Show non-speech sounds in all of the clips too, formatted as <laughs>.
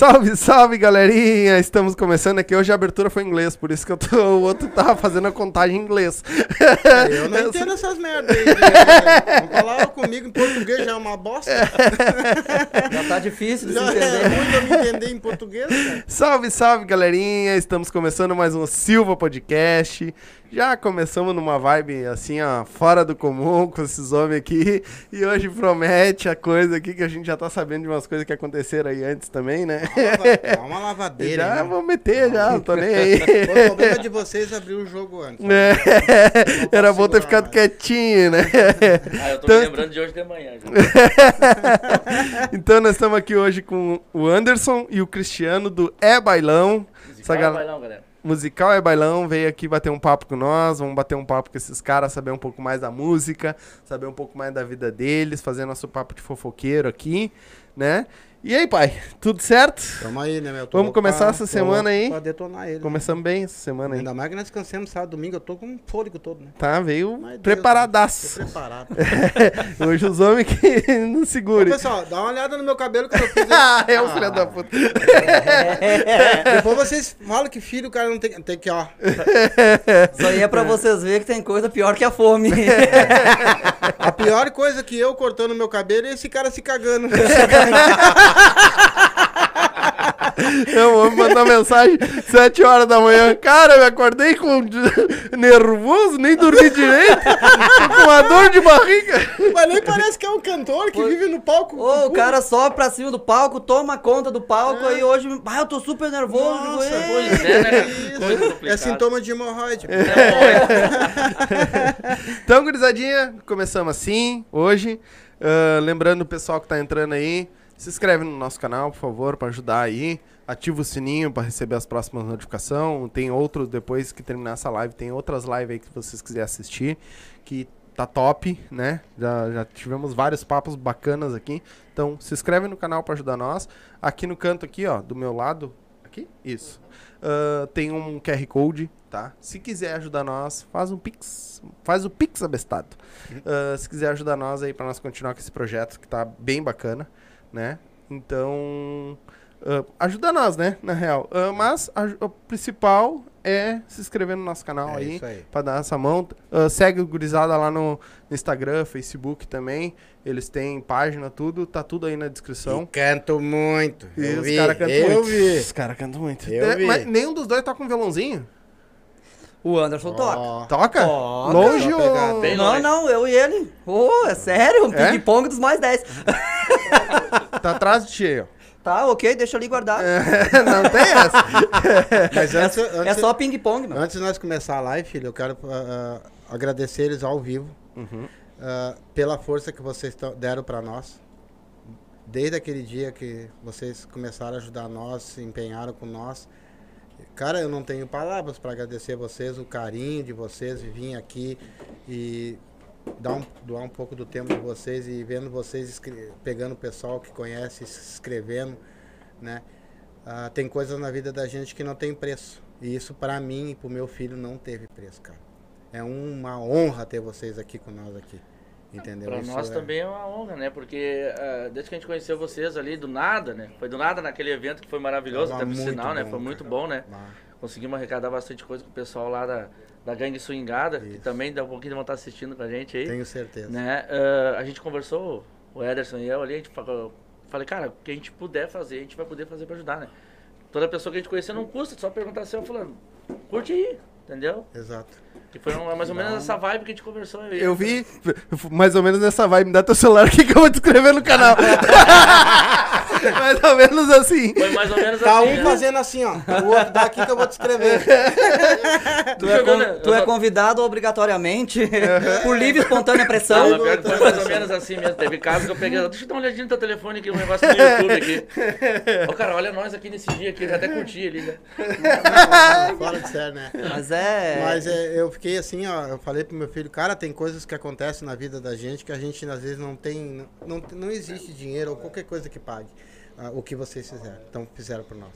Salve, salve, galerinha! Estamos começando aqui. Hoje a abertura foi em inglês, por isso que eu tô, o outro tava fazendo a contagem em inglês. Eu não <laughs> entendo essas merdas aí. né? <laughs> Vamos falar comigo em português já é uma bosta. <laughs> Já tá difícil Já é entender. ruim eu me entender em português, cara. Salve, salve, galerinha! Estamos começando mais um Silva Podcast. Já começamos numa vibe assim, ó, fora do comum com esses homens aqui. E hoje promete a coisa aqui que a gente já tá sabendo de umas coisas que aconteceram aí antes também, né? Dá uma lavadeira. já né? vou meter, já, tô nem <laughs> aí. O problema de vocês é abrir o jogo antes. É, era bom ter ficado mais. quietinho, né? Ah, eu tô Então- me lembrando de hoje de manhã. Já. <laughs> Então nós estamos aqui hoje com o Anderson e o Cristiano do É Bailão. Musical gal- bailão, galera. Musical É Bailão veio aqui bater um papo com nós, vamos bater um papo com esses caras, saber um pouco mais da música, saber um pouco mais da vida deles, fazer nosso papo de fofoqueiro aqui, né? E aí, pai, tudo certo? Tamo aí, né, meu? Tô Vamos começar pra- essa semana aí? Pra detonar ele. né? Começamos bem essa semana aí. Ainda mais que nós descansamos sábado, domingo, eu tô com um fôlego todo, né? Tá, veio Mas Deus, preparadaço. Tô preparado. <laughs> Hoje os homens que <laughs> não Ô, seguram. pessoal, dá uma olhada no meu cabelo que eu fiz. <laughs> Ah, é o Ah. filho da puta. Depois vocês falam que filho o cara não tem, tem que, ó. Isso aí é pra vocês verem que tem coisa pior que a fome. A pior coisa que eu cortando meu cabelo é esse cara se cagando. <laughs> Eu vou mandar mensagem 7 horas da manhã. Cara, eu me acordei com nervoso, nem dormi direito. Com uma dor de barriga. Mas nem parece que é um cantor que vive no palco. Ô, o cara sobe pra cima do palco, toma conta do palco, aí hoje. Ah, eu tô super nervoso. Nossa, digo. Pois é, né, <laughs> É sintoma de hemorroide. <laughs> Então, gurizadinha, começamos assim, hoje. Ah, lembrando o pessoal que tá entrando aí, se inscreve no nosso canal, por favor, pra ajudar aí. Ativa o sininho pra receber as próximas notificações. Tem outros, depois que terminar essa live, tem outras lives aí que vocês quiserem assistir, que tá top, né? Já, já tivemos vários papos bacanas aqui. Então, se inscreve no canal pra ajudar nós. Aqui no canto aqui, ó, do meu lado, aqui, isso. Ah, tem um QR Code, tá? Se quiser ajudar nós, faz um Pix. Faz o Pix abestado. Ah, se quiser ajudar nós aí pra nós continuar com esse projeto que tá bem bacana, né? Então, ah, ajuda nós, né? Na real. Ah, mas a- o principal é se inscrever no nosso canal É aí. aí. Pra dar essa mão. Ah, segue o Gurizada lá no, no Instagram, Facebook também. Eles têm página, tudo. Tá tudo aí na descrição. E canto muito. E Eu os vi, caras cantam eu muito. vi. Os caras cantam muito. Eu É, vi. Mas nenhum dos dois toca um violãozinho? O Anderson toca. Ó, Toca? Toca. Longe Só ou... Não, longe. não, eu e ele. Ô, é sério? Um É? ping-pong dos mais 10. <laughs> Tá atrás de ti ó. Tá, ok, deixa ali guardado. Não tem essa. <laughs> Mas antes, É antes, só ping-pong, mano. antes de nós começar a live, filho, eu quero ah, agradecer eles ao vivo Uhum. ah, pela força que vocês deram pra nós. Desde aquele dia que vocês começaram a ajudar nós, se empenharam com nós. Cara, eu não tenho palavras para agradecer vocês, o carinho de vocês, vir aqui e dar um, doar um pouco do tempo de vocês e vendo vocês pegando o pessoal que conhece, se inscrevendo, né? Ah, tem coisas na vida da gente que não tem preço. E isso para mim e pro meu filho não teve preço, cara. É uma honra ter vocês aqui com nós aqui. Entendeu? Pra Isso nós é- também é uma honra, né? Porque ah, desde que a gente conheceu vocês ali, do nada, né? Foi do nada naquele evento que foi maravilhoso, até por sinal, né? Foi muito cara. bom, né? Ah, Conseguimos arrecadar bastante coisa com o pessoal lá da, da Gangue Swingada, que Isso. também dá um pouquinho de vontade assistindo com a gente aí. tenho certeza. Né? Ah, a gente conversou, o Ederson e eu ali, a gente falou, falei, cara, o que a gente puder fazer, a gente vai poder fazer pra ajudar, né? Toda pessoa que a gente conhecer não custa, só perguntar assim, eu falando, curte aí, entendeu? Exato. Que foi uma- mais ou menos essa vibe que a gente conversou. e- Eu vi mais ou menos nessa vibe. Me dá teu celular aqui que eu vou te escrever no canal. <laughs> <laughs> mais ou menos assim. Foi mais ou menos Tá assim. um né? fazendo assim, ó. O outro daqui que eu vou te escrever. <laughs> Tu é, con- tu é convidado obrigatoriamente, por livre e espontânea Não, pressão. que foi mais ou menos assim mesmo. Teve casos que eu peguei. Deixa eu dar uma olhadinha no teu telefone aqui, um negócio no YouTube aqui. Ô, cara, olha nós aqui nesse dia aqui. Eu até curti ali, né? <laughs> Fora de sério, né? Mas é. Mas é, eu fiquei assim, ó, eu falei pro meu filho, cara, tem coisas que acontecem na vida da gente que a gente às vezes não tem, não, não existe dinheiro ou qualquer coisa que pague ah, o que vocês fizeram, então fizeram por nós.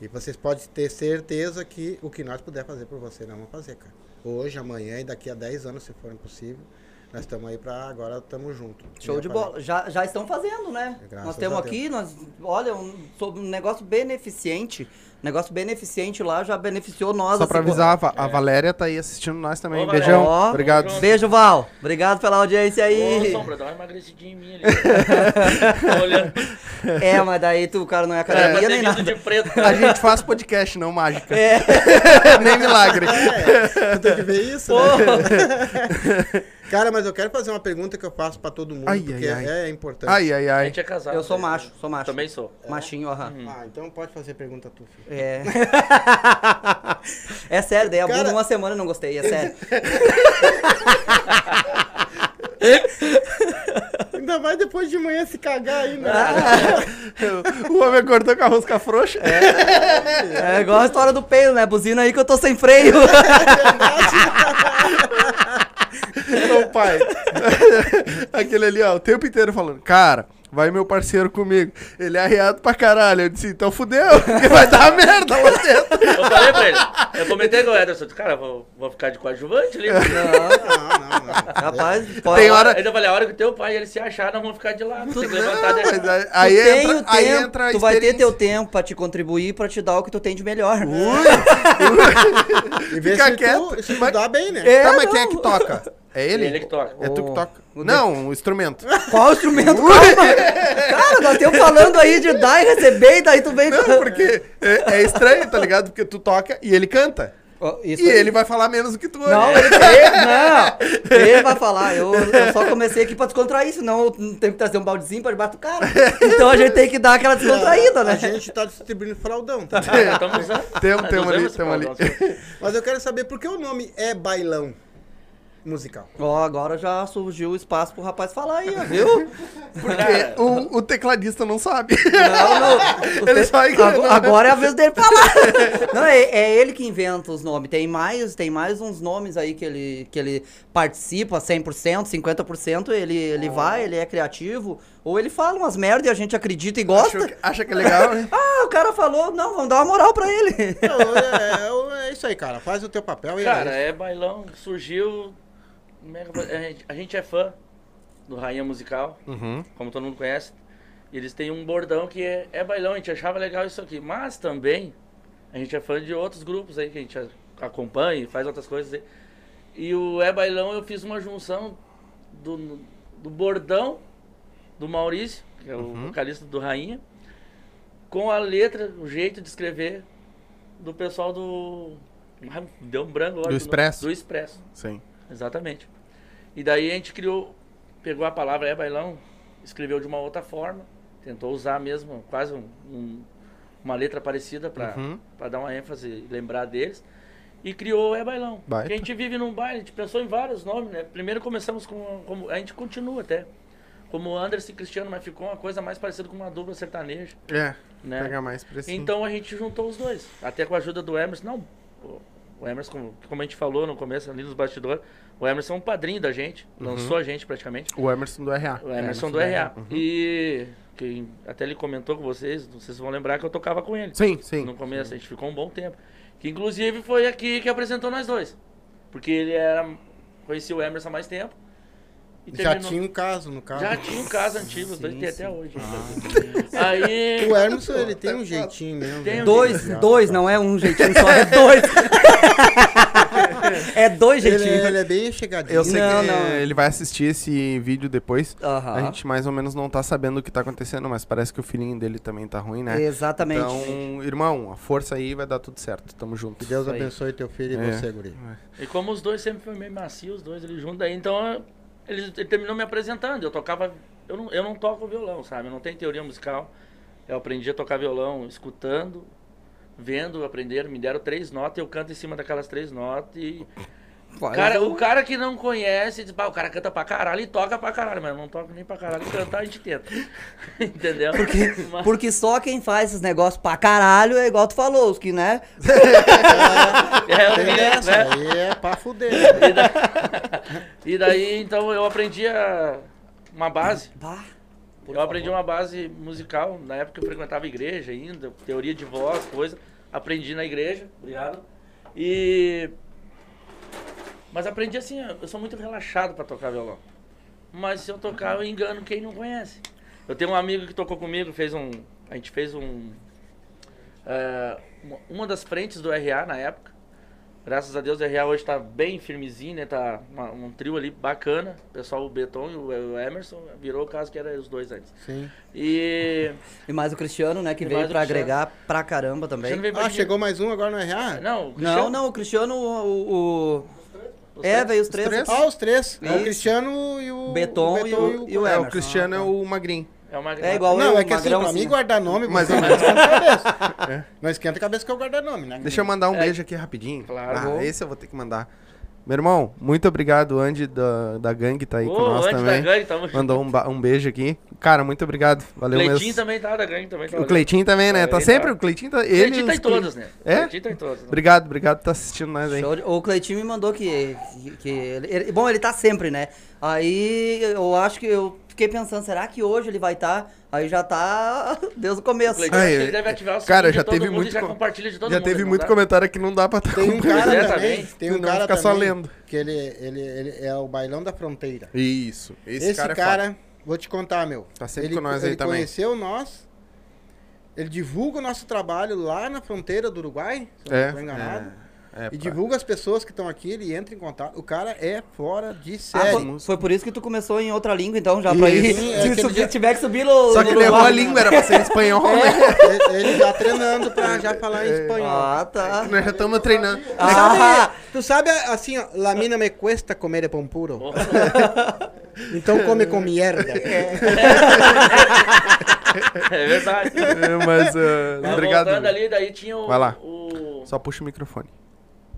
E vocês podem ter certeza que o que nós puder fazer por você, nós vamos fazer, cara. Hoje, amanhã e daqui a 10 anos, se for possível, Nós estamos aí pra agora, estamos juntos. Show de bola. Já, já estão fazendo, né? Graças nós temos aqui, nós, olha, um, sobre um negócio beneficente. Negócio beneficente lá já beneficiou nós. Só pra assim, avisar, a, a Valéria tá aí assistindo nós também. Ô. Beijão. Ó, Obrigado. junto. Beijo, Val. Obrigado pela audiência Ô, aí. Sombra, dá uma emagrecidinha em mim ali. <laughs> É, mas daí tu, o cara não é pra academia ter nem nada. de preto. A gente faz podcast, não mágica. É. <laughs> Nem milagre. É, tu tem que ver isso, Pô, né? <laughs> Cara, mas eu quero fazer uma pergunta que eu faço pra todo mundo, Ai, porque ai, ai. É, é importante. Ai, ai, A ai. gente é casado. eu sou né? macho, sou macho. Também sou. Machinho, aham. Ah, então pode fazer pergunta tu, filho. É. <laughs> é sério, daí a Cara- bunda uma semana eu não gostei, é sério. <laughs> Ainda vai depois de manhã se cagar ainda. <laughs> Ah. O homem acordou com a rosca frouxa. É igual a história do peido, né? Buzina aí que eu tô sem freio. <laughs> Não, pai. <laughs> Aquele ali, ó, o tempo inteiro falando, cara, vai meu parceiro comigo. Ele é arriado pra caralho. Eu disse, então fudeu, porque vai dar <laughs> merda lá dentro. Eu falei pra ele. Eu comentei com o Ederson. disse, Cara, vou, vou ficar de coadjuvante ali. Não, não, não. Rapaz, pode. Tem hora- Ainda falei, a hora que o teu pai e ele se achar, nós vamos ficar de lado. Tem que levantar Não, aí, aí tem entra, o aí tempo, entra a tu vai ter teu tempo pra te contribuir, pra te dar o que tu tem de melhor. E vê Fica se quieto. tu, se tu Mas- dá bem, né? É, tá, mas não. quem é que toca? É ele? Ele que toca. É tu que toca. o Não, o instrumento. <laughs> Qual o instrumento? Calma! Cara, nós estamos falando aí de dar e receber, e daí tu vem Não, porque é, é estranho, tá ligado? Porque tu toca e ele canta. Isso e aí. ele vai falar menos do que tu. Não, né? ele, ele- <laughs> não, ele vai falar. Eu, eu só comecei aqui pra descontrair, senão eu tenho que trazer um baldezinho pra debaixo do cara. Então a gente tem que dar aquela descontraída, né? A gente tá distribuindo fraldão, tá? É, <laughs> tamo usando. Temos, Nós temos ali, usamos temos ali. Mas eu quero saber por que o nome é bailão musical. Ó, agora já surgiu o espaço pro rapaz falar aí, viu? <laughs> Porque o, o tecladista não sabe. Não, não. <laughs> Ele Te-. Agora- Agora é a vez dele falar. <laughs> Não, é, é ele que inventa os nomes. Tem mais, tem mais uns nomes aí que ele, que ele participa 100%, 50%. Ele, ele vai, ele é criativo. Ou ele fala umas merda e a gente acredita e gosta. Acha que, acha que é legal, né? Ah, o cara falou, não, vamos dar uma moral pra ele. Não, é, é- é isso aí, cara. Faz o teu papel e Cara, é é bailão, surgiu. Mega- A gente, a gente é fã do Rainha Musical, Uhum. como todo mundo conhece. Eles têm um bordão que é, é bailão, a gente achava legal isso aqui. Mas também a gente é fã de outros grupos aí que a gente acompanha e faz outras coisas aí. E o É Bailão eu fiz uma junção do, do bordão do Maurício, que é o Uhum. vocalista do Rainha, com a letra, o jeito de escrever do pessoal do. Deu um branco agora. Do Expresso? Do Expresso, Sim. Exatamente. E daí a gente criou, pegou a palavra é bailão, escreveu de uma outra forma, tentou usar mesmo quase um- um- uma letra parecida para Uhum. dar uma ênfase e lembrar deles. E criou É Bailão. Baita. Porque a gente vive num baile, a gente pensou em vários nomes, né? Primeiro começamos com. como- a gente continua até. Como Anderson e Cristiano, mas ficou uma coisa mais parecida com uma dupla sertaneja. É, Né? pega mais pra. Então a gente juntou os dois. Até com a ajuda do Emerson. Não, o- Emerson, como, a gente falou no começo ali nos bastidores, o Emerson é um padrinho da gente, lançou a gente praticamente. O Emerson do RA. O Emerson do RA. E que até ele comentou com vocês, vocês vão lembrar que eu tocava com ele. Sim, sim. No começo, a gente ficou um bom tempo. Que inclusive foi aqui que apresentou nós dois. Porque ele era. Conhecia o Emerson há mais tempo. E Já terminou- tinha um caso, no caso. já tinha um caso antigo, os dois tem até hoje. Aí. O Emerson, ele tem um jeitinho mesmo. Tem né? um Dois, dois, não é um jeitinho só, é dois. <laughs> é dois Ele, jeitinhos. ele é bem chegadinho. Eu sei Não, que não. ele vai assistir esse vídeo depois. A gente mais ou menos não tá sabendo o que tá acontecendo, mas parece que o filhinho dele também tá ruim, né? Exatamente. Então, irmão, a força aí vai dar tudo certo. Tamo junto. Que Deus Isso aí. abençoe teu filho e É. você, guri. E como os dois sempre foram meio macios, os dois ali juntos, aí então ele, ele terminou me apresentando. Eu tocava. Eu não, eu não toco violão, sabe? Eu não tenho teoria musical. Eu aprendi a tocar violão escutando, vendo, aprender. Me deram três notas, eu canto em cima daquelas três notas e. Cara, o- o cara que não conhece, diz, "Bah, o cara canta pra caralho e toca pra caralho, mas não toco nem pra caralho, cantar a gente tenta. <laughs> Entendeu? Porque, Mas- porque só quem faz esses negócios pra caralho é igual tu falou, os que, né? <laughs> É, Tem vi, dessa, né? aí é pra fuder. né? E, da- <laughs> e daí, então, eu aprendi a- uma base. Bah, eu aprendi favor. uma base musical, na época eu frequentava igreja ainda, teoria de voz, coisa. Aprendi na igreja, obrigado. E Mas aprendi assim, eu sou muito relaxado pra tocar violão. Mas se eu tocar, eu engano quem não conhece. Eu tenho um amigo que tocou comigo, fez um. A gente fez um. é, uma- das frentes do RA na época. Graças a Deus o RA hoje tá bem firmezinho, né? Tá uma- um trio ali bacana. O pessoal, o Beton e o, o Emerson, virou o caso que era os dois antes. Sim. E. <laughs> E mais o Cristiano, né, que E veio Cristiano. agregar pra caramba também. Ah, chegou mais um agora no RH? Não, o Não, Cristiano- não, o Cristiano, o. o- É, três- veio os três. três? Ah, os três. É o Cristiano e o... Beton e o- e o É, o Emerson. Cristiano é o magrinho. É uma É igual Não, eu, é que assim, pra assim, mim né? guardar nome, mas não esquenta a cabeça. <laughs> Não esquenta a cabeça que eu guardar nome, né? Deixa eu mandar um É. beijo aqui rapidinho. Claro. Ah, esse eu vou ter que mandar. Meu irmão, muito obrigado, Andy da, da gangue tá aí Ô, com nós antes também. da gangue, tamo junto. Mandou um, um beijo aqui. Cara, muito obrigado. Valeu Cleitinho mesmo. também tá da gangue também. Tá O Cleitinho também, né? Tá Ele sempre tá. o Cleitinho tá. O Cleitinho tá em todos, né? É? O Cleitinho tá em todos. né? Obrigado, obrigado por tá assistindo nós aí. O Cleitinho me mandou que, que, que ele- Bom, ele tá sempre, né? Aí eu acho que eu fiquei pensando, será que hoje ele vai estar? Aí já tá <laughs> desde o começo. Ai. ele deve ativar o Cara, sininho já de todo teve mundo muito e já co- compartilha de todo Já mundo. teve não muito dá? comentário que não dá pra estar Tem um cara é, também, tem um Não cara fica só lendo. que ele, ele, ele é o bailão da fronteira. Isso. Esse, Esse, cara, cara, é foda. vou te contar, meu. Tá sempre ele, com nós aí ele também. conheceu nós, ele divulga o nosso trabalho lá na fronteira do Uruguai, se eu É, não estou enganado. É, E pra- divulga as pessoas que estão aqui, ele entra em contato. O cara é fora de Ah, série. foi, foi por isso que tu começou em outra língua, então, já pra ir. Isso, é <laughs> se tiver que subir no. Só que Uruguai. a língua, era pra ser em espanhol, <laughs> né? Ele- já treinando pra já falar em espanhol. Ah, tá. Nós já estamos treinando. Tu sabe, Ah, tu sabe assim, ó, la mina me cuesta comer pão puro. <laughs> Então come com merda. É verdade. É, Mas, ah, Mas obrigado. Voltando ali, daí tinha o... Vai lá. o- Só puxa o microfone.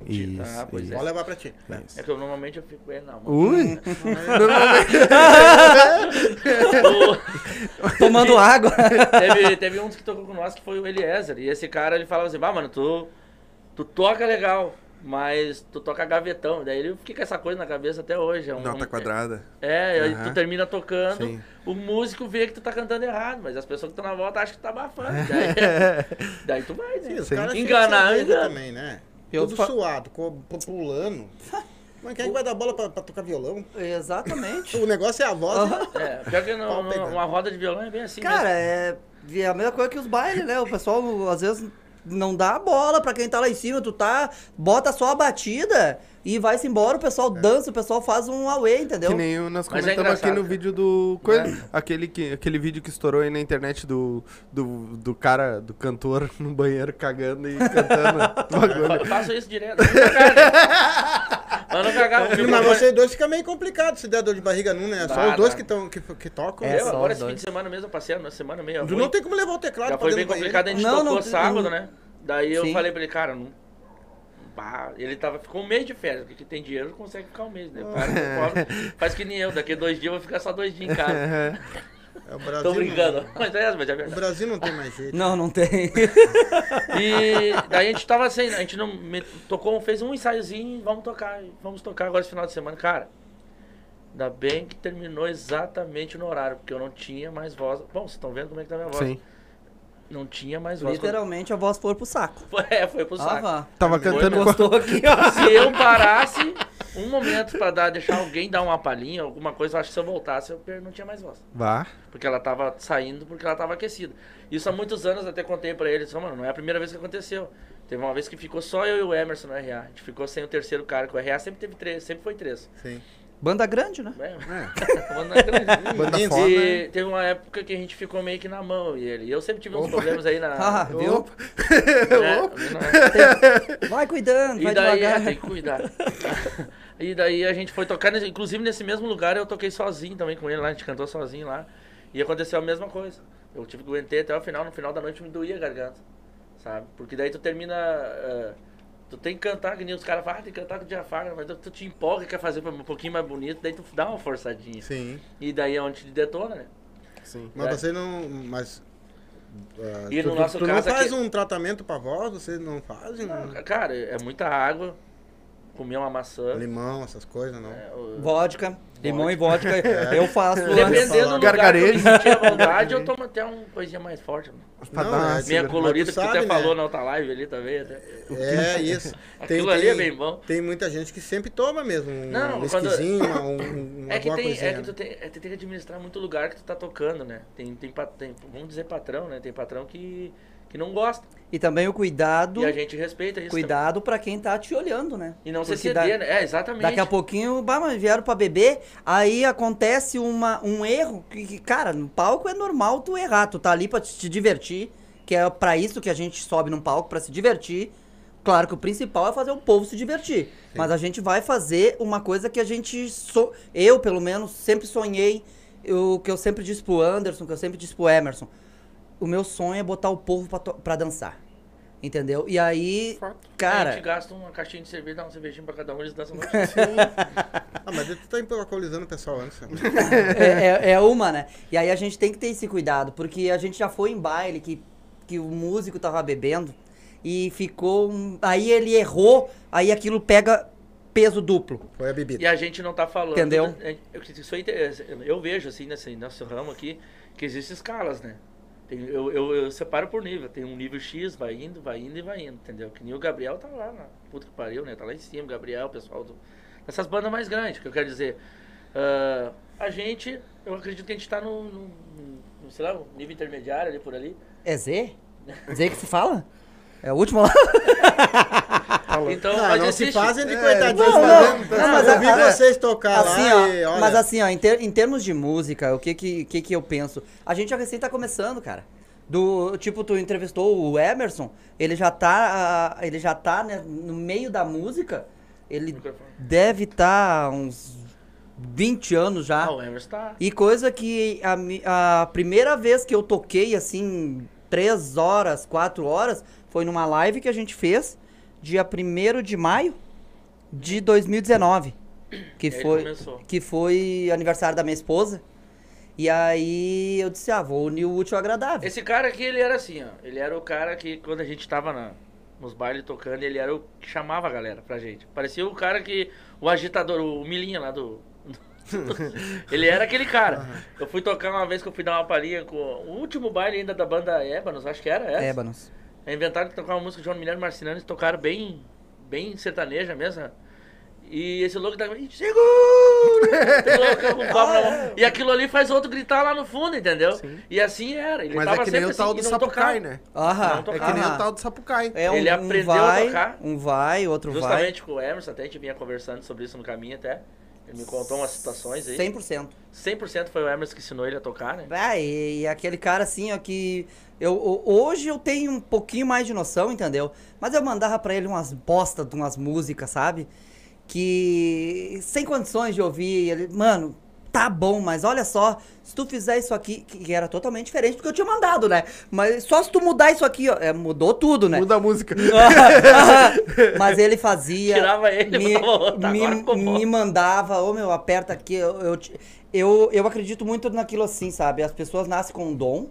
Isso. Ah, pois isso, é. Pode levar pra ti. isso. É que eu normalmente eu fico... É, não, mano. Ui! O- tomando água. <laughs> teve, teve um que tocou com nós que foi o Eliezer. E esse cara, ele falava assim, bah, mano, tu, tu toca legal, mas tu toca gavetão. Daí ele fica com essa coisa na cabeça até hoje. É um, Nota quadrada. É, aí Aham. tu termina tocando, Sim. o músico vê que tu tá cantando errado, mas as pessoas que estão na volta acham que tá abafando. <laughs> Daí, daí tu vai, né? Sim, os Sim. Enganar, engana. também, né? Eu Tudo fa- suado, pulando. <laughs> Mas quem é que vai dar bola pra, pra tocar violão? Exatamente. <laughs> O negócio é a voz. né? É, pior que no, Pau no- pegando. uma roda de violão é bem assim Cara, é, é a mesma coisa que os bailes, né? O pessoal às vezes não dá bola pra quem tá lá em cima, tu tá, bota só a batida e vai-se embora, o pessoal dança, o pessoal faz um away, entendeu? Que nem nós Mas é comentamos aqui no cara. vídeo do. coisa- Aquele, que, aquele vídeo que estourou aí na internet do, do, do cara, do cantor <laughs> no banheiro cagando e cantando. <laughs> Eu faço isso direto. Né? Mas não cagar. o Mas vocês dois fica meio complicado se der dor de barriga num, né? Só Dá, os dois dá. que, tão, que, que tocam. É, Eu, só agora esse fim dois. de semana mesmo, eu passei uma semana meio Tu ruim. não tem como levar o teclado Já pra foi bem do complicado, a gente Não, tocou não- sábado, não- né? Daí eu Sim. falei pra ele, cara, não. Bah, ele tava, ficou um mês de férias, porque quem tem dinheiro consegue ficar um mês, né? Cara é pobre faz que nem eu, daqui dois dias eu vou ficar só dois dias em casa. <laughs> É, o Brasil Tô brincando, Não, mas é, mas é o verdade. Brasil não tem mais jeito. Não, não tem. <laughs> E daí a gente tava sem, a gente não me- tocou, fez um ensaiozinho, vamos tocar, vamos tocar agora esse final de semana. Cara, ainda bem que terminou exatamente no horário, porque eu não tinha mais voz. Bom, vocês estão vendo como é que tá a minha voz. Sim. Não tinha mais voz. Literalmente a voz foi pro saco. Foi, <laughs> é, foi pro Ah, saco. Tava Foi, cantando com. Gostou aqui, ó. Se eu parasse um momento pra dar, deixar alguém dar uma palhinha, alguma coisa, eu acho que se eu voltasse, eu não tinha mais voz. Vá. Porque ela tava saindo, porque ela tava aquecida. Isso há muitos anos até contei pra eles, mano, não é a primeira vez que aconteceu. Teve uma vez que ficou só eu e o Emerson no RA. A gente ficou sem o terceiro cara, que o RA sempre teve três, sempre foi três. Sim. Banda grande, né? É, É. banda grande. <laughs> Banda foda. E teve uma época que a gente ficou meio que na mão, e ele. E eu sempre tive uns problemas aí na. <laughs> Ah, viu? Opa. <laughs> né? Opa. Vai cuidando, E vai daí, é, devagar. tem que cuidar. e daí a gente foi tocar, nesse- inclusive nesse mesmo lugar eu toquei sozinho também com ele lá, a gente cantou sozinho lá. E aconteceu a mesma coisa. Eu tive que aguentar até o final, no final da noite me doía a garganta, sabe? Porque daí tu termina. eh, tu tem que cantar, que nem os caras falam, ah, tem que cantar com diafragma, mas tu, tu te empolga, quer fazer um pouquinho mais bonito, daí tu dá uma forçadinha. Sim. E daí é onde te detona, né? Sim. Mas É. você não. Mas. ah, E tu, no tu- nosso tu caso não faz aqui- um tratamento pra voz? Vocês não fazem? Não, um- cara, é muita água. Comer uma maçã. Limão, essas coisas, não. é, o- Vodka, limão e vodka, eu faço. Dependendo do lugar que eu Gargarejo. me sentir à vontade, eu tomo até uma coisinha mais forte. Não, uma é- Meia segura- colorida, que tu até né? falou na outra live ali também. Até. É isso. <laughs> Aquilo ali é bem bom. Tem muita gente que sempre toma mesmo um Não, whiskyzinho, uma- um, um, É que, alguma tem, coisinha. é que tu tem, é, tu tem que administrar muito lugar que tu tá tocando, né? Tem, tem, tem- vamos dizer patrão, né? Tem patrão que, que não gosta. E também o cuidado, E a gente respeita isso. cuidado pra quem tá te olhando, né? E não se ceder, da- né? É, exatamente. Daqui a pouquinho, bah, mas vieram pra beber, aí acontece uma, um erro, que, que, cara, no palco é normal tu errar, tu tá ali pra te, te divertir, que é pra isso que a gente sobe num palco, pra se divertir. Claro que o principal é fazer o povo se divertir, mas a gente vai fazer uma coisa que a gente, so, eu pelo menos, sempre sonhei, o que eu sempre disse pro Anderson, que eu sempre disse pro Emerson, o meu sonho é botar o povo pra, dançar, entendeu? E aí, A cara... gente gasta uma caixinha de cerveja, dá um cervejinho pra cada um, eles dançam <laughs> no Ah, mas tu tá alcoolizando o pessoal antes. né? é, é- é uma, né? E aí a gente tem que ter esse cuidado, porque a gente já foi em baile que, que o músico tava bebendo e ficou. um- Aí ele errou, aí aquilo pega peso duplo. Foi a bebida. E a gente não tá falando. Entendeu? né? Eu, isso aí, é- eu vejo, assim, nesse nosso ramo aqui, que existem escalas, né? Tem- eu, eu, eu separo por nível. Tem um nível X, vai indo, vai indo e vai indo, entendeu? Que nem o Gabriel tá lá, na puta que pariu, né? Tá lá em cima, o Gabriel, o pessoal do, dessas bandas mais grandes, que eu quero dizer. Ah, a gente, eu acredito que a gente tá no, no- no, sei lá, nível intermediário ali por ali. É Z? <laughs> Z que se fala? É o último lá? <laughs> Então, Não, mas não se fazem de É, coitadinhos não, não, mas eu vi a- vocês tocar assim, lá ó, e olha... mas assim, ó, em, ter- em termos de música, o que que, que que eu penso? A gente já recém tá começando, cara. Do, tipo, tu entrevistou o Emerson, ele já tá, ah, ele já tá né, no meio da música, ele deve estar uns 20 anos já. Ah, o Emerson tá. E coisa que a, a primeira vez que eu toquei, assim, 3 horas, 4 horas, foi numa live que a gente fez, dia 1 de maio de 2019. Que ele foi, começou. que foi aniversário da minha esposa. E aí eu disse, ah, vou unir o útil ao agradável. Esse cara aqui, ele era assim, ó. Ele era o cara que, quando a gente tava na, nos bailes tocando, ele era o que chamava a galera pra gente. Parecia o cara que. O agitador, o Milinha lá do. <laughs> ele era aquele cara. Eu fui tocar uma vez que eu fui dar uma palhinha com o último baile ainda da banda Ébanos, acho que era essa. Ébanos. Inventaram de tocar uma música de João e Marcinano, eles tocaram bem, bem sertaneja mesmo. E esse louco tava. Segura! <laughs> Copo na mão. E aquilo ali faz outro gritar lá no fundo, entendeu? E assim era. Ele Mas tava é que nem sempre o tal assim, do e não Sapucai, tocava. né? Aham. É que nem o tal do Sapucai. É um, Ele um aprendeu a vai, tocar. Um vai, outro Justamente com o Emerson, até a gente vinha conversando sobre isso no caminho até. Me contou umas situações aí. 100%. 100% foi o Emerson que ensinou ele a tocar, né? Ah, e, e aquele cara assim, ó, que. Eu, hoje eu tenho um pouquinho mais de noção, entendeu? Mas eu mandava pra ele umas bosta de umas músicas, sabe? Que. Sem condições de ouvir. Ele, mano, tá bom, mas olha só, se tu fizer isso aqui, que era totalmente diferente do que eu tinha mandado, né? Mas só se tu mudar isso aqui, ó, é, mudou tudo, né? Muda a música. <laughs> Mas ele fazia. Tirava ele, me, botava outra, me, me mandava, ô meu, aperta aqui. Eu, eu, eu, eu acredito muito naquilo assim, sabe? As pessoas nascem com um dom.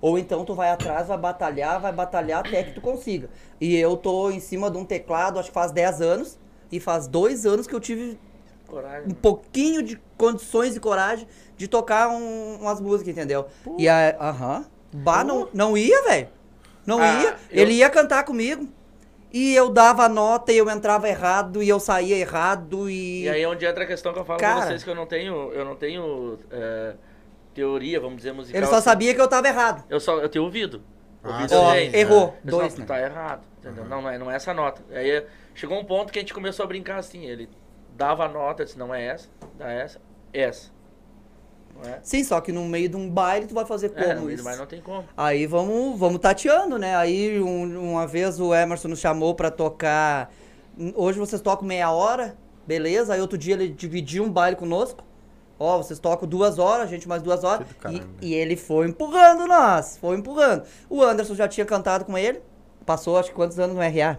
Ou então tu vai atrás, vai batalhar, vai batalhar até que tu consiga. E eu tô em cima de um teclado, acho que faz 10 anos. E faz dois anos que eu tive Coragem. um pouquinho de condições e coragem de tocar um- umas músicas, entendeu? E a. Aham. Bah, não, não ia, velho. Não Ah, ia. eu- Ele ia cantar comigo. E eu dava a nota e eu entrava errado e eu saía errado e. E aí é onde entra a questão que eu falo Cara. pra vocês que eu não tenho, eu não tenho é, teoria, vamos dizer, musical. ele só assim. sabia que eu tava errado. Eu só eu tenho ouvido. Ah, Ouvido Ó, errou. Só, Dois, né? Tá errado, entendeu? Não, não é, não é essa nota. Aí chegou um ponto que a gente começou a brincar assim, ele dava a nota, disse, não é essa, dá essa, essa. É? Sim, só que no meio de um baile tu vai fazer como É, não, isso? mas não tem como. Aí vamos, vamos tateando, né? Aí um- uma vez o Emerson nos chamou pra tocar. Hoje vocês tocam meia hora, beleza? Aí outro dia ele dividiu um baile conosco. Ó, vocês tocam duas horas, a gente mais duas horas. Né? E, e ele foi empurrando nós, foi empurrando. O Anderson já tinha cantado com ele. Passou acho que quantos anos no RA?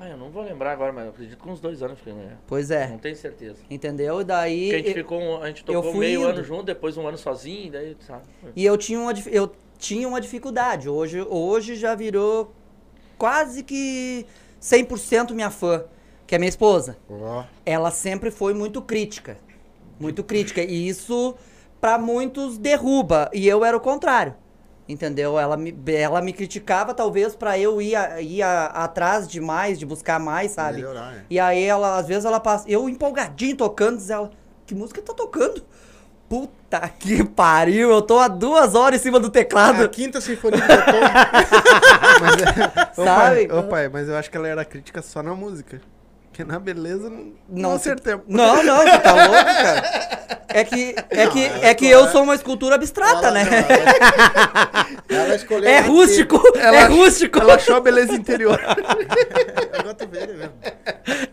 Ah, eu não vou lembrar agora, mas eu acredito que uns dois anos fiquei, né? Pois Não é. tenho certeza. Entendeu? E daí. Porque a gente eu- ficou, um- a gente tocou meio indo. ano junto, depois um ano sozinho, daí, sabe? E eu tinha uma, eu tinha uma dificuldade. Hoje, hoje já virou quase que 100% minha fã. que é minha esposa. Ela sempre foi muito crítica. Muito crítica. E isso, pra muitos, derruba. E eu era o contrário. Entendeu? Ela me, ela me criticava, talvez, pra eu ir, a- ir a- atrás de mais, de buscar mais, sabe? Melhorar, né? E aí, ela, às vezes, ela passa. Eu empolgadinho tocando, diz ela: Que música tá tocando? Puta que pariu, eu tô há duas horas em cima do teclado. A quinta sinfonia de Beethoven. Ô, Sabe? pai, ô, pai, mas eu acho que ela era crítica só na música. Porque na beleza não, não Não, acertei. Não, não, você tá louco, cara. É que, é Não, que, ela- é que eu sou uma escultura abstrata, Ela- né? não, ela- Ela escolheu. É rústico, Ela é rústico. Ela achou a beleza interior. Agora tu vê, né?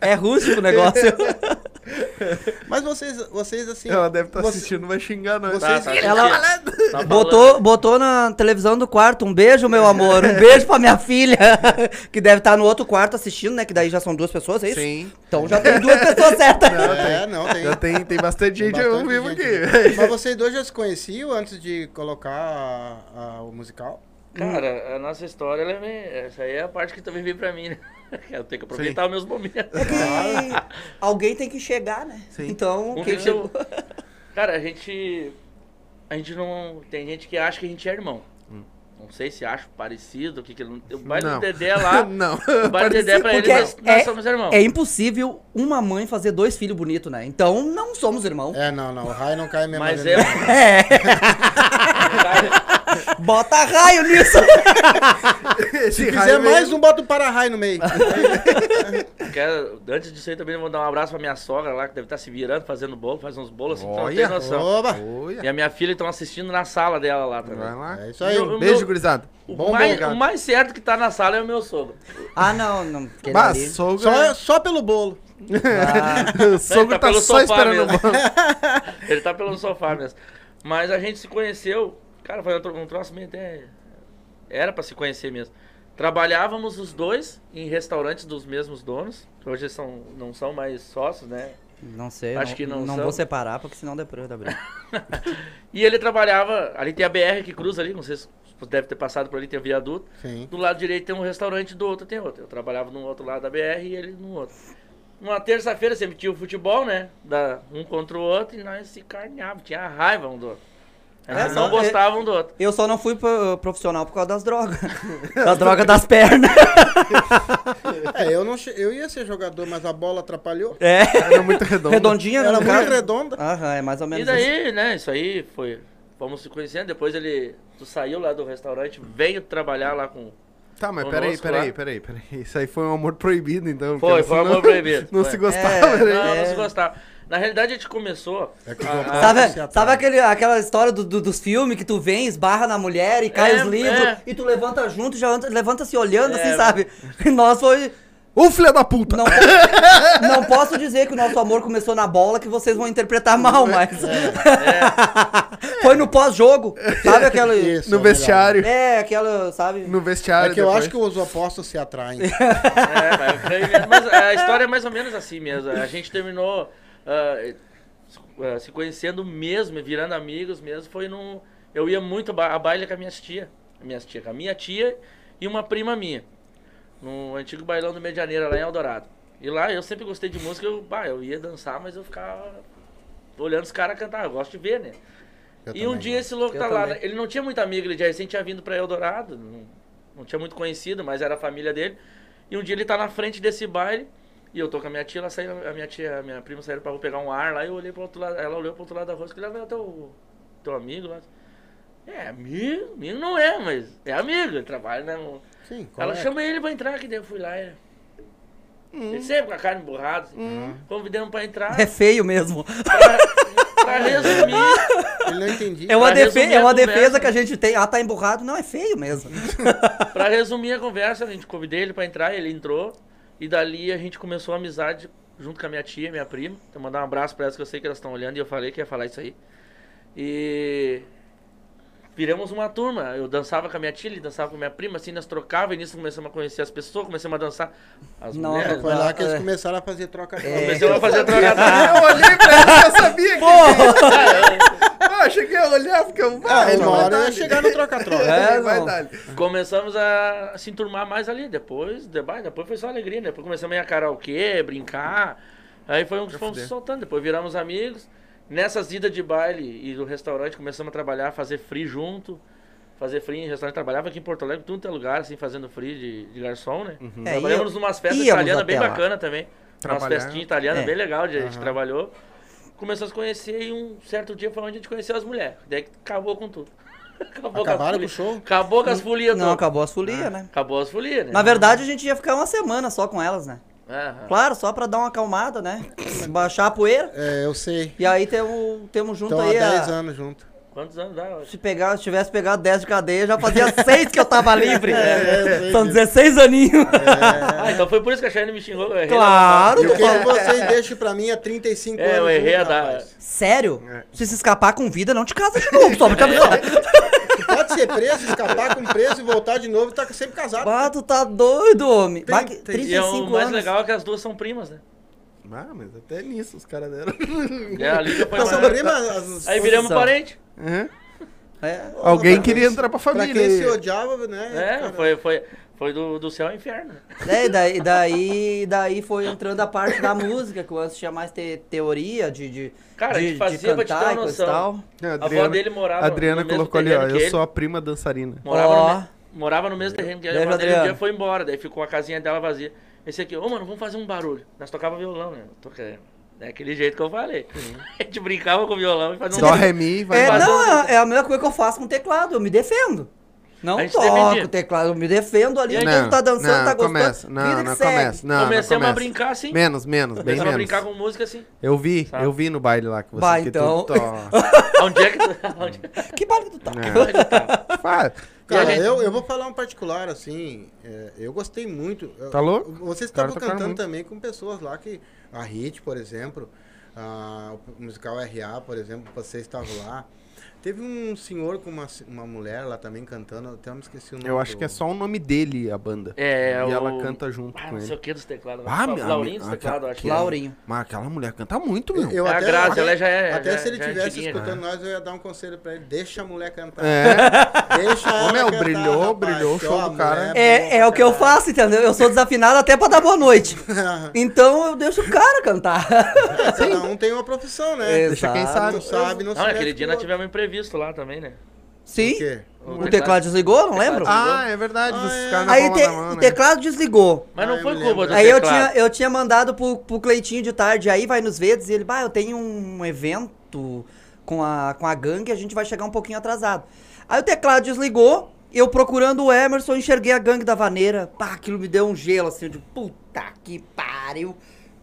É rústico o negócio. <laughs> <laughs> Mas vocês, vocês assim. ela deve estar vocês- assistindo, vai xingar. Vocês- Tá, tá Ela- assistindo. Tá falando. Botou, botou na televisão do quarto. Um beijo, meu amor. Um beijo pra minha filha. <laughs> Que deve estar no outro quarto assistindo, né? Que daí já são duas pessoas, é isso? Sim. Então já tem duas pessoas <laughs> certas. É, não, tem. Já tem, tem bastante gente bastante ao vivo gente. aqui. Mas vocês dois já se conheciam antes de colocar a- a- o musical? Cara, a nossa história, ela é meio... essa aí é a parte que também veio pra mim, né? <laughs> Eu tenho que aproveitar os meus momentos. É que <laughs> alguém tem que chegar, né? Sim. Então, Um quem chegou. Cara, a gente. A gente não. Tem gente que acha que a gente é irmão. Não sei se acha parecido, o que que. O baile Não. do Dedé lá. <laughs> Não. O baile do Dedé pra ele, Porque nós, nós é- somos irmãos. É impossível uma mãe fazer dois filhos bonitos, né? Então não somos irmãos. É, não, não. O raio não cai mesmo. Mas é. É. Bota raio nisso. <laughs> Se veio- mais um, bota o para-raio no meio. <laughs> Quero, antes disso aí também vou dar um abraço pra minha sogra lá, que deve estar se virando, fazendo bolo, faz uns bolos assim, que tu não tem Olha. noção. Oba! Olha. E a minha filha estão assistindo na sala dela lá também. Vai lá. É isso aí. Meu- Beijo, meu- gurizada. O, Bom, mais, bom, o mais certo que tá na sala é o meu sogro. Ah, não, não. aquele Bah, ali. sogra. Só, só pelo bolo. Ah, o <laughs> sogro tá tá pelo só sofá esperando o mesmo. bolo. Ele tá pelo sofá mesmo. Mas a gente se conheceu, cara, foi um tro- troço meio até. Era pra se conhecer mesmo. Trabalhávamos os dois em restaurantes dos mesmos donos, que hoje são, não são mais sócios, né? não sei. Acho não, que não não são. vou separar, porque senão depois da briga. <laughs> E ele trabalhava, ali tem a BR que cruza ali, não sei se você deve ter passado por ali, tem o viaduto. Sim. Do lado direito tem um restaurante, do outro tem outro. Eu trabalhava no outro lado da BR e ele no outro. Uma terça-feira sempre tinha o futebol, né? Da, um contra o outro e nós se carneávamos, tinha raiva um do outro. Nós É, não só- gostavam do outro. Eu só não fui pro- profissional por causa das drogas. <laughs> das drogas das pernas. <laughs> É, eu, não eu ia ser jogador, mas a bola atrapalhou. É. Era muito redondo. Redondinha, Era no muito caso. redonda. Aham, é mais ou E menos isso. daí, né, isso aí foi. Fomos se conhecendo, depois ele. Tu saiu lá do restaurante, veio trabalhar lá com. Tá, mas peraí, peraí, peraí, peraí. Isso aí foi um amor proibido, então. Foi, foi um amor proibido, <laughs> Não foi. se gostava, É, né? Não, É. não se gostava. Na realidade a gente começou. É que a- eu a-. Sabe, sabe aquele, aquela história do- do- dos filmes que tu vem, esbarra na mulher e cai É, os livros é. e tu levanta junto e já levanta se olhando É. assim, sabe? E nós foi. Ô, filha da puta! Não, não posso dizer que o nosso amor começou na bola que vocês vão interpretar mal, mas. <laughs> foi no pós-jogo, sabe aquela. Isso, no é melhor. vestiário. É, aquela, sabe? No vestiário. É que eu depois. acho que os opostos se atraem. É, mas. Mas a história é mais ou menos assim mesmo. A gente terminou ah, se conhecendo mesmo, virando amigos mesmo. Foi num. Eu ia muito a baile com a minha tia. A minha tia, com a minha tia e uma prima minha. No antigo bailão do Medianeira, lá em Eldorado. E lá eu sempre gostei de música, eu, bah, eu ia dançar, mas eu ficava olhando os caras cantar. Eu gosto de ver, né? Eu E um também dia gosto. esse louco Eu tá lá, também. né? ele não tinha muito amigo, ele já recém tinha vindo pra Eldorado, não, não tinha muito conhecido, mas era a família dele. E um dia ele tá na frente desse baile, e eu tô com a minha tia, ela saiu, a minha tia, a minha prima saíram pra pegar um ar lá, e eu olhei pro outro lado, ela olhou pro outro lado da rua, que ela é teu, teu amigo lá. É, amigo? Amigo não é, mas é amigo, ele trabalha, né? Sim, Ela correto. chama ele pra entrar, que daí eu fui lá, ele... Ele sempre com a carne borrada, assim. convidamos pra entrar, É feio mesmo. pra, pra resumir... Ele não entendia. É uma, Pra defe resumir é uma defesa que a gente tem. Ah, tá emburrado. Não, é feio mesmo. Pra resumir a conversa, a gente convidei ele pra entrar, ele entrou. E dali a gente começou a amizade junto com a minha tia, minha prima. Então mandar um abraço pra elas que eu sei que elas estão olhando e eu falei que ia falar isso aí. E viramos uma turma. Eu dançava com a minha tia, ele dançava com a minha prima, assim, nós trocávamos e nisso começamos a conhecer as pessoas, começamos a dançar as Nossa, mulheres. Foi lá que eles É. começaram a fazer troca É. Começamos a fazer troca <laughs> Eu olhei pra ele e já sabia que. Pô! <laughs> Achei que ia olhar, porque eu... Ah, vai, uma vai hora ia chegar no troca-troca. É, É, vai dar. Começamos a se enturmar mais ali. Depois, depois, depois foi só alegria, né? Depois começamos a ir a karaokê, brincar. Aí foi um que fomos se soltando. Depois viramos amigos. Nessas idas de baile e do restaurante, começamos a trabalhar, fazer free junto. Fazer free em restaurante. Trabalhava aqui em Porto Alegre, tudo é lugar, assim, fazendo free de, de garçom, né? É, Trabalhamos ia- numas festas italianas bem lá. bacana também. Umas Trabalhar. festinhas italianas É. bem legal, de- a gente trabalhou. Começou a se conhecer e um certo dia foi onde a gente conheceu as mulheres. Daí acabou com tudo. Acabou Acabaram com o as <laughs> show? folias. Acabou com as folias Não, todas. acabou as folias, né? Acabou as folias, né? Na verdade, a gente ia ficar uma semana só com elas, né? Aham. Claro, só pra dar uma acalmada, né? Baixar a poeira. É, eu sei. E aí temos, temos junto há aí. a- 10 anos junto. Quantos anos dá? hoje? Se, pegar, se tivesse pegado 10 de cadeia, já fazia <laughs> 6 que eu tava livre. É, eu sei São disso. 16 aninhos. Ah, então foi por isso que a Cheyenne me xingou. eu errei Claro. E o que que vocês deixam pra mim há 35 É, anos? eu errei a junto, da- rapaz? Sério? É. Se se escapar com vida, não te casa de novo, só pra te avisar. Pode ser preso, escapar com preso e voltar de novo e tá sempre casado. Ah, tu tá doido, homem. Tem- Vai que- tem- E é 35 o mais anos. legal é que as duas são primas, né? Ah, mas até nisso os caras deram. É, a Lívia foi são maior. primas, as- Aí viramos parente. Uhum. É. Alguém pra queria entrar pra Pra família. quem se odiava, né? É, foi, foi, foi do, do céu ao inferno. É, e daí, daí, daí foi entrando a parte da música, que o antes tinha mais te- teoria de, de, Cara, a de, gente fazia, pra te ter cantar uma e coisa e noção. tal. A A avó Adriana, dele morava a Adriana no mesmo colocou ali, ó. Eu ele. sou a prima dançarina. Morava, Ó. no, morava no mesmo terreno que A avó dele um Adriana. dia foi embora, daí ficou a casinha dela vazia. Esse aqui, ô mano, vamos fazer um barulho. Nós tocava violão, né? É aquele jeito que eu falei. <laughs> A gente brincava com o violão e fazia um Só remi, vai É, não, é, é a mesma coisa que eu faço com teclado, eu me defendo. Não toco o teclado, eu me defendo ali, E aí, quando tá dançando, não, tá gostando. começa. Não, vida que não começa. Não, não começa. a brincar assim. Menos, menos, bem Começamos a menos. brincar com música assim. Eu vi, Sabe? eu vi no baile lá que você Vai, que então. tu <laughs> Onde é que tu. <laughs> Onde... Que baile que tu tá? É. Fala. Cara, E a gente- eu, eu vou falar um particular, assim, é, eu gostei muito. Tá louco? Vocês estavam tocaram cantando também com pessoas lá que. A Hit, por exemplo, a- o musical RA, por exemplo, vocês estavam lá. Teve um senhor com uma, uma mulher lá também cantando, até eu me esqueci o nome. Eu acho do- que é só o nome dele, a banda. É, E o... ela canta junto ah, com não sei ele. o que dos teclados. Ah, meu Laurinho dos amigo, teclados, aquela- acho que é. Laurinho. Mas aquela mulher canta muito, meu. Eu É a até, Grazi, até- ela já é- Até já- se ele já é tivesse antiguinha, escutando nós, eu ia dar um conselho pra ele: deixa a mulher cantar. É. <laughs> Deixa ela Ô, meu, cantar, brilhou, rapaz, brilhou o show do cara. É, é o que eu faço, entendeu? Eu sou desafinado até pra dar boa noite. <laughs> Então eu deixo o cara cantar. É, Cada um tem uma profissão, né? Deixa quem sabe. Não sabe, não Não, aquele dia nós tivemos um imprevisto lá também, né? Sim. O quê? O teclado desligou, não lembro? Ah, é verdade. Ah, é. Aí te- mão, o né? teclado desligou. Mas Ah, não eu foi culpa lembro. do Aí eu teclado. tinha, eu tinha mandado pro, pro Cleitinho de tarde, aí vai nos Verdes e ele, bah, eu tenho um evento com a, com a gangue, a gente vai chegar um pouquinho atrasado. Aí o teclado desligou, eu procurando o Emerson, enxerguei a gangue da vaneira. Pá, aquilo me deu um gelo assim, de puta que pariu.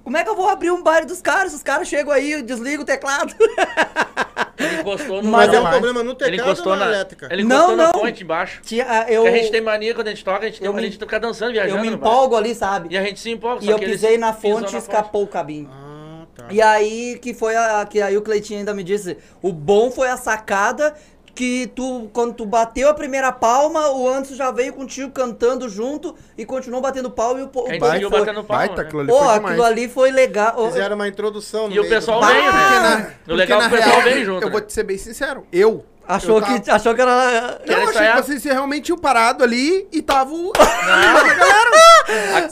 Como é que eu vou abrir um baile dos caras? Os caras chegam aí e desligam o teclado. Ele encostou no. Mas é um problema no ele teclado encostou ou na na elétrica? Ele Não, encostou na não. fonte embaixo. Tinha, ah, eu, Porque a gente tem mania quando a gente toca, a gente, tem, eu a me- gente fica dançando, viajando. eu me bar. empolgo ali, sabe? E a gente se empolga. E só eu pisei na fonte e escapou o cabinho. Ah, tá. E aí que foi a que aí o Cleitinho ainda me disse, o bom foi a sacada que tu quando tu bateu a primeira palma, o Anderson já veio contigo cantando junto e continuou batendo palma e o, povo seguiu foi. batendo palma, Baita, né? aquilo ali Pô, foi aquilo ali foi legal. Fizeram uma introdução no E o meio do pessoal baile. veio, né? na, O porque legal é o pessoal real, vem junto, Eu né? vou te ser bem sincero. Eu. achou eu tava- que achou que era Não, achei que vocês realmente tinham parado ali e tava <laughs>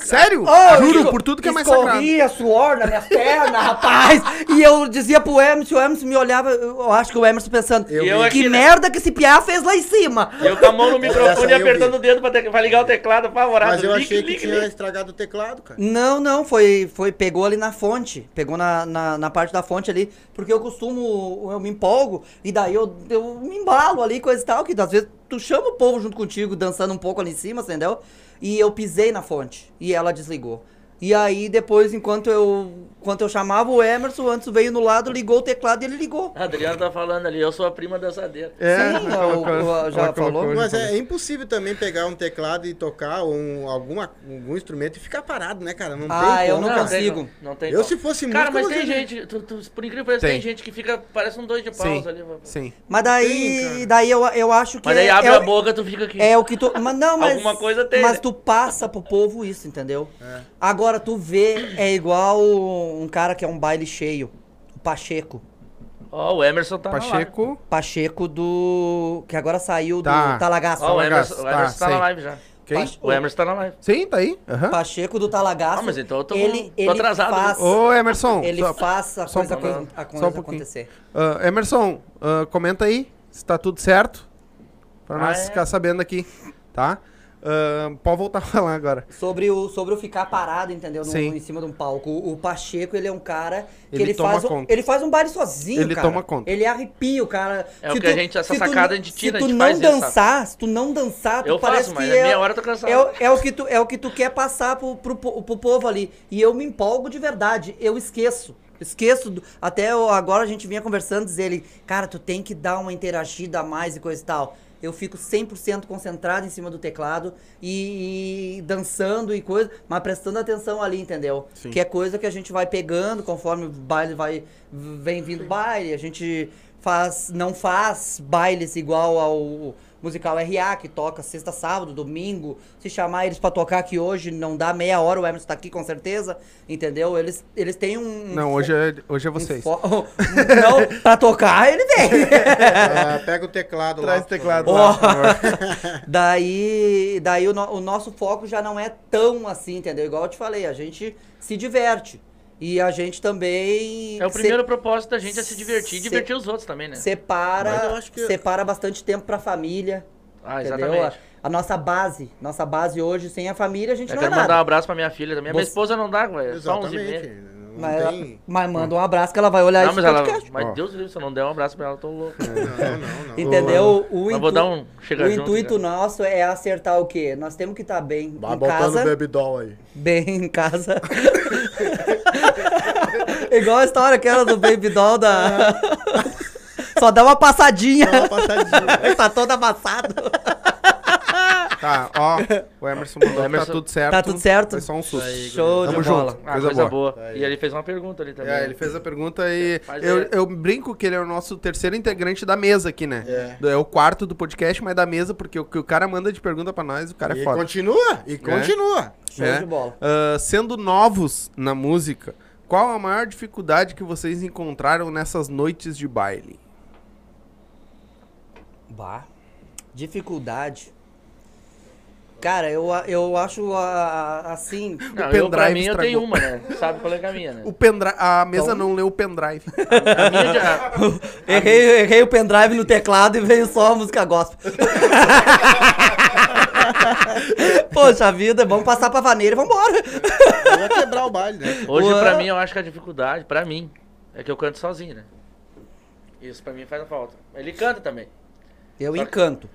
Sério? Ô, Juro, esco- por tudo que é mais sagrado. Escorria suor nas minhas pernas, rapaz. E eu dizia pro Emerson, o Emerson me olhava, eu acho que o Emerson pensando, Eu eu aqui, que né? merda que esse piá fez lá em cima. E eu com a mão no microfone eu apertando o dedo pra, te- pra ligar o teclado apavorado. Mas eu achei que ligue, tinha estragado o teclado, cara. Não, não, foi, foi, pegou ali na fonte, pegou na, na, na parte da fonte ali, porque eu costumo, eu me empolgo, e daí eu, eu me embalo ali, coisa e tal, que às vezes tu chama o povo junto contigo, dançando um pouco ali em cima, entendeu? E eu pisei na fonte, e ela desligou. E aí depois, enquanto eu, enquanto eu chamava o Emerson, o Anderson veio no lado, ligou o teclado e ele ligou. A Adriano tá falando ali, eu sou a prima dançadeira. É, Sim, o- o- já falou. Mas é, impossível também pegar um teclado e tocar ou um, alguma, algum instrumento e ficar parado, né, cara? Não Ah, tem eu como. não consigo. como, Não tem Eu, como. se fosse Cara, músico, mas tem gente, tu- tu- por incrível que pareça, tem. Tem. gente que fica, parece um dois de Sim, paus ali. sim. Mas daí, cara. daí eu, eu acho que Mas aí é, abre é, a boca, tu fica aqui. É o que tu. Mas não, mas. Alguma coisa tem, Mas né? tu passa pro povo isso, entendeu? É. Agora tu vê, é igual um cara que é um baile cheio, o Pacheco. Ó, o Emerson tá na live. Pacheco. Pacheco do. Que agora saiu Tá. do Talagaço. Ó, o Emerson, o tá, Emerson tá, sei. na live já. Quem? Pache- O Emerson tá na live. Sim, tá aí. Aham. Pacheco do Talagaço. Ah, mas então eu tô- ele, tô ele atrasado, Faz, Ô, Emerson. ele só- faz a só um coisa, pouquinho. a coisa Só um pouquinho. acontecer. Ah, Emerson, ah, comenta aí se tá tudo certo. Pra Ah, nós é? ficar sabendo aqui, tá? Ah, pode voltar a falar agora. Sobre o, sobre o ficar parado, entendeu? No- Sim. em cima de um palco. O, o Pacheco, ele é um cara que Ele ele, toma faz. Um, conta. ele faz um baile sozinho, Ele cara. toma conta. Ele arrepia o cara. É o Se que a gente- essa tu sacada não- a gente tira, Se tu não faz isso, dançar, se tu não dançar, tu Eu parece faço, mas que é é, meia hora eu tô cansado. é, é o que tu, é o que tu quer passar pro, pro, pro povo ali. E eu me empolgo de verdade. Eu esqueço. Esqueço. do- até eu- agora a gente vinha conversando, dizer ele, cara, tu tem que dar uma interagida a mais e coisa e tal. Eu fico 100% concentrado em cima do teclado e, e dançando e coisa, mas prestando atenção ali, entendeu? Sim. Que é coisa que a gente vai pegando conforme o baile vai vem vindo baile, a gente faz não faz bailes igual ao musical RA que toca sexta, sábado, domingo. Se chamar eles pra tocar aqui hoje não dá meia hora, o Emerson tá aqui com certeza, entendeu? Eles eles têm um Não, hoje é, hoje é um vocês. fo- <laughs> não, pra tocar ele vem. Ah, pega o teclado Traz lá. o teclado lá, favor. <laughs> <laughs> daí daí o, no- o nosso foco já não é tão assim, entendeu? Igual eu te falei, a gente se diverte. E a gente também É o se- primeiro propósito da gente é se divertir e se- divertir os outros também, né? separa, que- separa bastante tempo pra família. Ah, entendeu? exatamente. A, a nossa base, nossa base hoje sem a família a gente Eu não é quero mandar um nada. abraço pra minha filha também. A minha Você- esposa não dá, velho. é Só 11 e Exatamente. meia. Não Mas, ela- mas manda um abraço que ela vai olhar Não, esse mas ela. Mas. Deus livre, se eu não der um abraço pra ela, eu tô louco. Não, não, não. Entendeu? O, Mas intu- vou dar um chega o junto, intuito né? nosso é acertar o quê? Nós temos que estar bem Vai em botando casa. o baby doll aí. Bem em casa. <laughs> Igual a história que era do Baby Doll da. Só dá uma passadinha. Dá uma passadinha. <laughs> tá todo amassado. <laughs> Tá, ó. O Emerson mandou que tá Emerson- tudo certo. Tá tudo certo? Foi só um susto. Show Tamo de bola. junto. Ah, Coisa coisa, boa. boa. E ele fez uma pergunta ali também. É, ele fez a pergunta e Mas eu, é- eu brinco que ele é o nosso terceiro integrante da mesa aqui, né? É. É o quarto do podcast, mas da mesa, porque o que o cara manda de pergunta pra nós, o cara é E foda. continua, e continua. Show É. de bola. Ah, sendo novos na música, qual a maior dificuldade que vocês encontraram nessas noites de baile? Bah. Dificuldade. Cara, eu, eu acho a- assim. <laughs> Não, O eu, pra pendrive mim, eu estragou. tenho uma, né? Sabe qual é que é a minha, né? O pendrive, a mesa Então- não leu o pendrive. <laughs> A minha já... <laughs> Errei, errei o pendrive no teclado e veio só a música gospel. <laughs> Poxa vida, vamos passar pra vaneira e vambora. Vai quebrar o baile, né? Hoje, Ué. pra mim, eu acho que a dificuldade, pra mim, é que eu canto sozinho, né? Isso pra mim faz falta. Ele canta também. Eu encanto.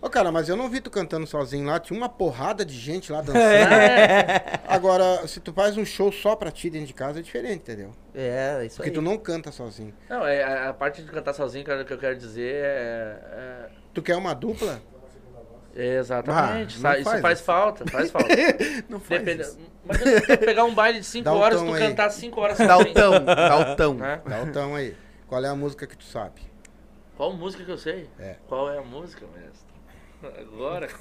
Ô, cara, mas eu não vi tu cantando sozinho lá. Tinha uma porrada de gente lá dançando. É. Agora, se tu faz um show só pra ti dentro de casa, é diferente, entendeu? É, isso Porque aí. tu não canta sozinho. Não, é, a, a parte de cantar sozinho, cara, que eu quero dizer é... Tu quer uma dupla? É- exatamente. Ah, isso faz faz, falta, faz <laughs> falta. Não faz Depende... isso. Imagina pegar um baile de 5 Dá um horas, tu aí. cantar 5 horas Dá o tão, dá o tão. Né? Dá o tom aí. Qual é a música que tu sabe? Qual música que eu sei? É. Qual é a música, mestre? <laughs> Agora. <laughs>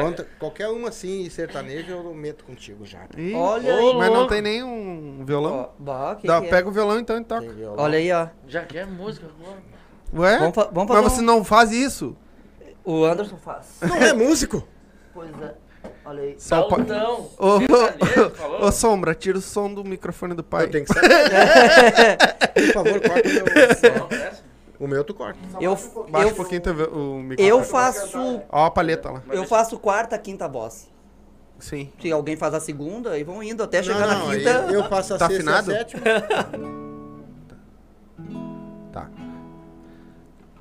Conta, qualquer uma assim, sertaneja, eu meto contigo já. Ih, Olha aí. mas não tem nenhum violão? Ó, bah, que Dá, que é? pega o violão então e toca. Olha aí, ó. Já quer música agora? Ué? Vamos vamos mas você um- não faz isso. O Anderson faz. Não é músico? Pois é. Olha aí. Só pa-. Ô, falou? ô, ô, Sombra, tira o som do microfone do pai. Eu tenho que saber. <laughs> Por favor, corta o meu. Não? O meu tu corta. Eu, Baixa eu, um pouquinho o microfone. eu faço. Ó a palheta lá. Eu faço quarta, quinta voz. Sim. Se alguém faz a segunda, e vão indo até Não, chegar não, na aí quinta. eu faço a Tá sexta e a sétima. <laughs> Tá.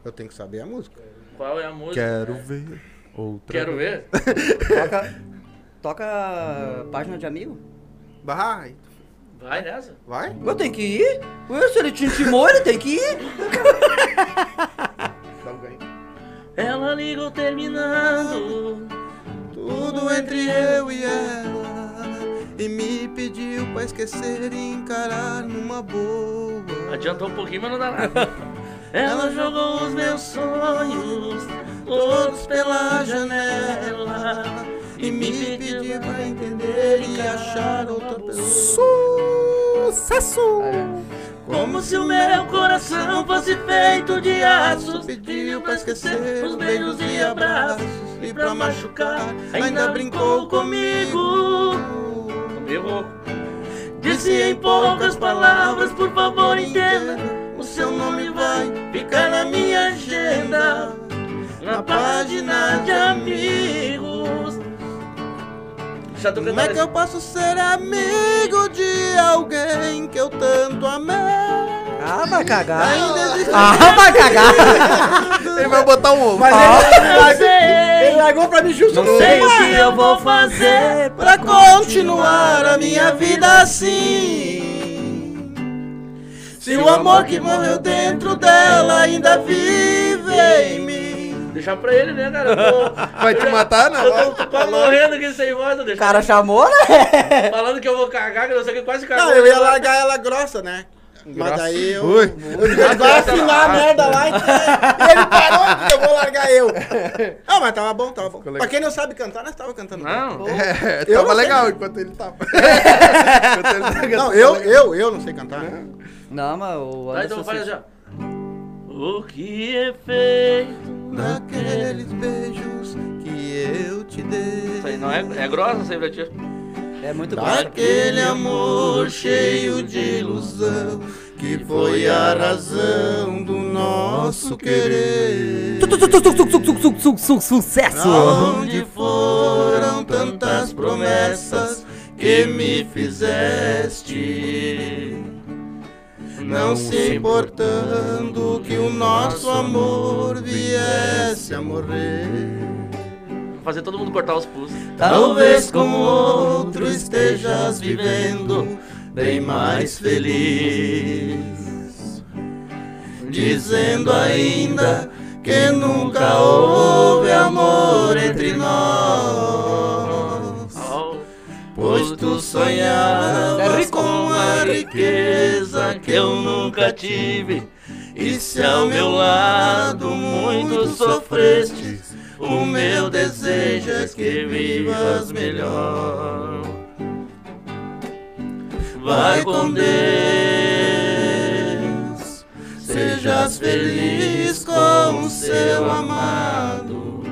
Eu tenho que saber a música. Qual é a música? Quero ver outra. Quero ver? Toca. Toca página de amigo? Vai. Vai nessa. Vai? Eu tenho que ir? Ué, se ele te intimou, ele tem que ir. Ela ligou terminando. Tudo entre eu e ela. E me pediu pra esquecer e encarar numa boa. Adiantou um pouquinho, mas não dá nada. <laughs> Ela jogou os meus sonhos todos pela janela E me pediu pra entender e achar outra pessoa. Sucesso! Como se o meu coração fosse feito de aços. Pediu pra esquecer os beijos e abraços e pra machucar ainda brincou comigo. Errou. Disse em poucas palavras, por favor entenda, o seu nome vai ficar na minha agenda, na página de amigos. Como é que eu posso ser amigo de alguém que eu tanto amei? Ah, vai cagar. Ainda existe Ah, vai cagar. Ele vai botar um ovo. Mas ele, sei, ele largou pra mim justo não sei o que eu vou fazer pra continuar a minha vida assim. Se o amor que morreu dentro dela ainda vive em mim. Deixar pra ele, né, cara? Tô- <laughs> Vai te matar, não? Eu tô quase morrendo aqui sem voz, O cara chamou, né? <laughs> Falando que eu vou cagar, que eu não sei o que quase cagou. Não, eu ia largar ela grossa, né? Mas daí eu. Ui. Eu afinar a merda lá e e ele parou e eu vou largar eu. Ah, mas tava bom, tava bom. Pra quem não sabe cantar, nós tava cantando. bem. Não, É, tava não sei. legal enquanto ele tava. <laughs> enquanto ele tava Não, eu, eu, eu não sei cantar. Não, mas o Vai, Anderson então faz Silva- assim. O que é feito Naqueles beijos que eu te dei. Isso aí não é, é grossa, isso aí pra ti. É muito bom. Daquele amor cheio de ilusão que foi a razão do nosso querer. Sucesso! Onde foram tantas promessas que me fizeste? Não se importando que o nosso amor viesse a morrer. Vou fazer todo mundo cortar os pulsos. Talvez com outro estejas vivendo bem mais feliz. Dizendo ainda que nunca houve amor entre nós. Pois tu sonhavas com riqueza que eu nunca tive. E se ao meu lado muito sofreste, o meu desejo é que vivas melhor. Vai com Deus, sejas feliz com o seu amado.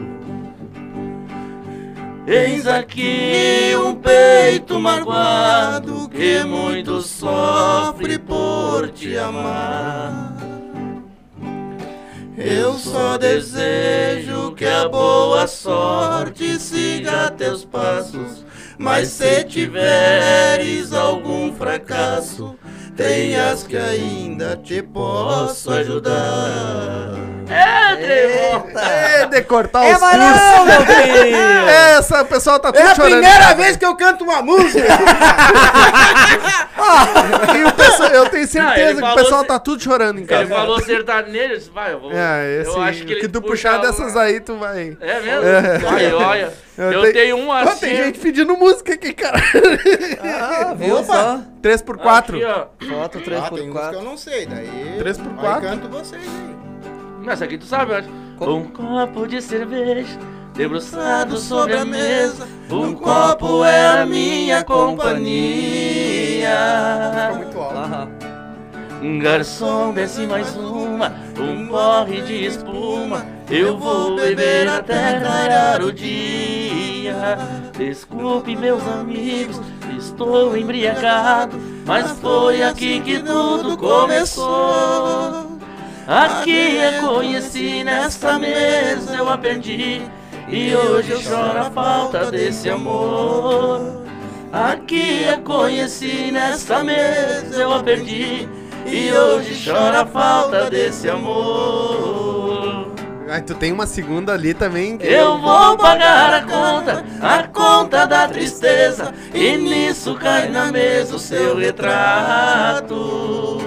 Eis aqui um peito magoado que muito sofre por te amar. Eu só desejo que a boa sorte siga teus passos. Mas se tiveres algum fracasso, tenhas que ainda te posso ajudar. É, tremor! É, de cortar É os pulsos. meu filho! <laughs> É, essa, o pessoal tá tudo É a chorando. primeira vez que eu canto uma música. <laughs> E o pessoal, eu tenho Não, certeza ele que o pessoal se- tá tudo chorando em Ele casa. falou sertanejo, eu vai, eu vou. É, esse, eu acho que ele que tu puxa puxar uma- dessas aí, tu vai... É mesmo? É. Olha, olha. Eu, tenho- tenho um Ó, assim. tem gente pedindo música aqui, cara. Ah, viu Opa! só? 3 por 4 Aqui, ó. Foto Ah, tem uns que 3x4. eu não sei, daí. Três por aí quatro. canto vocês aí. Não, essa aqui tu sabe. Como? Um copo de cerveja debruçado sobre a mesa. Um copo é a minha companhia. muito alto. Um garçom desce mais uma, um porre de espuma. Eu vou beber até clarear o dia. Desculpe, meus amigos, estou embriagado. Mas foi aqui que tudo começou. Aqui eu conheci, nesta mesa eu aprendi. E hoje eu choro a falta desse amor. Aqui eu conheci, nesta mesa eu aprendi. E hoje choro a falta desse amor. Ai, tu tem uma segunda ali também. Eu vou pagar a conta, a conta da tristeza. E nisso cai na mesa o seu retrato.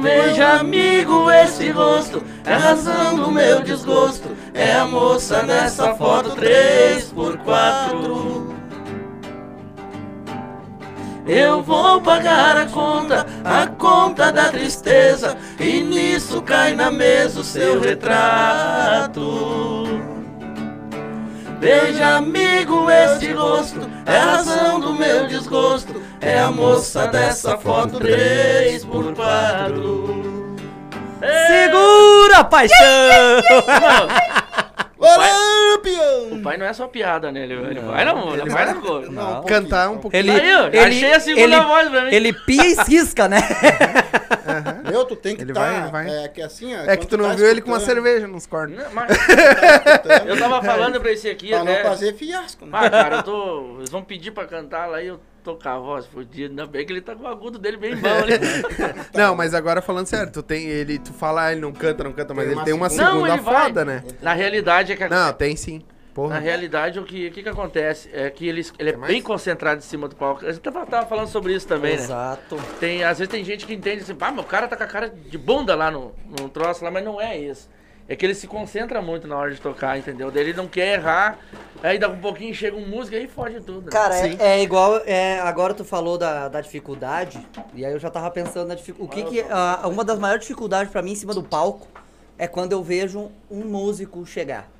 Veja, amigo, esse rosto é a razão do meu desgosto. É a moça nessa foto 3 por 4 Eu vou pagar a conta, a conta da tristeza. E nisso cai na mesa o seu retrato. Veja, amigo, esse rosto é a razão do meu desgosto. É a moça dessa foto 3 por 4 Segura, paixão! Olá, peão! O pai não é só piada, né? Ele, ele vai não, ele vai na cor. Não. Cantar um pouquinho. Ele, Aí, ó, ele, achei a segunda ele, voz pra mim. Ele pia e cisca, né? Meu, tu tem que Ele tá, vai, ele vai. É que assim, ó, É que tu não tá viu ele com uma cerveja nos cornos. Não, mas <laughs> eu tava falando pra esse aqui Pra não até. fazer fiasco, né? Ah, cara, eu tô. Eles vão pedir pra cantar lá e eu tô com a voz fodida. Ainda bem que ele tá com o agudo dele bem bom ali. <laughs> Não, mas agora falando sério, tu tem ele, tu fala, ah, ele não canta, não canta, mas Tem ele uma tem uma segunda. Não, segunda vai. foda, né? Na realidade é que a- Não, tem sim. Na Porra. realidade, o que, o que que acontece é que ele, ele é Quer mais? bem concentrado em cima do palco. A gente tava, tava falando sobre isso também, né? Exato. Tem, às vezes tem gente que entende assim, pá, o cara tá com a cara de bunda lá no, no troço lá, mas não é isso. É que ele se concentra muito na hora de tocar, entendeu? Daí ele não quer errar, aí dá um pouquinho, chega um músico e aí foge tudo. né? Cara, é, é igual. É, agora tu falou da, da dificuldade, e aí eu já tava pensando na dificuldade. O que que. ah, uma das maiores dificuldades pra mim em cima do palco é quando eu vejo um músico chegar.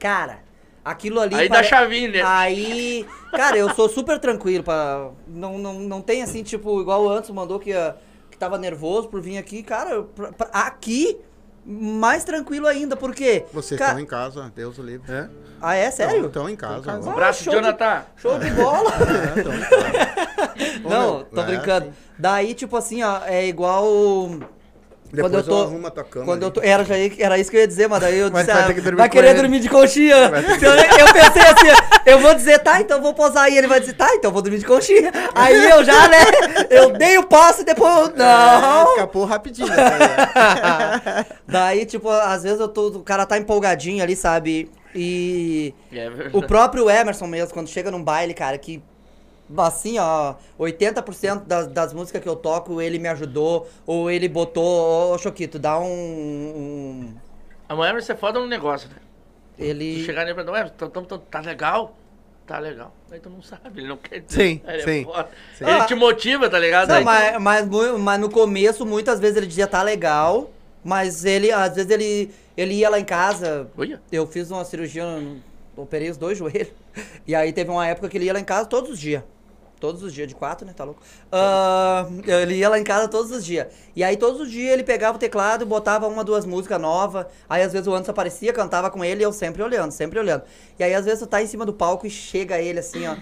Cara, aquilo ali. Aí dá chavinha, né? Aí. Cara, eu sou super tranquilo pra. Não, não, não tem assim, tipo, igual o Antes mandou que, ah, que tava nervoso por vir aqui. Cara, pra- pra- aqui. Mais tranquilo ainda, porque. Vocês Ca- estão em casa, Deus o livre. É? Ah, é? Sério? Estão em casa. Em casa. ó. Ah, Abraço, show de- Jonathan. Show de bola! É. <laughs> Ô, Não, tô é brincando. assim. Daí, tipo assim, ó, é igual. Depois quando eu tô. arrumo a tua cama quando eu tô. Era, já, era isso que eu ia dizer, mas daí eu Mas disse. vai ah, ter que dormir vai querer ele. dormir de conchinha. Eu, eu pensei assim, eu vou dizer, tá, então eu vou posar. E ele vai dizer, tá, então eu vou dormir de conchinha. Aí eu já, né? Eu dei o passo e depois. eu- É, Não! escapou rapidinho. né? <laughs> Daí, tipo, às vezes eu tô. O cara tá empolgadinho ali, sabe? E. É. O próprio Emerson mesmo, quando chega num baile, cara, que assim, ó, 80% das, das músicas que eu toco, ele me ajudou, ou ele botou, ô Choquito, dá um. um- A mulher vai ser foda no negócio, né? Tu ele. chegar nele e falar, ué, tá, legal? Tá legal. Aí tu não sabe, ele não quer dizer. Sim, Ele é sim, foda. sim. Ele Ah. te motiva, tá ligado? Não, tu- mas, mas, mas no começo, muitas vezes ele dizia tá legal, mas ele, às vezes ele, ele ia lá em casa, Olha. eu fiz uma cirurgia, operei os dois <laughs> joelhos, e aí teve uma época que ele ia lá em casa todos os dias. Todos os dias, de quatro, né? Tá louco? Ah, ele ia lá em casa todos os dias. E aí, todos os dias, ele pegava o teclado, botava uma, duas músicas novas. Aí, às vezes, o Anderson aparecia, cantava com ele e eu sempre olhando, sempre olhando. E aí, às vezes, tu tá em cima do palco e chega ele assim, ó.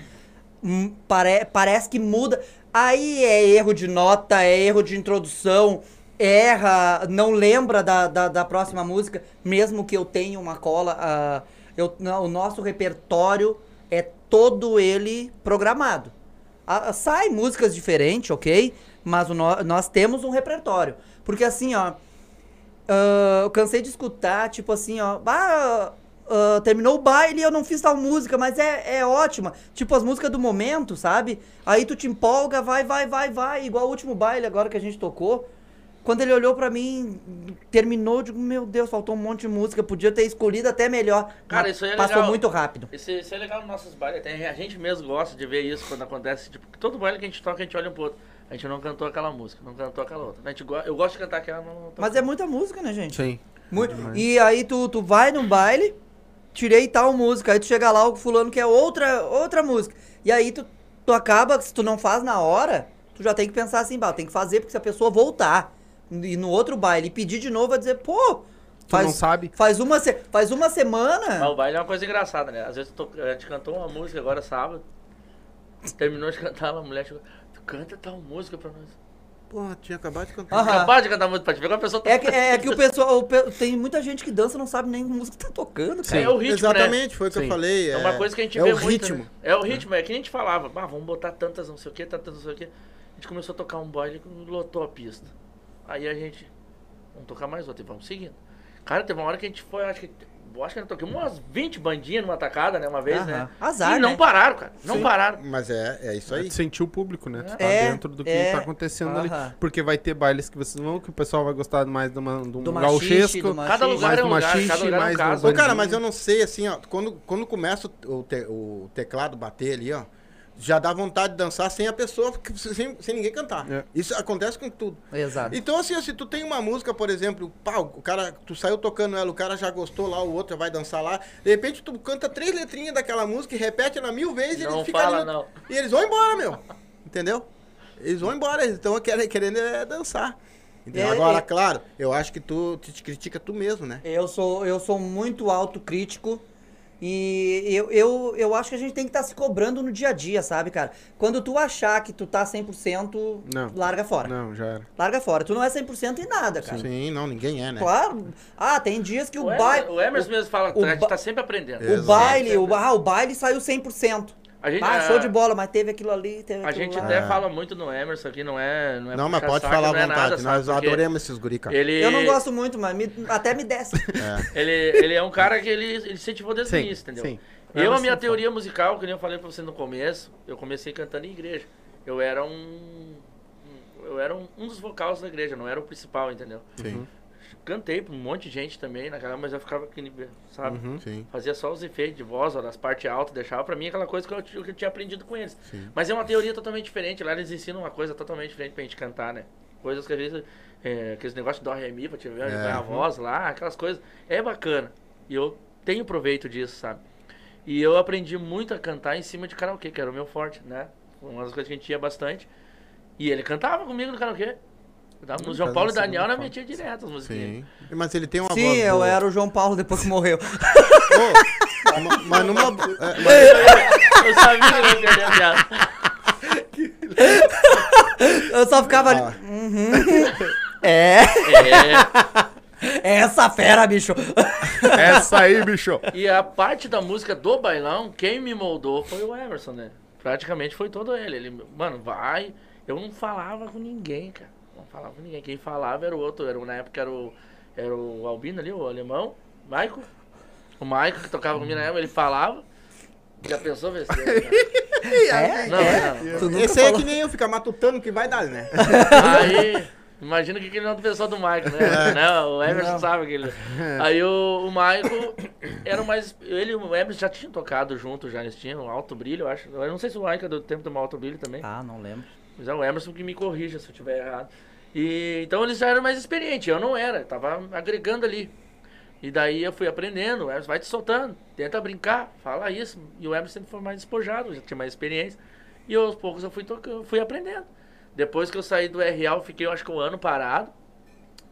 hum, pare- parece que muda. Aí é erro de nota, é erro de introdução, erra, não lembra da, da, da próxima música, mesmo que eu tenha uma cola. ah, eu, não, o nosso repertório é todo ele programado. Ah, sai músicas diferentes, ok? Mas o nó- nós temos um repertório. Porque assim, ó. ah, eu cansei de escutar, tipo assim, ó. Ah, terminou o baile e eu não fiz tal música, mas é, é ótima. Tipo as músicas do momento, sabe? Aí tu te empolga, vai, vai, vai, vai. Igual o último baile agora que a gente tocou. Quando ele olhou pra mim, terminou, eu digo, meu Deus, faltou um monte de música, podia ter escolhido até melhor. Cara, isso aí é Passou legal. muito rápido. Isso, isso é legal nos nossos bailes. Até a gente mesmo gosta de ver isso quando acontece. Tipo, todo baile que a gente toca, a gente olha um pro outro. A gente não cantou aquela música, não cantou aquela outra. A gente go- eu gosto de cantar aquela, não, não Mas é muita música, né, gente? Sim. Muito. E aí tu, tu vai num baile, tirei tal música, aí tu chega lá, o fulano quer outra, outra música. E aí tu, tu acaba, se tu não faz na hora, tu já tem que pensar assim, bah, tem que fazer, porque se a pessoa voltar e no outro baile e pedir de novo, vai dizer, pô, faz, não sabe? Faz uma, se- faz uma Mas semana. o baile é uma coisa engraçada, né? Às vezes eu tô- a gente cantou uma música agora sábado. Terminou de cantar, a mulher chegou. Tu canta tal música pra nós. Pô, tinha acabado de cantar. Aham. Acabou de cantar música pra te ver a pessoa tá. É que, é que o <laughs> pessoal, o pe- tem muita gente que dança e não sabe nem que música tá tocando, cara. É o ritmo, né? Exatamente, foi o que Sim. eu falei. É uma coisa que a gente é vê o muito, ritmo. né? É o ritmo, é que a gente falava, ah, vamos botar tantas não sei o que, tantas não sei o que. A gente começou a tocar um baile que lotou a pista. Aí a gente, vamos tocar mais outra e vamos seguindo. Cara, teve uma hora que a gente foi, acho que, eu acho que eu toquei umas 20 bandinhas numa tacada, né, uma vez, né? Azar, E não né? pararam, cara, não Sim. pararam. Mas é, é isso aí. Sentir o público, né? Tu tá É, dentro do que é. tá acontecendo ali. Aham. Porque vai ter bailes que vocês vão, que o pessoal vai gostar mais de, uma, de um Do gauchesco. do Cada lugar mais é do um lugar, cada lugar é um mais do caso. Ô, cara, mas eu não sei, assim, ó, quando, quando começa o, te- o teclado bater ali, ó, já dá vontade de dançar sem a pessoa, sem, sem ninguém cantar. É. Isso acontece com tudo. Exato. Então, assim, se tu tem uma música, por exemplo, pá, o cara, tu saiu tocando ela, o cara já gostou lá, o outro vai dançar lá, de repente tu canta três letrinhas daquela música e repete ela mil vezes e Não eles ficam fala, ali no- não. E eles vão embora, meu. Entendeu? Eles vão embora, eles estão querendo, é dançar. É, Agora, é- claro, eu acho que tu te, te critica tu mesmo, né? Eu sou, eu sou muito autocrítico e eu, eu, eu acho que a gente tem que estar se cobrando no dia a dia, sabe, cara? Quando tu achar que tu tá 100%, Não. larga fora. Não, já era. Larga fora. Tu não é 100% em nada, cara. Sim, não, ninguém é, né? Claro. Ah, tem dias que o, O, baile... Emerson, o Emerson mesmo fala, o a gente tá sempre aprendendo. O Exato. baile, o, ah, o baile saiu 100%. A gente, Ah, a- show de bola, mas teve aquilo ali, teve A aquilo gente lá. até É. fala muito no Emerson aqui, não é. Não, é Não, mas puxar pode saco, falar à não é vontade. nada, Nós sabe? Porque adoramos esses guri, cara. Ele, Eu não gosto muito, mas me- até me desce. É. Ele, ele é um cara que ele, ele incentivou desde o Sim, início, entendeu? sim. Eu, a minha teoria musical, que nem eu falei pra você no começo, eu comecei cantando em igreja. Eu era um. um- Eu era um, um dos vocais da igreja, não era o principal, entendeu? Sim, Cantei pra um monte de gente também naquela, mas eu ficava aqui, sabe? Uhum. sim. Fazia só os efeitos de voz, ó, das partes altas, deixava pra mim aquela coisa que eu, que eu tinha aprendido com eles. Sim. Mas é uma teoria totalmente diferente. Lá eles ensinam uma coisa totalmente diferente pra gente cantar, né? Coisas que às vezes. É, aqueles negócios de dó, ré, mi, pra te ver É. a voz lá, aquelas coisas. É bacana. E eu tenho proveito disso, sabe? E eu aprendi muito a cantar em cima de karaokê, que era o meu forte, né? Uma das coisas que a gente ia bastante. E ele cantava comigo no karaokê. Eu dava- O Hum, João Paulo e Daniel na forma. metia direto as musiquinhas. Sim. Mas ele tem uma Sim, voz eu boa. era o João Paulo depois que morreu. Ma- mas numa... <laughs> é, mas- Eu sabia que ele ia piada. Eu só ficava ali. Ah. Uhum. É, <laughs> É. é essa fera, bicho. Essa aí, bicho. E a parte da música do bailão, quem me moldou foi o Emerson, né? Praticamente foi todo ele. Ele, mano, vai. Eu não falava com ninguém, cara. Não falava com ninguém. Quem falava era o outro. Era, na época era o, era o Albino ali, o alemão, Maico. O Maico que tocava comigo na época, ele falava. Já pensou ver se. <laughs> É? Não, é. não. Nunca Esse aí é que nem eu, ficar matutando que vai dar, né? Aí, imagina que aquele não é do pessoal do Michael, né? né? O Emerson Não. sabe aquele. Aí o, o Michael era o mais. Ele e o Emerson já tinham tocado junto, já eles tinham um alto brilho, eu acho. Eu não sei se o Michael é do tempo do alto brilho também. Ah, não lembro. Mas é o Emerson que me corrija se eu estiver errado. E, então eles já eram mais experientes, eu não era, tava agregando ali. E daí eu fui aprendendo, o Emerson vai te soltando, tenta brincar, fala isso. E o Emerson sempre foi mais despojado, já tinha mais experiência. E aos poucos eu fui, tocando, fui aprendendo. Depois que eu saí do RL, eu fiquei eu acho que um ano parado.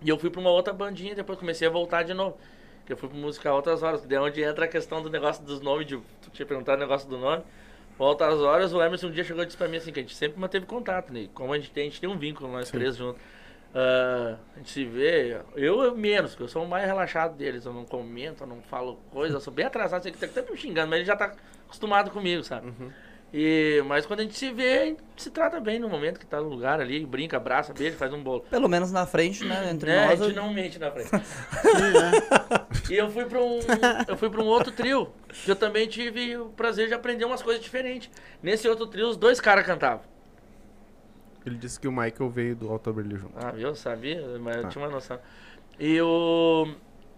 E eu fui pra uma outra bandinha, depois comecei a voltar de novo. Que eu fui pro musical outras horas, é onde entra a questão do negócio dos nomes, de, tu tinha perguntado o negócio do nome. Às horas, o Emerson um dia chegou e disse pra mim assim, que a gente sempre manteve contato, né? Como a gente tem, a gente tem um vínculo, nós três juntos. Ah, a gente se vê, eu, eu menos, porque eu sou o mais relaxado deles, eu não comento, eu não falo coisa, eu sou bem atrasado, sei que tá me xingando, mas ele já tá acostumado comigo, sabe? E, mas quando a gente se vê, a gente se trata bem no momento que tá no lugar ali, brinca, abraça, beija, faz um bolo. Pelo menos na frente, né? Entre Né? nós. A eu- gente não mente na frente. <laughs> e eu fui para um, eu fui para um outro trio, que eu também tive o prazer de aprender umas coisas diferentes. Nesse outro trio, os dois caras cantavam. Ele disse que o Michael veio do Alto Brilho junto. Ah, viu? Eu sabia, mas eu Tá. tinha uma noção. E, o,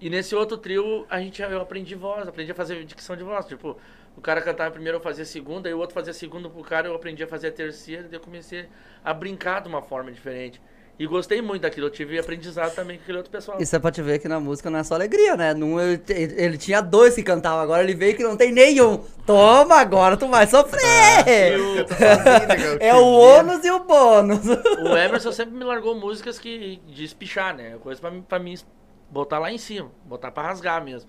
e nesse outro trio, a gente, eu aprendi voz, aprendi a fazer dicção de voz. Tipo, o cara cantava primeiro, eu fazia segunda, e o outro fazia segunda pro cara, eu aprendi a fazer a terceira, e eu comecei a brincar de uma forma diferente. E gostei muito daquilo, eu tive aprendizado também com aquele outro pessoal. Isso é pra te ver que na música não é só alegria, né? Num, ele, ele tinha dois que cantavam, agora ele veio que não tem nenhum. Toma, agora tu vai sofrer! o, É o ônus e o bônus. o Emerson sempre me largou músicas que de espichar, né? Coisa pra, mim- pra mim botar lá em cima, botar pra rasgar mesmo.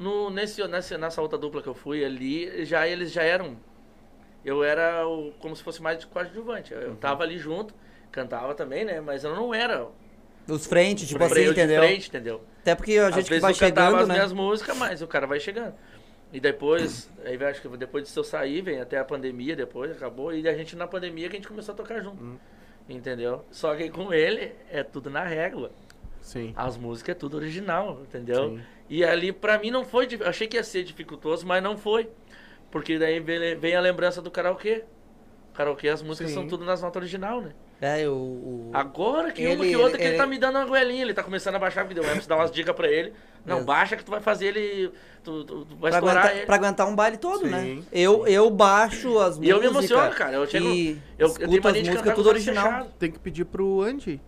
No, nesse, nessa, nessa outra dupla que eu fui ali, já eles já eram. Eu era o, como se fosse mais de coadjuvante. Eu tava ali junto, cantava também, né? Mas eu não era Os frentes, tipo assim, de entendeu? frente, entendeu? Até porque a Às gente que vezes vai eu cantava chegando, as né? minhas músicas, mas o cara vai chegando. E depois, <clears throat> aí eu acho que depois disso eu saí, vem até a pandemia depois, acabou. E a gente na pandemia que a gente começou a tocar junto. Hum. Entendeu? Só que com ele é tudo na régua. Sim. As músicas é tudo original, entendeu? Sim. E ali pra mim não foi, achei que ia ser dificultoso, mas não foi. Porque daí vem, vem a lembrança do karaokê. Karaokê, as músicas Sim. são tudo nas notas original, né? É, o. o- Agora que uma Ele- que outra que ele ele- tá me dando uma goelinha, ele tá começando a baixar, porque deu Emerson dá umas dicas pra ele. Não, Mesmo. baixa que tu vai fazer ele. Tu, tu- tu vai Pra estourar aguentar, ele. pra aguentar um baile todo, Sim, né? Eu, eu baixo as músicas. E eu me emociono, cara. Eu chego. e eu, eu escuto tenho as mania de músicas cantar tudo original. fechados. Tem que pedir pro Andy.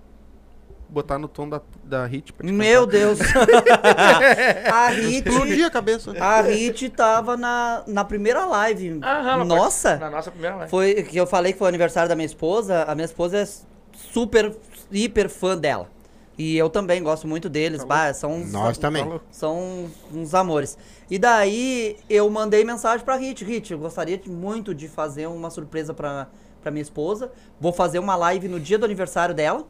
Botar no tom da, da hit Meu Deus. <laughs> a Hit. Explodir a cabeça. A Hit tava na, na primeira live. Aham, Nossa! Na nossa primeira live. Foi que eu falei que foi o aniversário da minha esposa. A minha esposa é super, hiper fã dela. E eu também gosto muito deles. Bah, são uns, Nós também. Falou. são uns amores. E daí eu mandei mensagem pra Hit. Hit, eu gostaria de- muito de fazer uma surpresa pra, pra minha esposa. Vou fazer uma live no dia do aniversário dela.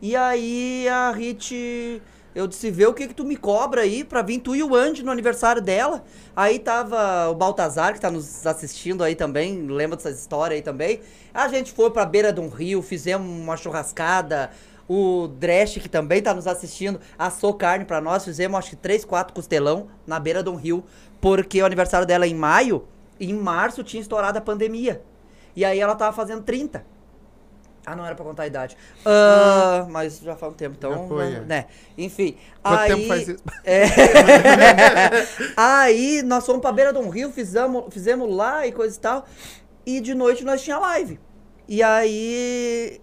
E aí a Hit. Eu disse, vê o que que tu me cobra aí pra vir tu e o Andy no aniversário dela. Aí tava o Baltazar, que tá nos assistindo aí também, lembra dessa história aí também. A gente foi pra beira de um rio, fizemos uma churrascada. O Dresch, que também tá nos assistindo, assou carne pra nós. Fizemos acho que 3, 4 costelão na beira de um rio. Porque o aniversário dela é em maio, em março tinha estourado a pandemia. E aí ela tava fazendo 30. Ah, não era pra contar a idade. Ah, mas já faz um tempo, então. Já foi, não- é. né? Enfim. Quanto aí, tempo faz isso? é. <laughs> aí nós fomos pra beira de um rio, fizemos, fizemos lá e coisa e tal. E de noite nós tinha live. E aí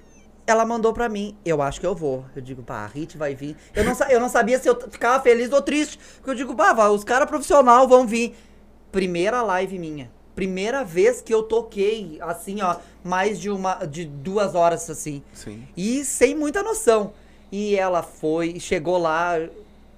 ela mandou pra mim, eu acho que eu vou. Eu digo, pá, a Hit vai vir. Eu não, eu não sabia se eu ficava feliz ou triste. Porque eu digo, pá, os caras profissional vão vir. Primeira live minha. Primeira vez que eu toquei, assim, ó, mais de uma, de duas horas, assim. Sim. E sem muita noção. E ela foi, chegou lá,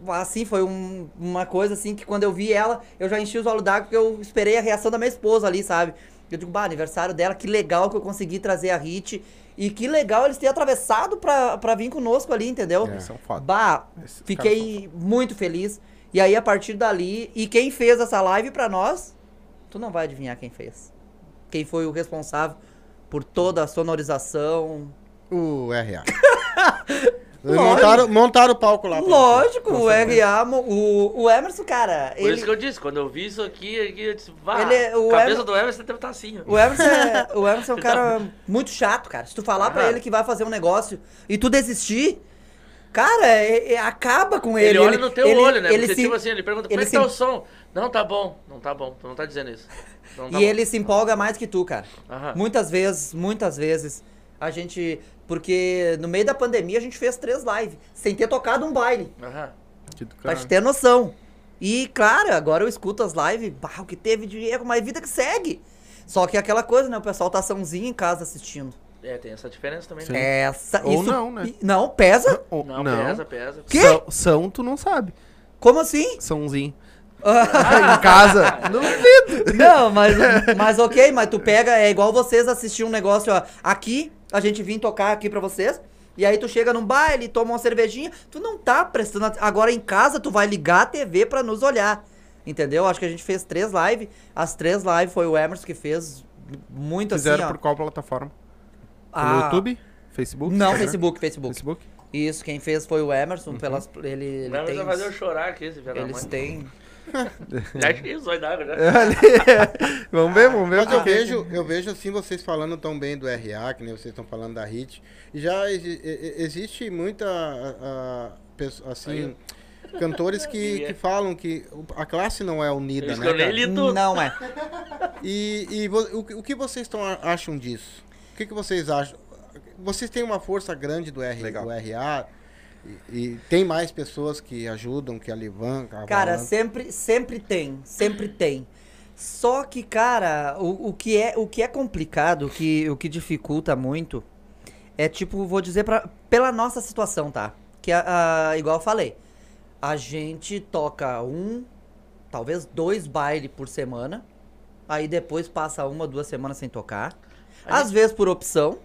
assim, foi um- uma coisa assim que quando eu vi ela, eu já enchi os olhos d'água porque eu esperei a reação da minha esposa ali, sabe? Eu digo, bah, aniversário dela, que legal que eu consegui trazer a Hit. E que legal eles terem atravessado pra, pra vir conosco ali, entendeu? Eles são foda. Bah, Esses fiquei muito feliz. E aí, a partir dali, e quem fez essa live pra nós, tu não vai adivinhar quem fez. Quem foi o responsável por toda a sonorização, O RA. <laughs> Montaram, montaram o palco lá. pra Lógico, o RA, o, o Emerson, cara, Por ele, isso que eu disse, quando eu vi isso aqui, aqui eu disse, vá, Ele é- o a cabeça Emer- do Emerson deve estar assim, ó. o Emerson é, <laughs> o Emerson é um cara muito chato, cara. Se tu falar pra Ah. ele que vai fazer um negócio e tu desistir, cara, é- é- acaba com ele. Ele, olha no teu ele- olho, né? Ele Porque, se, tipo assim, ele pergunta, como ele é que tá se- o som? Não, tá bom. Não tá bom. Tu não tá dizendo isso. Não tá e bom. ele se empolga mais que tu, cara. Aham. Muitas vezes, muitas vezes, a gente... Porque no meio da pandemia a gente fez três lives, sem ter tocado um baile. Aham. Pra te ter noção. E, claro, agora eu escuto as lives, bah, o que teve de erro, mas vida que segue. Só que é aquela coisa, né? O pessoal tá sãozinho em casa assistindo. É, tem essa diferença também, né? Essa, Ou isso, não, né? Não, pesa? <laughs> Ou- Não, pesa, pesa. Quê? São, são, tu não sabe. Como assim? Sãozinho. <laughs> em casa. <laughs> Não duvido. Não, mas, mas ok, mas tu pega, é igual vocês assistir um negócio, ó, aqui, a gente vir tocar aqui pra vocês, e aí tu chega num baile, toma uma cervejinha, tu não tá prestando at- Agora em casa tu vai ligar a TV pra nos olhar, entendeu? Acho que a gente fez três lives, as três lives foi o Emerson que fez, muito Fizeram assim, ó. por qual plataforma? Pelo Ah, YouTube? Facebook? Não, Instagram? Facebook, Facebook. Facebook? Isso, quem fez foi o Emerson, pelas, ele, ele Vai tem... fazer eu chorar aqui, esse velho Eles têm... <laughs> Já que isso vai dar, né? <laughs> vamos ver, vamos ver. Mas o eu vejo, eu vejo assim vocês falando tão bem do RA, que nem vocês estão falando da HIT. E já exi- existe muita, assim, cantores que, <laughs> que falam que o- a classe não é unida, Isso né? Não é. E, e o, que- o que vocês tão, a- acham disso? O que, que vocês acham? Vocês têm uma força grande do, R, Legal. do RA e, e tem mais pessoas que ajudam, que alavancam? Cara, sempre, sempre tem, sempre tem. Só que, cara, o, o, que, é, o que é complicado, o que, o que dificulta muito, é tipo, vou dizer pra, pela nossa situação, tá? Que, a, a- igual eu falei, a gente toca um, talvez dois bailes por semana, aí depois passa uma, duas semanas sem tocar. A Às vezes por opção,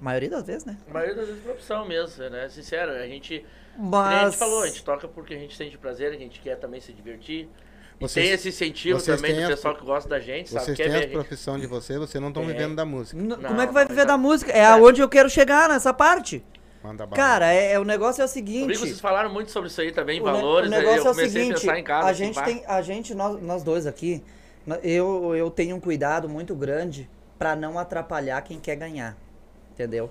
a maioria das vezes, né? A maioria das vezes por opção mesmo, né? Sincero, a gente. Mas... A gente falou, a gente toca porque a gente sente prazer, a gente quer também se divertir. E Vocês- tem esse incentivo também do a- pessoal que gosta da gente, sabe? Vocês têm a a gente. profissão de vocês, vocês não estão Tem. vivendo da música. N- Não, Como é que vai viver já- da música? É aonde eu quero chegar nessa parte. Manda bala. Cara, é, é- o negócio é o Eu seguinte. que vocês falaram muito sobre isso aí também, o ne- valores, o aí eu negócio é o a seguinte, em casa. a assim, gente pá. tem, a gente, nós, nós dois aqui, eu, eu tenho um cuidado muito grande pra não atrapalhar quem quer ganhar, entendeu?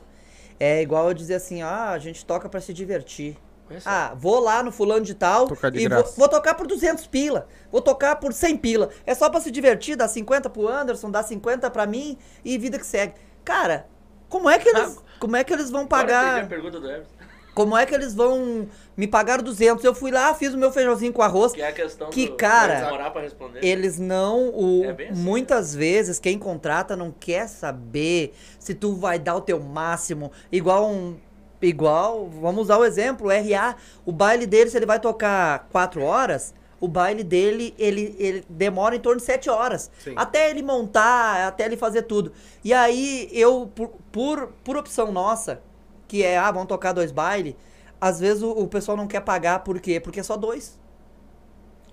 É igual eu dizer assim, ah, a gente toca pra se divertir. Essa- Ah, vou lá no fulano de tal Tocar de e vou, graça. vou tocar por 200 pila, vou tocar por 100 pila. É só pra se divertir, dá 50 pro Anderson, dá 50 pra mim e vida que segue. Cara, como é que eles, como é que eles vão Agora eu entendi pagar? a pergunta do Emerson. Como é que eles vão me pagar 200? Eu fui lá, fiz o meu feijãozinho com arroz. Que é a questão Que do, cara, vai demorar pra responder. Eles não. O, É bem assim, muitas vezes quem contrata não quer saber se tu vai dar o teu máximo. Igual um. Igual, vamos usar o exemplo, o RA. O baile dele, se ele vai tocar 4 horas, o baile dele, ele, ele demora em torno de 7 horas. Sim. Até ele montar, até ele fazer tudo. E aí, eu, por, por, por opção nossa, que é, ah, vamos tocar dois bailes, às vezes o, o pessoal não quer pagar, por quê? Porque é só dois.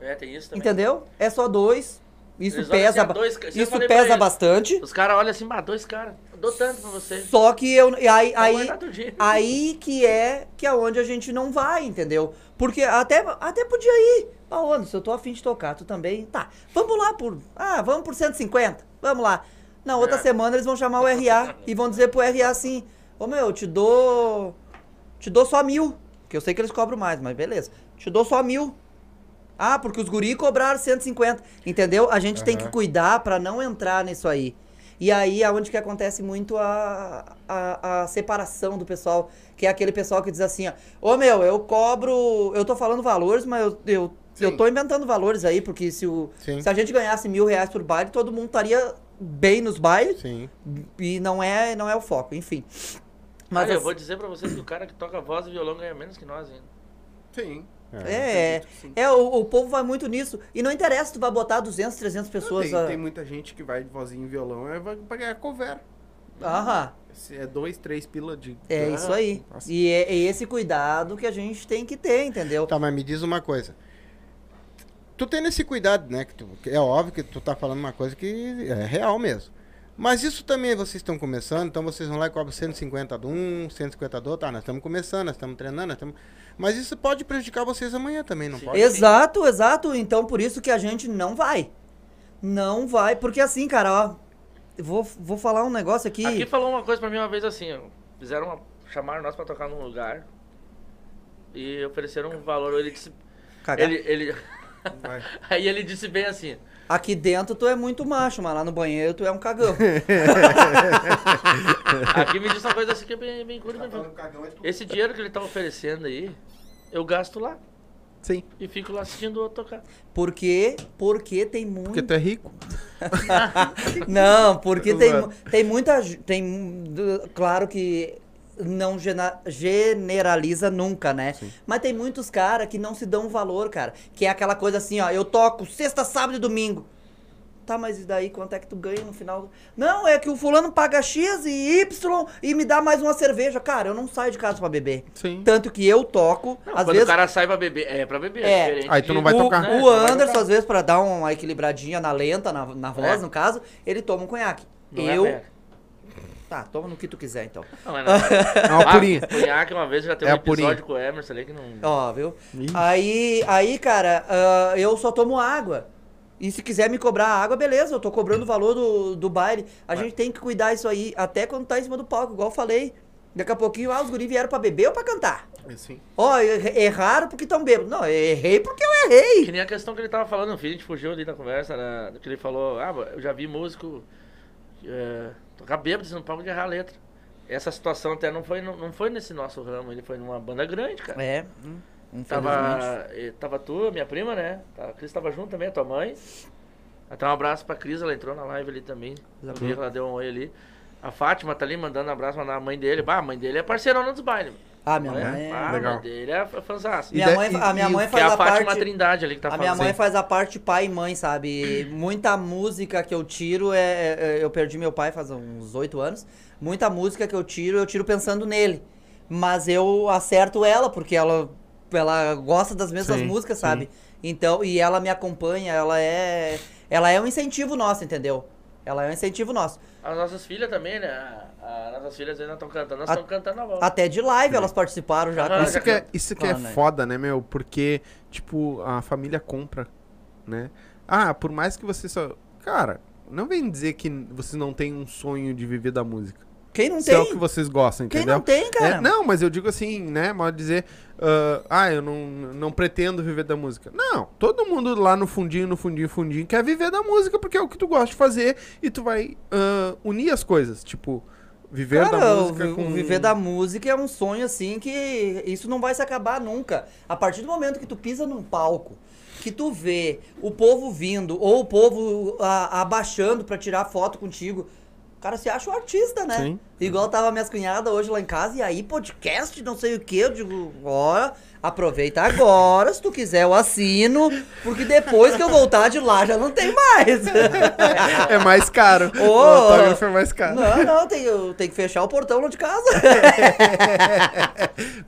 É, tem isso também. Entendeu? É só dois. Isso Eles pesa, assim, ah, dois isso pesa bastante. Os caras olham assim, bah, dois caras. Dou tanto pra você. Só que eu e aí aí, aí que é que é onde a gente não vai, entendeu? Porque até até podia ir. Paola, se eu tô afim de tocar, tu também. Tá. Vamos lá por Ah, vamos por 150. Vamos lá. Na outra É. semana eles vão chamar o RA <laughs> e vão dizer pro RA assim: "Ô meu, eu te dou te dou só mil, que eu sei que eles cobram mais, mas beleza. Te dou só mil. Ah, porque os guri cobraram 150. Entendeu? A gente tem que cuidar pra não entrar nisso aí. E aí é onde que acontece muito a, a, a separação do pessoal, que é aquele pessoal que diz assim, ó, ô meu, eu cobro, eu tô falando valores, mas eu, eu, eu tô inventando valores aí, porque se, o, Sim. se a gente ganhasse mil reais por baile, todo mundo estaria bem nos bailes, Sim. e não é, não é o foco, enfim. Mas Olha, eu assim- vou dizer pra vocês que o cara que toca voz e violão ganha menos que nós ainda. Sim. É, sim. é o, o povo vai muito nisso. E não interessa se tu vai botar 200, 300 pessoas. tem, a- tem muita gente que vai de vozinho e violão é vai pra ganhar cover. Aham, é dois, três pila de. é Ah, isso aí. nossa. E é, é esse cuidado que a gente tem que ter, entendeu? Tá, mas me diz uma coisa. Tu tendo esse cuidado, né? Que tu- que é óbvio que tu tá falando uma coisa que é real mesmo. Mas isso também vocês estão começando, então vocês vão lá e cobram 150 de um, 150 do outro. Ah, nós estamos começando, nós estamos treinando, nós estamos. Mas isso pode prejudicar vocês amanhã também, não Sim. pode? Exato, exato. Então por isso que a gente não vai. Não vai, porque assim, cara, ó. Vou, vou falar um negócio aqui. Aqui falou uma coisa pra mim uma vez assim, ó. Fizeram uma. Chamaram nós pra tocar num lugar. E ofereceram um valor. Ele disse. Cagar. Ele, ele, Vai. <laughs> aí ele disse bem assim. Aqui dentro tu é muito macho, mas lá no banheiro tu é um cagão. <laughs> Aqui me disse uma coisa assim que é bem, bem curta. bem- Esse dinheiro que ele tá oferecendo aí, eu gasto lá. Sim. E fico lá assistindo o outro tocar. Por quê? Porque tem muito. Porque tu é rico. <laughs> Não, porque <laughs> tem, tem muita. Tem, claro que não gena- generaliza nunca, né? Mas tem muitos caras que não se dão valor, cara. Que é aquela coisa assim, ó, eu toco sexta, sábado e domingo. Tá, mas e daí quanto é que tu ganha no final? Não, é que o fulano paga X e Y e me dá mais uma cerveja. Cara, eu não saio de casa pra beber. Sim. Tanto que eu toco, Não, às quando vezes. o cara sai pra beber, é pra beber. É. diferente Aí tu não vai o, tocar. né? o Tu vai Anderson, às vezes, pra dar uma equilibradinha na lenta, na, na voz, É. no caso, ele toma um conhaque. Não é eu. ruim. Tá, toma no que tu quiser, então. Não, é <laughs> não. É uma Ah, purinha. Cunhaque uma vez já tem É um a purinha. episódio com o Emerson ali que não. Ó, viu? Ih. Aí, aí, cara, ah, eu só tomo água. E se quiser me cobrar água, beleza, eu tô cobrando o valor do, do baile. A gente tem que cuidar isso aí, até quando tá em cima do palco, igual eu falei. Daqui a pouquinho, ah, os guri vieram pra beber ou pra cantar? Sim. Ó, er- erraram porque tão bêbados. Não, eu errei porque eu errei. Que nem a questão que ele tava falando, filho, a gente fugiu ali da conversa, né, que ele falou, ah, eu já vi músico é, tocar bêbado no palco de errar a letra. Essa situação até não foi, não, não foi nesse nosso ramo, ele foi numa banda grande, cara. É. Tava, eh, tava tu, minha prima, né? A Cris tava junto também, a tua mãe. Até um abraço pra Cris, ela entrou na live ali também. Ela deu um oi ali. A Fátima tá ali mandando um abraço mandar a mãe dele. Bah, a mãe dele é parceirona dos bailes. Ah, minha né? mãe. Ah, a Legal. dele é fanzaça. Minha E mãe, da- a minha mãe é faz a parte. Trindade ali que tá A minha mãe Sim. faz a parte pai e mãe, sabe? Muita música que eu tiro é, é- Eu perdi meu pai faz uns oito anos. Muita música que eu tiro, eu tiro pensando nele. Mas eu acerto ela, porque ela, ela gosta das mesmas Sim, músicas, sim. sabe? Então, e ela me acompanha, ela é. Ela é um incentivo nosso, entendeu? Ela é um incentivo nosso. As nossas filhas também, né? As nossas filhas ainda estão cantando, nós A- estamos cantando a volta. Até de live elas participaram já. Ah, Isso que é, isso que é Falando aí. foda, né, meu? Porque, tipo, a família compra, né? Ah, por mais que você só. Cara, não vem dizer que vocês não têm um sonho de viver da música. Quem não Se é o que tem? vocês gostam, Quem entendeu? não tem, cara? É, não, mas eu digo assim, né? Mal dizer, ah, ah, eu não, não pretendo viver da música. Não, todo mundo lá no fundinho, no fundinho, fundinho quer viver da música porque é o que tu gosta de fazer e tu vai ah, unir as coisas. Tipo, Viver Cara, da música com... o viver da música é um sonho assim que isso não vai se acabar nunca. A partir do momento que tu pisa num palco, que tu vê o povo vindo ou o povo a- abaixando pra tirar foto contigo, cara se acha um artista, né? Sim. Igual tava minhas cunhadas hoje lá em casa, e aí podcast, não sei o que, eu digo, ó, aproveita agora, se tu quiser eu assino, porque depois que eu voltar de lá já não tem mais. É mais caro. Ô, o autógrafo é mais caro. Não, não, tem, eu tenho que fechar o portão lá de casa. <laughs>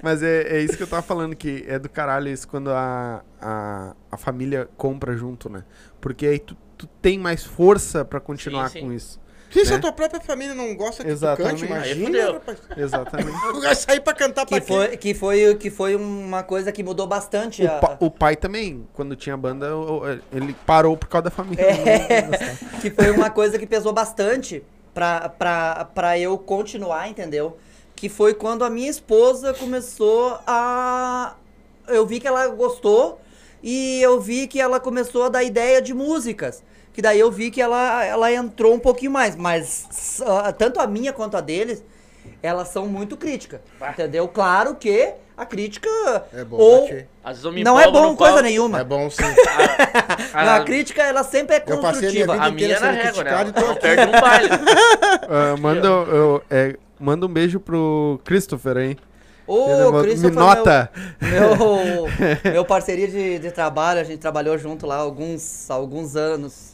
Mas é, é isso que eu tava falando, que é do caralho isso quando a, a, a família compra junto, né? Porque aí tu, tu tem mais força pra continuar Sim, sim. com isso. Se Né? a tua própria família não gosta que Exatamente. tu cante, imagina, fudeu. rapaz. <laughs> Exatamente. <laughs> Vai sair pra cantar pra Que quê? foi, que, foi, que foi uma coisa que mudou bastante. O, a- pa- o pai também, quando tinha banda, ele parou por causa da família. <laughs> É. Que foi uma coisa que pesou bastante pra, pra, pra eu continuar, entendeu? Que foi quando a minha esposa começou a. Eu vi que ela gostou e eu vi que ela começou a dar ideia de músicas. Que daí eu vi que ela, ela entrou um pouquinho mais. Mas ah, tanto a minha quanto a deles, elas são muito críticas. Entendeu? Claro que a crítica. É bom ou. Às vezes eu me não é bom coisa palco. nenhuma. É bom sim. A, Não, a, a crítica, ela sempre é Eu passei a minha construtiva. vida a minha é sendo régua, né? perde um baile. <laughs> Ah, manda, eu- é, manda um beijo pro Christopher, hein? Ô, mo- Christopher, me nota. Meu, meu, <laughs> meu parceria de, de trabalho, a gente trabalhou junto lá alguns, alguns anos.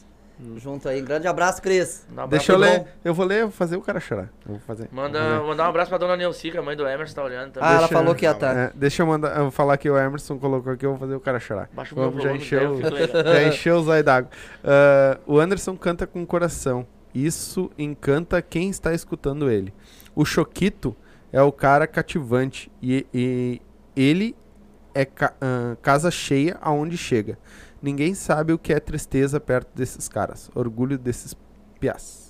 Junto aí. Grande abraço, Cris. Um Deixa eu abraço. ler. Eu vou ler, vou fazer o cara chorar. Eu vou fazer. Manda, Vou fazer. mandar um abraço pra dona Neucica, mãe do Emerson, tá olhando também. Ah, ela Deixa- falou que ia estar. É, deixa eu mandar, eu vou falar que o Emerson colocou aqui, eu vou fazer o cara chorar. Baixa o meu Vamos, <laughs> já encheu, legal. já encheu os olhos d'água. Ah, o Anderson canta com coração. Isso encanta quem está escutando ele. O Choquito é o cara cativante e, e ele é ca- ah, casa cheia aonde chega. Ninguém sabe o que é tristeza perto desses caras. Orgulho desses piás.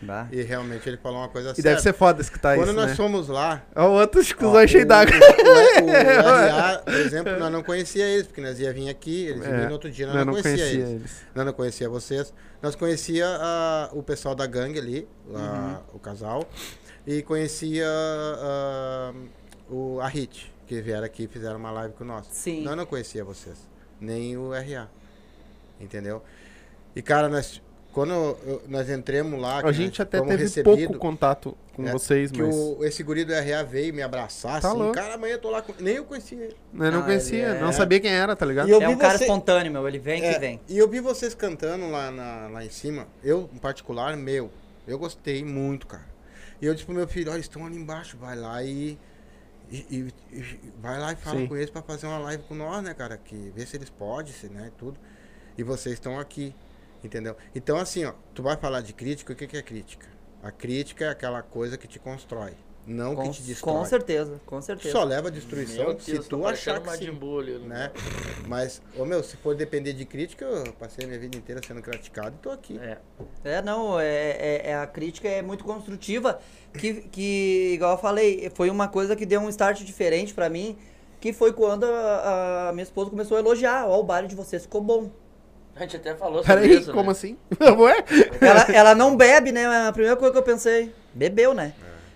Bah. E realmente ele falou uma coisa E deve certa. ser foda escutar Quando isso, nós né? fomos lá, Ó, o outro com os Ó, olhos cheios o- d'água. O, o, o RA, por exemplo, nós não conhecia eles, porque nós ia vir aqui, eles iam É, vir no outro dia, nós não, não conhecia, conhecia eles. eles. Nós não conhecia vocês. Nós conhecia ah, o pessoal da gangue ali, ah, o casal, e conhecia ah, o, a Hit, que vieram aqui e fizeram uma live com nós. Sim. Nós não conhecia vocês, nem o RA, entendeu? E, cara, nós, quando eu- nós entramos lá... que A gente nós até teve recebido, pouco contato com é, vocês, que mas o, esse guri do RA veio me abraçar, Tá assim, louco. cara, amanhã eu tô lá com... Nem eu conhecia ele. eu não Ah, conhecia, ele é- não sabia quem era, tá ligado? E eu É vi um cara você- espontâneo, meu. Ele vem É, que vem. E eu vi vocês cantando lá, na- lá em cima. Eu, em particular, meu. Eu gostei muito, cara. E eu disse pro meu filho, olha, eles estão ali embaixo, vai lá e. e- e- e- vai lá e fala Sim. com eles pra fazer uma live com nós, né, cara? Que vê se eles podem, se, né, tudo. E vocês estão aqui, entendeu? Então, assim, ó, tu vai falar de crítica, o que, que é crítica? A crítica é aquela coisa que te constrói, não Com, que te destrói. com certeza, com certeza. Só leva destruição Meu se Deus, tu achar que sim Buu ali, né? Mas, ô meu, se for depender de crítica, eu passei a minha vida inteira sendo criticado e tô aqui. É. É, não, é, é- é- a crítica é muito construtiva, que, que, igual eu falei, foi uma coisa que deu um start diferente pra mim, que foi quando a, a minha esposa começou a elogiar, ó, o baile de vocês ficou bom. A gente até falou sobre Peraí, isso, como né? assim? <laughs> Ué? Ela, ela não bebe, né, a primeira coisa que eu pensei, bebeu, né?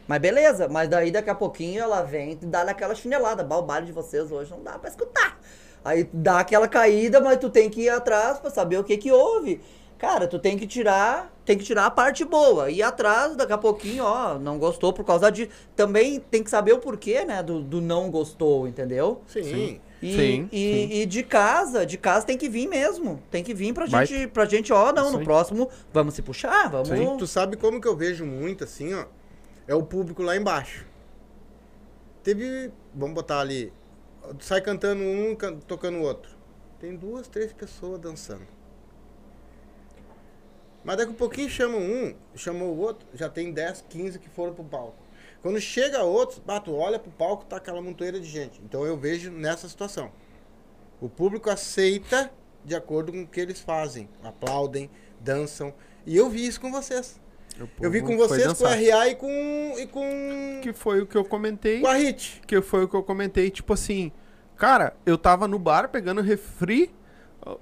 Mas beleza, mas daí daqui a pouquinho ela vem e dá aquela chinelada, bah, o baile de vocês hoje não dá pra escutar. Aí dá aquela caída, mas tu tem que ir atrás pra saber o que que houve. Cara, tu tem que tirar, tem que tirar a parte boa. Ir atrás, daqui a pouquinho, ó, não gostou por causa de. Também tem que saber o porquê, né? Do, do não gostou, entendeu? Sim. E, Sim, e, sim. e de casa, de casa tem que vir mesmo. Tem que vir pra Vai. gente, pra gente, ó, não, no próximo vamos se puxar, vamos. Sim. Tu sabe como que eu vejo muito assim, ó? É o público lá embaixo. Teve, vamos botar ali, sai cantando um, can- tocando o outro. Tem duas, três pessoas dançando. Mas daqui a pouquinho chama um, chama o outro, já tem 10, 15 que foram pro palco. Quando chega outros, bah, tu olha pro palco, tá aquela montoeira de gente. Então eu vejo nessa situação. O público aceita de acordo com o que eles fazem. Aplaudem, dançam. E eu vi isso com vocês. Eu vi com vocês, com o dançar. RA e com. e com. Que foi o que eu comentei. com a Hit. Que foi o que eu comentei, tipo assim. Cara, eu tava no bar pegando refri.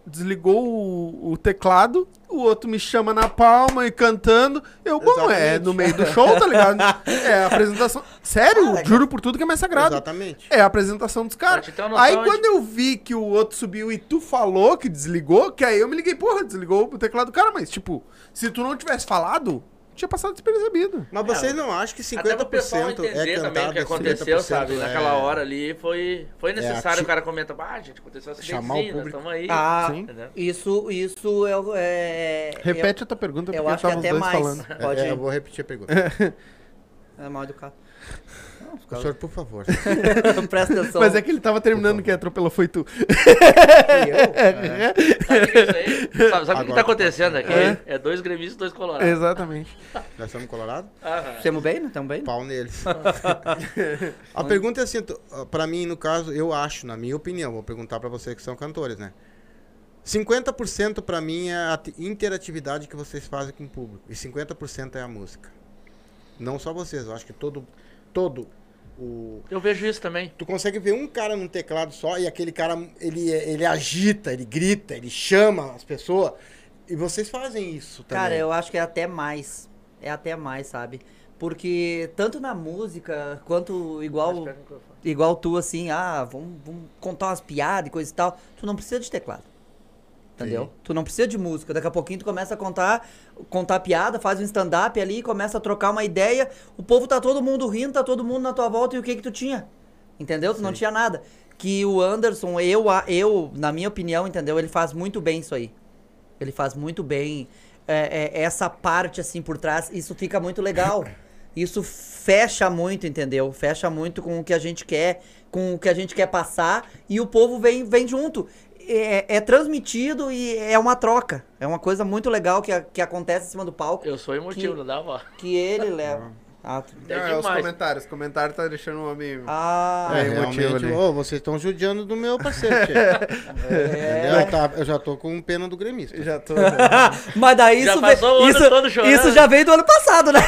desligou o, o teclado, o outro me chama na palma e cantando. Eu, bom, é Exatamente. no meio do show, tá ligado? <laughs> É a apresentação. Sério, juro por tudo que é mais sagrado. Exatamente. É a apresentação dos caras. Aí de- quando eu vi que o outro subiu e tu falou que desligou, que aí eu me liguei, porra, desligou o teclado do cara, mas tipo, se tu não tivesse falado, tinha passado despercebido. Mas vocês não acham que 50% Até pro pessoal é entender cantado, também o que aconteceu, 50% sabe? é- Naquela hora ali foi, foi necessário ati- o cara comentar, ah, gente, aconteceu um Chamar o nós público. estamos aí. Ah, Sim. Isso, isso é. é Repete a tua pergunta, eu, porque eu acho que até mais. falando. É, Pode é, eu vou repetir a pergunta. <laughs> É mal educado. Não, O caras- senhor, por favor. <laughs> Presta <laughs> atenção. Mas é que ele tava terminando que atropelou foi tu. Fui eu? Sabe o que é? Sabe, sabe o que tá acontecendo aqui? É. É dois gremistas e dois colorados. Exatamente. <laughs> Nós estamos colorados? Estamos bem, né? Estamos bem? Pau neles. a pergunta é assim, pra mim, no caso, eu acho, na minha opinião, vou perguntar pra vocês que são cantores, né? 50% pra mim é a ati- interatividade que vocês fazem com o público. E 50% é a música. Não só vocês, eu acho que todo. Todo o. Eu vejo isso também. Tu consegue ver um cara num teclado só e aquele cara, ele, ele agita, ele grita, ele chama as pessoas. E vocês fazem isso também. Cara, eu acho que é até mais. É até mais, sabe? Porque tanto na música quanto igual igual tu assim, ah, vamos, vamos contar umas piadas e coisa e tal, tu não precisa de teclado. Entendeu? Sim. Tu não precisa de música. Daqui a pouquinho tu começa a contar, contar piada, faz um stand-up ali, começa a trocar uma ideia. O povo tá todo mundo rindo, tá todo mundo na tua volta e o que que tu tinha? Entendeu? Tu não tinha nada. Que o Anderson, eu, eu, na minha opinião, entendeu? Ele faz muito bem isso aí. Ele faz muito bem é, é, essa parte assim por trás. Isso fica muito legal. <coughs> Isso fecha muito, entendeu? Fecha muito com o que a gente quer, com o que a gente quer passar e o povo vem, vem junto. É, é transmitido e é uma troca. É uma coisa muito legal que, a- que acontece em cima do palco. Eu sou emotivo, Que- não dá. Que ele <laughs> leva. Ah, tu- É é os comentários. Os comentários tá deixando o homem. ah, É, É, emotivo ali. ô, vocês estão judiando do meu parceiro, <laughs> é. Entendeu? Tá- eu já tô com pena do gremista. Já tô. <laughs> Mas daí Já isso, veio, isso, isso já veio do ano passado, né?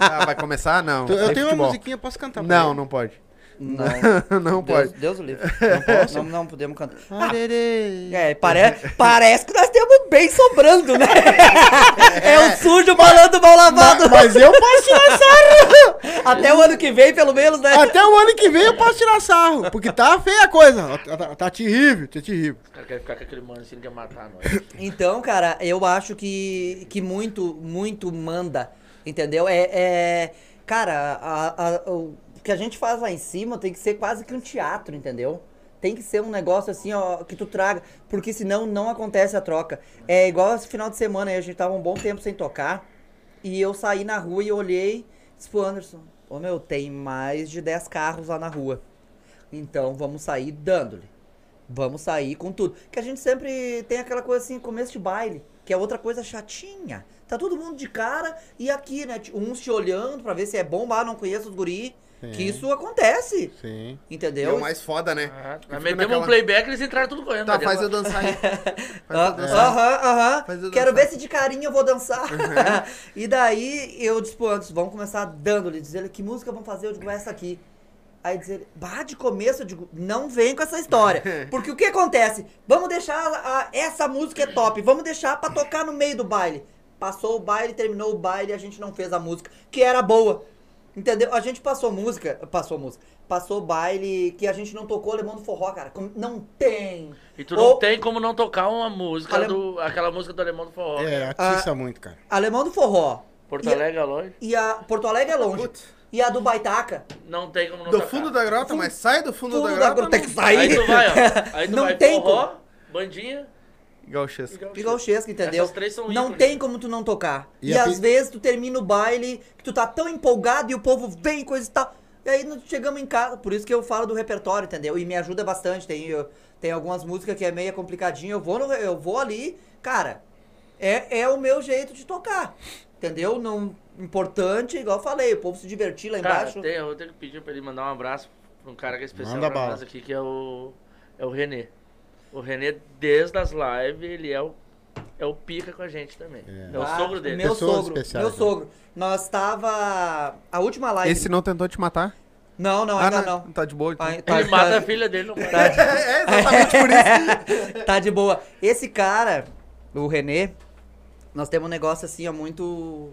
Ah, vai começar? Não. Eu tenho uma futebol. musiquinha, posso cantar Não, não pode. Não, não Deus, pode. Deus o livre. Não posso? Não, não podemos cantar. Arerê. É, pare, parece que nós temos bem sobrando, né? <laughs> É, o sujo falando mal lavado. Mas eu posso tirar sarro! Até o ano que vem, pelo menos, né? Até o ano que vem eu posso tirar sarro. Porque tá feia a coisa. Tá, tá, tá terrível, tá terrível. Os caras querem ficar com aquele mano assim, quer matar nós. Então, cara, eu acho que, que muito, muito manda, entendeu? É, é cara, a- a- o que a gente faz lá em cima tem que ser quase que um teatro, entendeu? Tem que ser um negócio assim, ó, que tu traga, porque senão não acontece a troca. É igual esse final de semana aí, a gente tava um bom tempo sem tocar, e eu saí na rua e olhei, disse pro Anderson, ô meu, tem mais de 10 carros lá na rua. Então vamos sair dando-lhe. Vamos sair com tudo. Que a gente sempre tem aquela coisa assim, começo de baile, que é outra coisa chatinha. Tá todo mundo de cara e aqui, né? Uns te olhando pra ver se é bom, ah, não conheço os guri. Que Sim. isso acontece. Sim. E Entendeu? o mais foda, né? Ah, Que fica metemos um naquela- playback e eles entraram tudo correndo. Tá, pra faz eu dançar aí. <laughs> Ah. Aham, aham. Quero ver se de carinho eu vou dançar. <laughs> e daí eu disse pro Anderson, vamos começar dando-lhe, dizer ele que música vamos fazer, eu digo essa aqui. Aí dizer, ele, bah, de começo eu digo, não vem com essa história. <laughs> Porque o que acontece? Vamos deixar, a- essa música é top, vamos deixar pra tocar no meio do baile. Passou o baile, terminou o baile e a gente não fez a música, que era boa. Entendeu? A gente passou música, passou música, passou baile que a gente não tocou Alemão do Forró, cara. Como- Não tem. E tu não Ou- tem como não tocar uma música, Ale- do, aquela música do Alemão do Forró. É, atiça muito, cara. Alemão do Forró. Porto Alegre é longe. E a Porto Alegre é longe. Putz. E a do Baitaca. Não tem como não Do tocar. fundo da grota, mas sai do fundo, Fundo da da grota. grota tem que não- sair. Aí tu vai, ó. <laughs> Aí tu Não vai tem forró, bandinha Gauchesco. E gauchesco. Igual o Chesca, entendeu? Essas três são não ícones. tem como tu não tocar. E E, a às pi- vezes tu termina o baile, que tu tá tão empolgado e o povo vem, coisa e tal. E aí nós chegamos em casa. Por isso que eu falo do repertório, entendeu? E me ajuda bastante. Tem, eu- tem algumas músicas que é meio complicadinho. Eu vou, no- eu vou ali, cara. É, é o meu jeito de tocar. Entendeu? Não, importante, igual eu falei, o povo se divertir lá Cara, embaixo. tem, eu vou ter que pedir pra ele mandar um abraço pra um cara que é especial Manda pra bala. nós aqui, que é o, é o Renê. O Renê, desde as lives, ele é o, é o pica com a gente também. É, o Ah, sogro dele. Meu Pessoas sogro, especiais, meu né? sogro. Nós tava. A última live. Esse não tentou te matar? Não, não, Ah, ainda não. não. Tá de boa. então. Tá- Ele mata tá- a filha dele, não <laughs> mata. tá de- É exatamente por isso. <laughs> tá de boa. Esse cara, o Renê, nós temos um negócio assim, ó, muito.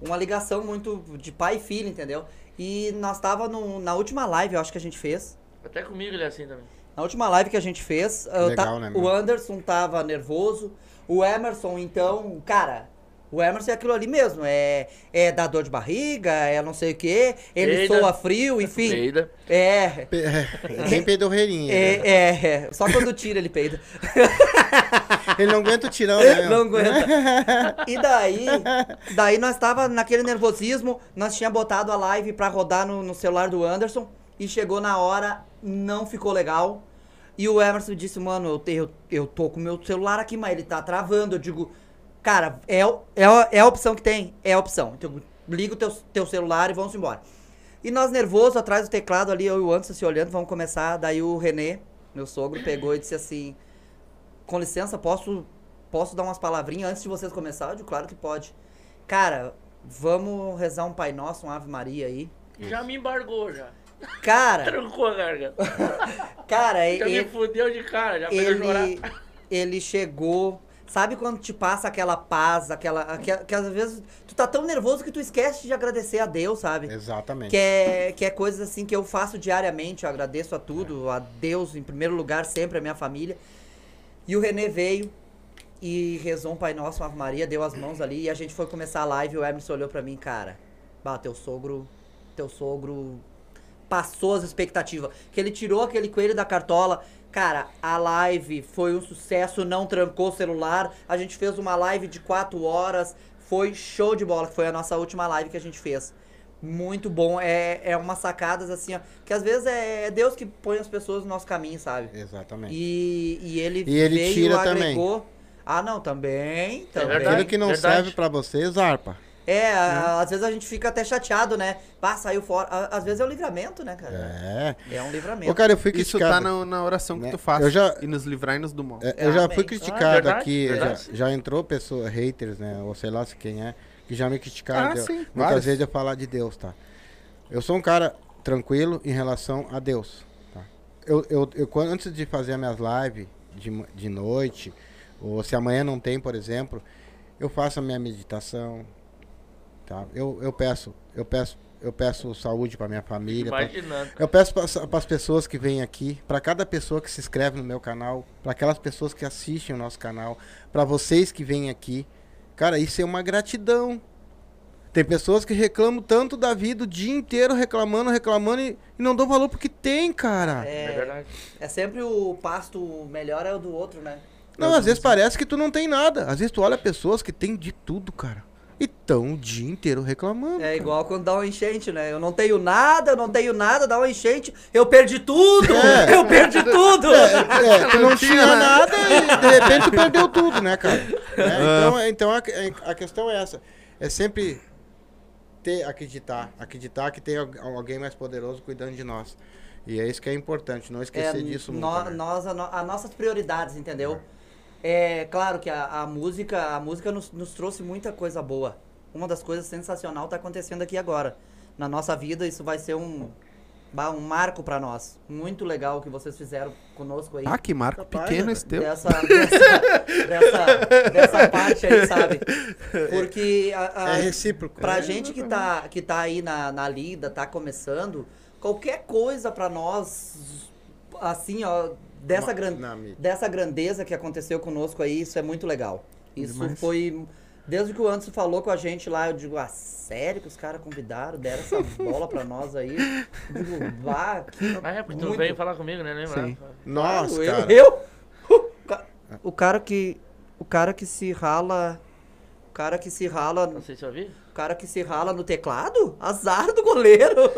Uma ligação muito de pai e filho, entendeu? E nós tava no- na última live, eu acho que a gente fez. Até comigo ele é assim também. Na última live que a gente fez, eu Legal, ta- né, o? Anderson tava nervoso. O Emerson, então, cara, o Emerson é aquilo ali mesmo. É, é da dor de barriga, é não sei o quê. Ele Peida. soa frio, enfim. Peida. É. Pe- É bem peidorreirinho. né? É, é, é. Só quando tira ele peida. <laughs> Ele não aguenta o tirão, né? Não aguenta. E daí, <laughs> daí nós tava naquele nervosismo, nós tinha botado a live pra rodar no, no celular do Anderson e chegou na hora, não ficou legal. E o Emerson disse, mano, eu, te- eu, eu tô com meu celular aqui, mas ele tá travando. Eu digo, cara, é, é, é a opção que tem, é a opção. Então, liga o teu, teu celular e vamos embora. E nós nervosos, atrás do teclado ali, eu e o Anderson se olhando, vamos começar. Daí o Renê, meu sogro, pegou e disse assim, com licença, posso, posso dar umas palavrinhas antes de vocês começarem? Eu digo, claro que pode. Cara, vamos rezar um Pai Nosso, um Ave Maria aí. Já me embargou, já. Cara, <laughs> Trancou a garganta. <laughs> cara, Já me ele, fudeu de cara, já chorar. ele, ele chegou... Sabe quando te passa aquela paz, aquela, aquela... Que às vezes tu tá tão nervoso que tu esquece de agradecer a Deus, sabe? Exatamente. Que é, que é coisas assim que eu faço diariamente, eu agradeço a tudo, a Deus em primeiro lugar, sempre a minha família. E o Renê veio e rezou um Pai Nosso, uma Ave Maria, deu as mãos ali e a gente foi começar a live e o Emerson olhou pra mim, cara, bah, teu sogro, teu sogro passou as expectativas. Que ele tirou aquele coelho da cartola. Cara, a live foi um sucesso, não trancou o celular. A gente fez uma live de 4 horas. Foi show de bola, foi a nossa última live que a gente fez. Muito bom. É, é umas sacadas assim, ó. Que às vezes é Deus que põe as pessoas no nosso caminho, sabe? Exatamente. E, e ele E ele veio, tira agregou. Ah, não, também. também. verdade. Aquilo que não verdade. serve pra você, zarpa. É, a- às vezes a gente fica até chateado, né? Pá, saiu fora. A- Às vezes é o livramento, né, cara? É. É um livramento. Ô, cara, eu fui Isso criticado. tá na, na oração que né? tu faz. Eu já- E nos livrar e nos do mal. É, eu já fui Ah, criticado verdade, aqui, já, verdade. já entrou pessoas, haters, né? Ou sei lá se quem é, que já me criticaram. Ah, de- sim, muitas vários. vezes eu falar de Deus, tá? Eu sou um cara tranquilo em relação a Deus, tá? Eu, eu, eu quando- antes de fazer as minhas lives de, ma- de noite, ou se amanhã não tem, por exemplo, eu faço a minha meditação, tá? Eu, eu peço, eu peço, eu peço saúde para minha família, pra- eu peço para as pessoas que vêm aqui, para cada pessoa que se inscreve no meu canal, para aquelas pessoas que assistem o nosso canal, para vocês que vêm aqui. Cara, isso é uma gratidão. Tem pessoas que reclamam tanto da vida o dia inteiro, reclamando, reclamando e, e não dão valor porque tem, cara. É É, verdade. é sempre o pasto melhor é o do outro, né? Não, às vezes parece que tu não tem nada. Às vezes tu olha pessoas que têm de tudo, cara. E tão o dia inteiro reclamando. É igual quando dá uma enchente, né? Eu não tenho nada, eu não tenho nada, dá uma enchente, eu perdi tudo! <laughs> É. Eu perdi tudo! É, tu não tinha tinha nada e de repente tu perdeu tudo, né, cara? Né? <laughs> Então, então a, a questão é essa. É sempre ter, acreditar. Acreditar que tem al- alguém mais poderoso cuidando de nós. E é isso que é importante, não esquecer É, disso nunca. né? nós, a no- as nossas prioridades, entendeu? É claro que a, a música, a música nos, nos trouxe muita coisa boa. Uma das coisas sensacional tá acontecendo aqui agora. Na nossa vida, isso vai ser um, um marco pra nós. Muito legal o que vocês fizeram conosco aí. Ah, que marco Capaz, pequeno né? esse teu. dessa, dessa, dessa, dessa parte aí, sabe? Porque a, a, É recíproco. pra É, gente que tá, que tá aí na, na lida, tá começando, qualquer coisa pra nós, assim, ó, dessa, gran, dessa grandeza que aconteceu conosco aí, isso é muito legal. Isso Demais. foi. Desde que o Anderson falou com a gente lá, eu digo, ah, sério que os caras convidaram, deram essa <laughs> bola pra nós aí? Eu digo, vá, que. Ah, é, porque tu muito- veio falar comigo, né? Lembra? Sim. Nossa, Claro, cara. Eu? eu? <laughs> O ca- O cara que. O cara que se rala. O cara que se rala. Não sei se eu vi. O cara que se rala no teclado? Azar do goleiro.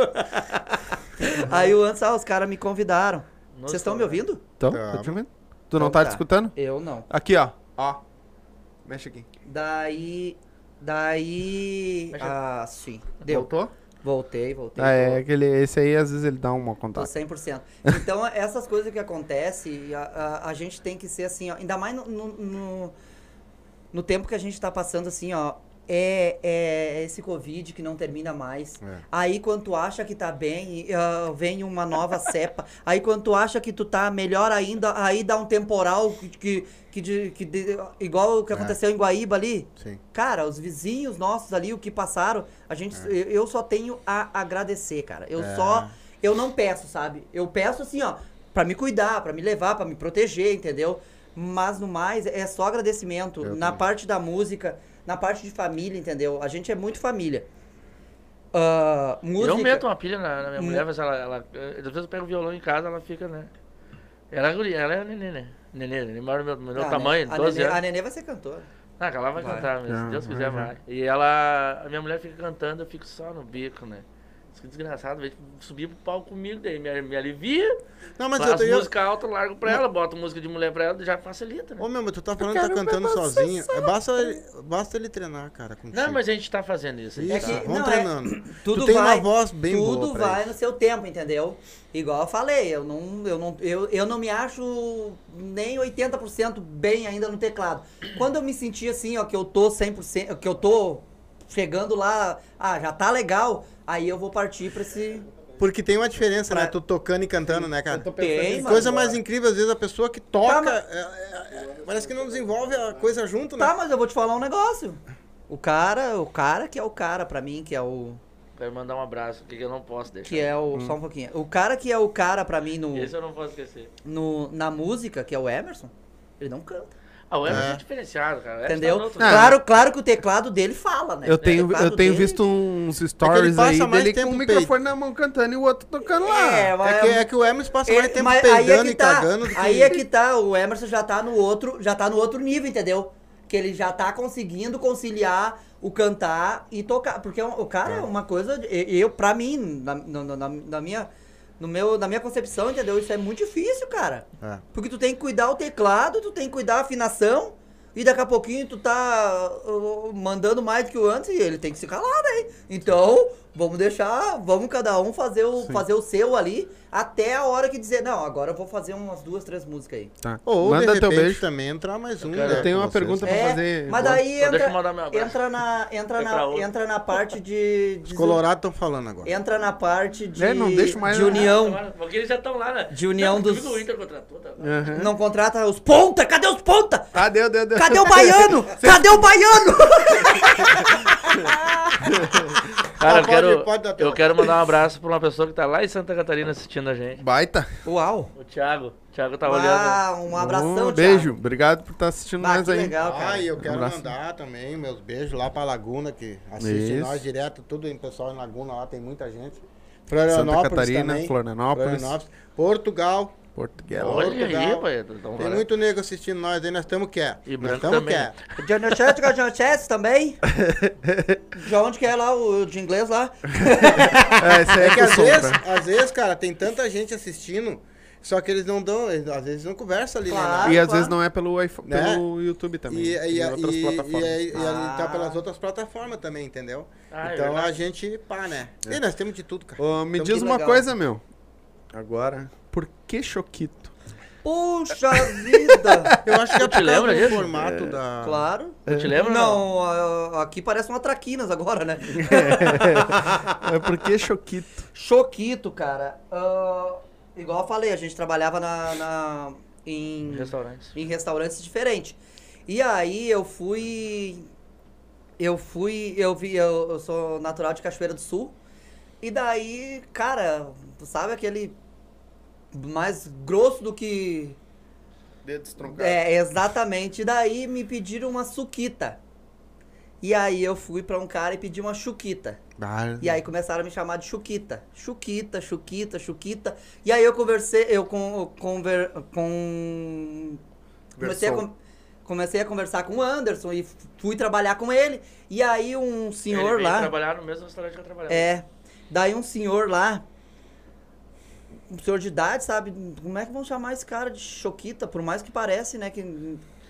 <laughs> Aí o antes, ah, os caras me convidaram. Vocês estão me Instagram. ouvindo? Então, Tá. tô te ouvindo. Tu não Então tá, tá. discutando? Eu não. Aqui, ó. Ó. Mexe aqui. Daí. Daí. Mas Ah, sim. Deu. Voltou? Voltei, voltei. Ah, é, aquele, esse aí às vezes ele dá uma Tô contada. 100%. Então, <laughs> essas coisas que acontecem, a, a, a gente tem que ser assim, ó, ainda mais no, no, no, no tempo que a gente tá passando, assim, ó. É, é esse Covid que não termina mais. É. Aí quando tu acha que tá bem, ah, vem uma nova <laughs> cepa. Aí quando tu acha que tu tá melhor ainda, aí dá um temporal que, que, que, de- que de- igual o que É. aconteceu em Guaíba ali. Sim. Cara, os vizinhos nossos ali, o que passaram, a gente, eu, eu só tenho a agradecer, cara. Eu É. só, eu não peço, sabe? Eu peço assim, ó, pra me cuidar, pra me levar, pra me proteger, entendeu? Mas no mais, é só agradecimento. Eu na também. parte da música, na parte de família, entendeu? A gente é muito família. Ah, música. Eu meto uma pilha na, na minha Mu- mulher, mas ela, ela. Às vezes eu pego o violão em casa, ela fica, né? Ela é guria, ela é nenê, né? Nenê, nenê maior do meu, meu Ah, tamanho, a 12 Nenê, a anos. Nenê vai ser cantora. Ah, ela vai, Vai. cantar Ah, se Deus quiser vai. vai. E ela. A minha mulher fica cantando, eu fico só no bico, né? Que desgraçado, veio subir pro palco comigo, daí me, me alivia. Não, mas eu Faço tenho. música alta, eu largo pra ela, boto música de mulher pra ela, já facilita, né? Ô, meu, mas tu tá falando que tá cantando sozinho. É, basta, ele, basta ele treinar, cara. Contigo. Não, mas a gente tá fazendo isso. a gente Isso, É tá- que- vamos não, é- treinando. <coughs> Tudo tu tem vai, uma voz bem tudo boa. pra vai isso. no seu tempo, entendeu? Igual eu falei, eu não, eu não, eu, eu não me acho nem 80% bem ainda no teclado. Quando eu me senti assim, ó, que eu tô 100%, que eu tô chegando lá, ah, já tá legal, aí eu vou partir pra esse... Porque tem uma diferença, Pra- né? Tu tocando e cantando, né, cara? Tem. Coisa agora. mais incrível, às vezes, a pessoa que toca. Tá, mas- é- é- é- parece que não desenvolve a coisa junto, né? Tá, mas eu vou te falar um negócio. O cara, o cara que é o cara pra mim, que é o... Quero mandar um abraço, que eu não posso deixar. Que é o... Só um pouquinho. O cara que é o cara pra mim no, Esse eu não posso esquecer. no, na música, que é o Emerson, ele não canta. Ah, o Emerson É. é, diferenciado, cara. O Emerson Entendeu? tá. Claro, claro que o teclado dele fala, né? Eu tenho, eu tenho dele- visto uns ele stories passa aí mais dele tempo com o microfone na mão cantando e o outro tocando lá. É, mas... É que, é que o Emerson passa mais tempo aí é peidando que e tá, cagando do que... Aí é que tá, o Emerson já tá no outro, já tá no outro nível, entendeu? Que ele já tá conseguindo conciliar o cantar e tocar. Porque o cara é uma coisa. Eu, pra mim, na, na, na- na minha. No meu, na minha concepção, entendeu? Isso é muito difícil, cara. É. Porque tu tem que cuidar o teclado, tu tem que cuidar a afinação, e daqui a pouquinho tu tá uh, mandando mais do que o antes e ele tem que se calar, né? Então, vamos deixar, vamos cada um fazer o, fazer o seu ali, até a hora que dizer, não, agora eu vou fazer umas duas, três músicas aí. Tá. Ou, Manda de teu repente, beijo. também entrar mais um, quero- né, Eu tenho uma vocês. pergunta pra É, fazer. mas daí eu entra, entra na, entra na, entra na parte de, Os de colorados estão falando agora. entra na parte de, É, não deixa mais de união. Porque eles já estão lá, né? De união Não, dos- O Inter contratou, tá? Aham. Não contrata os ponta, cadê os ponta? Ah, deu, deu, deu. Cadê o baiano? <laughs> Cadê o baiano? <laughs> Cara, eu quero, eu quero mandar um abraço pra uma pessoa que tá lá em Santa Catarina assistindo a gente. Baita. Uau. O Thiago. O Thiago tá olhando. Ah, um abração, Um beijo. Thiago. Obrigado por estar assistindo Bah, nós aí. legal, cara. Ah, e eu quero abraço. mandar também meus beijos lá pra Laguna, que assiste Isso. nós direto, tudo em pessoal em Laguna lá, tem muita gente. Florianópolis Catarina, também. Florianópolis. Portugal. Portugal. Olha Portugal. aí, pai. Então, Tem muito nego assistindo nós aí, nós estamos quer. E nós branco também. Chess, com Johnny Chess também. <laughs> De onde que é lá o de inglês lá? É, esse aí É é que às vezes, sombra. às vezes, cara, tem tanta gente assistindo, só que eles não dão, eles- às vezes não conversam ali, Claro. né? E às claro. vezes não é pelo, iPhone, Né? pelo YouTube também. E, e, em outras e, plataformas. e, e, e Ah. tá pelas outras plataformas também, entendeu? Ah, é então a verdade. gente, pá, né? E nós temos de tudo, cara. Ô, me Então, diz que uma legal. coisa, meu. Agora, por que Choquito? Puxa vida! <laughs> Eu acho que é por causa lembra do disso? formato da... Claro. Tu te lembra? Não, a- aqui parece uma traquinas agora, né? <laughs> É por que Choquito? Choquito, cara. Ah, igual eu falei, a gente trabalhava na, na- em, Restaurantes. em restaurantes diferentes. E aí eu fui. Eu fui. Eu vi. Eu, eu sou natural de Cachoeira do Sul. E daí, cara, tu sabe aquele. Mais grosso do que. Dedos truncados. É, exatamente. E daí me pediram uma suquita. E aí eu fui pra um cara e pedi uma chuquita. Ah, E aí começaram a me chamar de Chuquita. Chuquita, Chuquita, Chuquita. E aí eu conversei, eu com. Conver, com comecei, a, comecei a conversar com o Anderson e fui trabalhar com ele. E aí um Ele senhor veio lá. trabalhar no mesmo restaurante que eu trabalhava. É. Daí um senhor lá. Um senhor de idade, sabe? Como é que vão chamar esse cara de Choquita? Por mais que parece, né? Que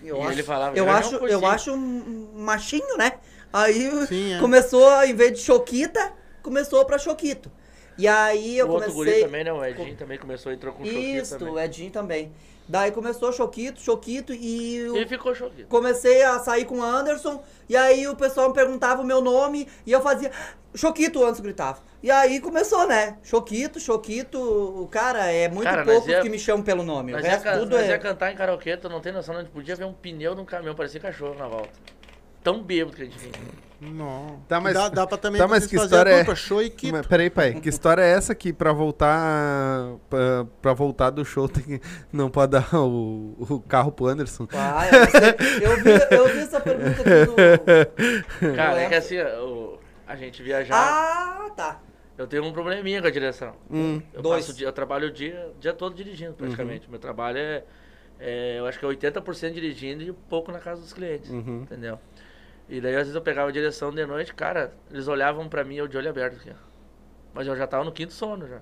eu E acho, ele falava, eu "Ele é um acho, eu coisinho." acho um machinho, né? Aí Sim, é. <laughs> começou, em vez de Choquita, começou pra Choquito. E aí eu o outro guri comecei. também, né? O Edinho também começou, entrou com o Choquito Isso, o Edinho também. Daí começou Choquito, Choquito e eu Ele ficou Choquito. comecei a sair com o Anderson. E aí o pessoal me perguntava o meu nome e eu fazia Choquito, o Anderson gritava. E aí começou, né? Choquito, Choquito. O cara, é muito Cara, nós poucos ia- que me chamam pelo nome. Nós ia, resto tudo nós ia é. cantar em karaokê, tu não tem noção, gente podia ver um pneu de um caminhão, parecia cachorro na volta. Tão bêbado que a gente vinha. Não. Tá, mas- dá, dá pra também tá, mas que fazer história é- show e Quito. Mas, peraí, pai. Que história é essa que pra voltar pra, pra voltar do show tem que, não pode dar o, o carro pro Anderson? Ah, eu, eu, vi, eu vi essa pergunta aqui no. <laughs> Cara, no é que assim, o- a gente viajar. Ah, tá. Eu tenho um probleminha com a direção. Hum. Eu, Dois. passo o dia- eu trabalho o dia, o dia todo dirigindo, praticamente. Meu trabalho é, é, eu acho que é 80% dirigindo e pouco na casa dos clientes, Uhum. entendeu? E daí, às vezes, eu pegava a direção de noite, cara, eles olhavam pra mim, eu de olho aberto aqui, ó. Mas eu já tava no quinto sono, já.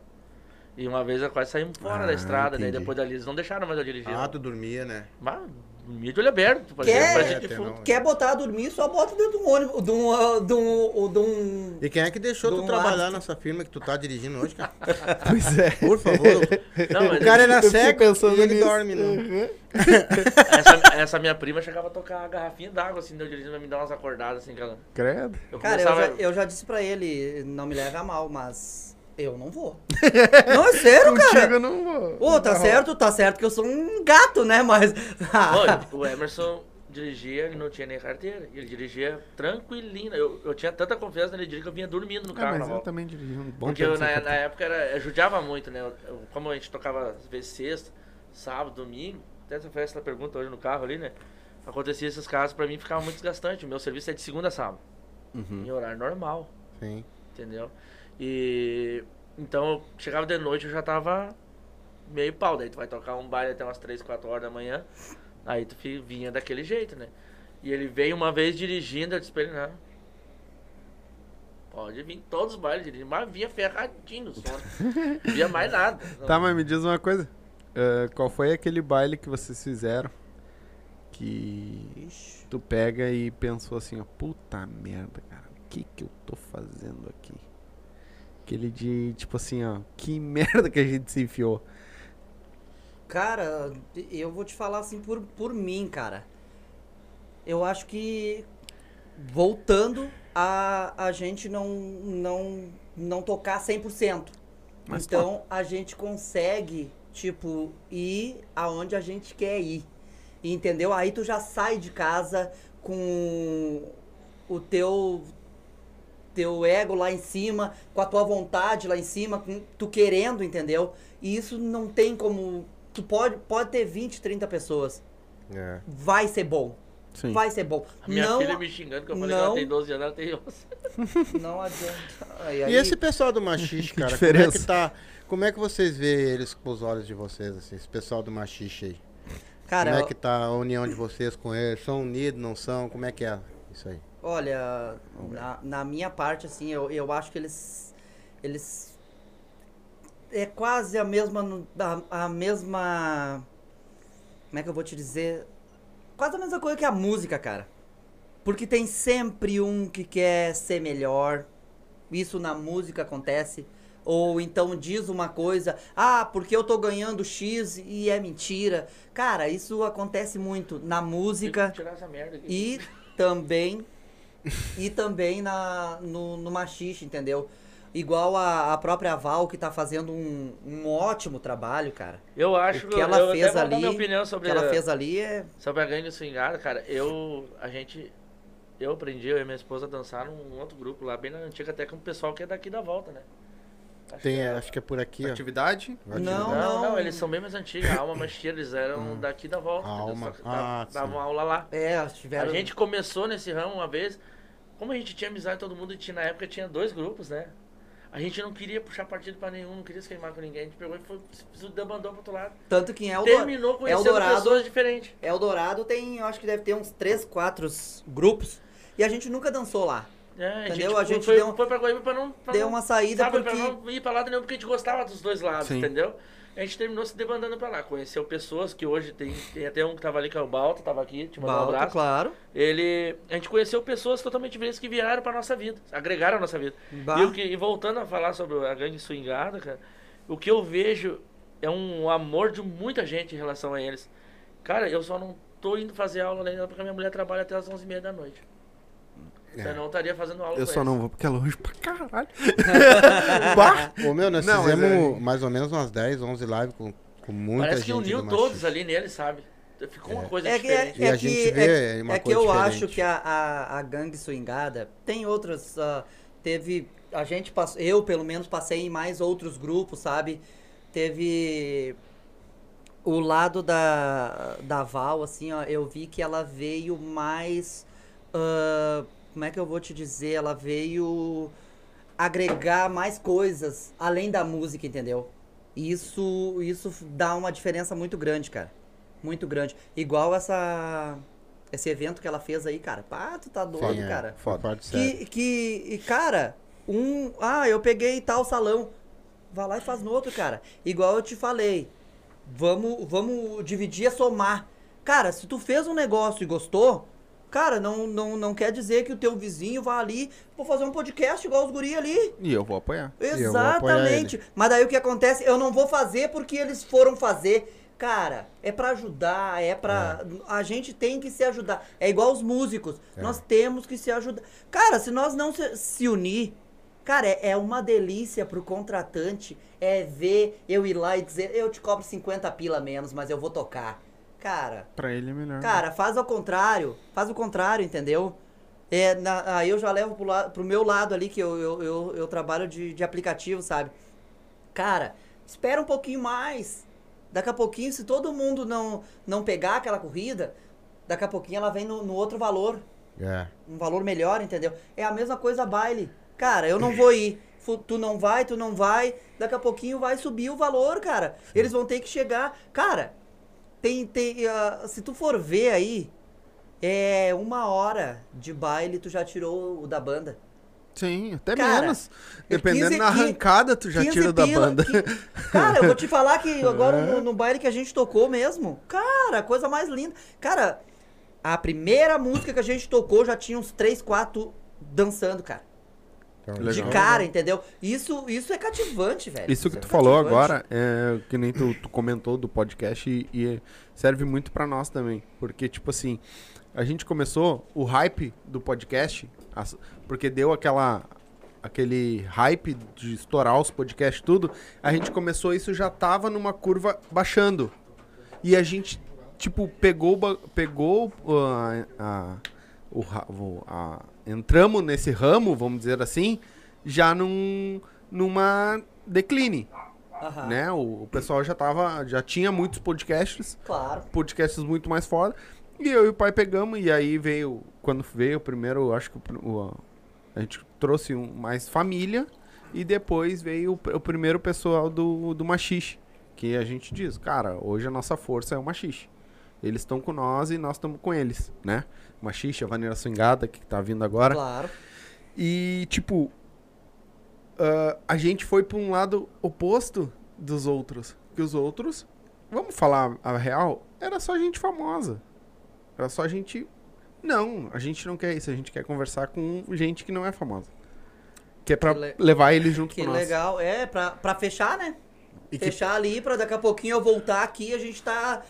E uma vez eu quase saímos fora Ah, da estrada, daí entendi. depois dali eles não deixaram mais eu dirigir. Ah, tu dormia, né? Mas, dormia de olho aberto, Quer- parecia É, não. Quer botar a dormir, só bota dentro de um ônibus, de um. ah, De um, de um E quem é que deixou Do tu trabalhar nessa firma que tu tá dirigindo hoje, cara? <laughs> Pois é. Por favor. <laughs> Não, mas o cara é na Eu fiquei seca pensando e ele nisso. dorme, não. Uhum. essa, essa minha prima chegava a tocar a garrafinha d'água, assim, deu dirigindo, pra me dar umas acordadas, assim, que ela... Credo. Eu Cara, eu já, eu já disse pra ele, não me leve a mal, mas eu não vou. <laughs> não, é sério, Contigo cara. eu não vou. Pô, tá Não. certo, tá certo que eu sou um gato, né? Mas. <laughs> Olha, o Emerson dirigia, ele não tinha nem carteira. Ele dirigia tranquilinho. Eu, eu tinha tanta confiança nele dirigir que eu vinha dormindo no Ah, carro na mas eu volta. também dirigi um bom Porque eu, na, na época era, eu judiava muito, né? Eu- eu- como a gente tocava às vezes sexta, sábado, domingo, até você fez essa pergunta hoje no carro ali, né? Acontecia esses casos, pra mim ficava muito desgastante. O meu serviço é de segunda a sábado, Uhum. em horário normal, Sim. entendeu? E então eu chegava de noite eu já tava meio pau. Daí tu vai tocar um baile até umas 3, 4 horas da manhã. Aí tu vinha daquele jeito, né? E ele veio uma vez dirigindo, eu disse pra ele, não. Pode vir todos os bailes dirigindo, mas vinha ferradinho no sono. Não via mais nada. Não. Tá, mas me diz uma coisa. Ah, qual foi aquele baile que vocês fizeram que tu pega e pensou assim, ó, puta merda, cara, o que que eu tô fazendo aqui? Aquele de, tipo assim, ó, que <laughs> merda que a gente se enfiou. Cara, eu vou te falar assim por, por mim, cara. Eu acho que voltando a, a gente não, não, não tocar 100%. Mas então a gente consegue, tipo, ir aonde a gente quer ir. Entendeu? Aí tu já sai de casa com o teu teu ego lá em cima, com a tua vontade lá em cima, com tu querendo, entendeu? E isso não tem como tu pode pode ter 20, 30 pessoas. É. Vai ser bom. Sim. Vai ser bom. A minha não, filha me xingando que eu falei que não- ela tem 12 anos, ela tem 11. <laughs> não adianta. Aí- E aí- esse pessoal do machixe, <laughs> cara, como é que tá? Como é que vocês veem eles com os olhos de vocês, assim, esse pessoal do machixe aí? cara, como é que tá a união de vocês com eles? São unidos, não são? Como é que é isso aí? Olha, na, na minha parte, assim, eu, eu acho que eles. Eles. É quase a mesma. A, a mesma. Como é que eu vou te dizer? Quase a mesma coisa que a música, cara. Porque tem sempre um que quer ser melhor. Isso na música acontece. Ou então diz uma coisa, ah, porque eu tô ganhando X e é mentira. Cara, isso acontece muito na música. Tirar essa merda aqui. E também <laughs> e também na, no, no machixe, entendeu? Igual a, a própria Val, que tá fazendo um, um ótimo trabalho, cara. Eu acho O que ela eu fez dar ali, minha opinião O sobre que ela a- fez ali é. Sobre a gangue swingada, cara, eu. A gente. Eu aprendi, eu e minha esposa a dançar num outro grupo lá, bem na antiga, até com o pessoal que é daqui da volta, né? Acho Tem, que é- acho que é por aqui. Atividade? Não, atividade. Não, não, não. eles são bem mais antigos. A Alma Machia, eles eram daqui da volta. entendeu? Alma. Só que Ah, da- davam sim. aula lá. É, tiveram. A gente começou nesse ramo uma vez. Como a gente tinha amizade todo mundo, e tinha, na época tinha dois grupos, né? A gente não queria puxar partido pra nenhum, não queria se queimar com ninguém. A gente pegou e foi, se debandou pro outro lado. Tanto que em Eldorado, Terminou conhecendo Eldorado- pessoas diferentes. Eldorado tem, eu acho que deve ter uns 3, 4 grupos. E a gente nunca dançou lá. É, Entendeu? A A gente, gente foi, deu- foi pra Guaíba pra não. Pra Deu não uma saída sabe, porque. pra não ir pra lado nenhum, porque a gente gostava dos dois lados, Sim. entendeu? A gente terminou se debandando pra lá. Conheceu pessoas que hoje tem, tem até um que tava ali, que é o Balta, tava aqui, te mandou um Balta, abraço. claro. Ele. A gente conheceu pessoas totalmente diferentes que vieram pra nossa vida, agregaram a nossa vida. Bah. E, o que, e voltando a falar sobre a gangue swingada, cara, o que eu vejo é um amor de muita gente em relação a eles. Cara, eu só não tô indo fazer aula ainda porque a minha mulher trabalha até as 11h30 da noite. Senão eu estaria fazendo aula Eu com só eles. não vou porque é longe pra caralho. <laughs> Bah! Ô, meu, nós Não, mas fizemos é- mais ou menos umas 10, 11 lives com, com muita Parece que gente. uniu do todos Machista. ali nele, sabe? Ficou uma coisa É que, é, diferente. E a é gente que, vê é, uma é que coisa eu diferente. acho que a, a, a gangue swingada tem outras. ah, teve. A gente passou. Eu, pelo menos, passei em mais outros grupos, sabe? Teve. O lado da, da Val, assim, ó, eu vi que ela veio mais. ah, como é que eu vou te dizer? Ela veio agregar mais coisas além da música, entendeu? Isso, isso dá uma diferença muito grande, cara. Muito grande. Igual essa. Esse evento que ela fez aí, cara. Pá, tu tá doido, Sim, é, cara. séria. Que, que, e, cara, um. Ah, eu peguei tal salão. Vai lá e faz no outro, cara. Igual eu te falei. Vamos, vamos dividir a somar. Cara, se tu fez um negócio e gostou, cara, não, não, não quer dizer que o teu vizinho vá ali, vou fazer um podcast igual os guri ali. E eu vou apoiar. E eu vou apoiar Exatamente. Mas daí o que acontece? Eu não vou fazer porque eles foram fazer. Cara, é pra ajudar, é pra. A gente tem que se ajudar. É igual os músicos. É. Nós temos que se ajudar. Cara, se nós não se, se unir, cara, é, é uma delícia pro contratante. É ver eu ir lá e dizer, eu te cobro 50 pila menos, mas eu vou tocar. Cara, Pra ele é melhor. Cara, faz ao contrário. Faz o contrário, entendeu? É, na- aí eu já levo pro, la- pro meu lado ali, que eu, eu, eu, eu trabalho de, de aplicativo, sabe? Cara, espera um pouquinho mais. Daqui a pouquinho, se todo mundo não, não pegar aquela corrida, daqui a pouquinho ela vem no, no outro valor. É. Um valor melhor, entendeu? É a mesma coisa baile. Cara, eu não vou ir. Tu não vai, tu não vai. Daqui a pouquinho vai subir o valor, cara. Eles vão ter que chegar. Cara, tem, tem, ah, se tu for ver aí, é uma hora de baile tu já tirou o da banda. Sim, até Cara, menos. é Dependendo 15 da arrancada, tu já 15 tira da pila, banda. que- cara, eu vou te falar que <laughs> agora no, no baile que a gente tocou mesmo, cara, coisa mais linda. Cara, a primeira música que a gente tocou já tinha uns 3, 4 dançando, cara. Legal. De cara, entendeu? Isso, isso é cativante, velho. Isso que é tu falou cativante. agora, é que nem tu, tu comentou do podcast e, e serve muito pra nós também. Porque, tipo assim, a gente começou o hype do podcast, as- porque deu aquela aquele hype de estourar os podcasts tudo, a gente começou isso já tava numa curva baixando. E a gente, tipo, pegou, pegou uh, a, o, a- entramos nesse ramo, vamos dizer assim, já num, numa decline, Aham. né? O, o pessoal já tava, já tinha muitos podcasts, Claro. podcasts muito mais foda. E eu e o pai pegamos, e aí veio, quando veio o primeiro, acho que o, a gente trouxe um, mais família, e depois veio o, o primeiro pessoal do, do Machixe, que a gente diz, cara, hoje a nossa força é o Machixe. Eles estão com nós e nós estamos com eles, né? Machixe, a Vaneira Swingada, que tá vindo agora. Claro. E, tipo, ah, a gente foi pra um lado oposto dos outros. Que os outros, vamos falar a real, era só gente famosa. Era só gente. Não, a gente não quer isso. A gente quer conversar com gente que não é famosa. Que é pra Que le- levar eles junto Que com nós. legal. É, pra, pra fechar, né? E que- Fechar ali pra daqui a pouquinho eu voltar aqui a gente tá.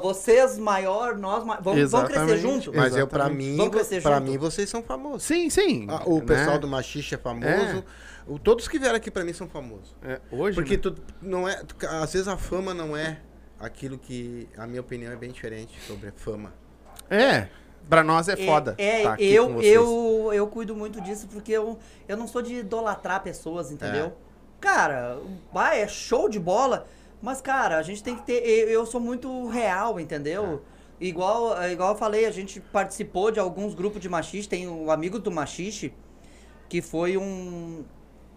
Vocês maior, nós maior. Vamos, vamos crescer Exatamente. junto? Mas eu, pra mim, pra junto? mim, vocês são famosos. Sim, sim. Ah, o né? pessoal do Machixe é famoso. O- todos que vieram aqui pra mim são famosos. É, hoje. Porque né? tu não é. tu- às vezes a fama não é aquilo que. A minha opinião é bem diferente sobre a fama. É, pra nós é foda. É, tá aqui eu, com vocês. eu, eu cuido muito disso porque eu, eu não sou de idolatrar pessoas, entendeu? É. Cara, vai, é show de bola, mas, cara, a gente tem que ter. Eu, sou muito real, entendeu? Igual, igual eu falei, a gente participou de alguns grupos de machixe, tem o amigo do machixe, que foi um.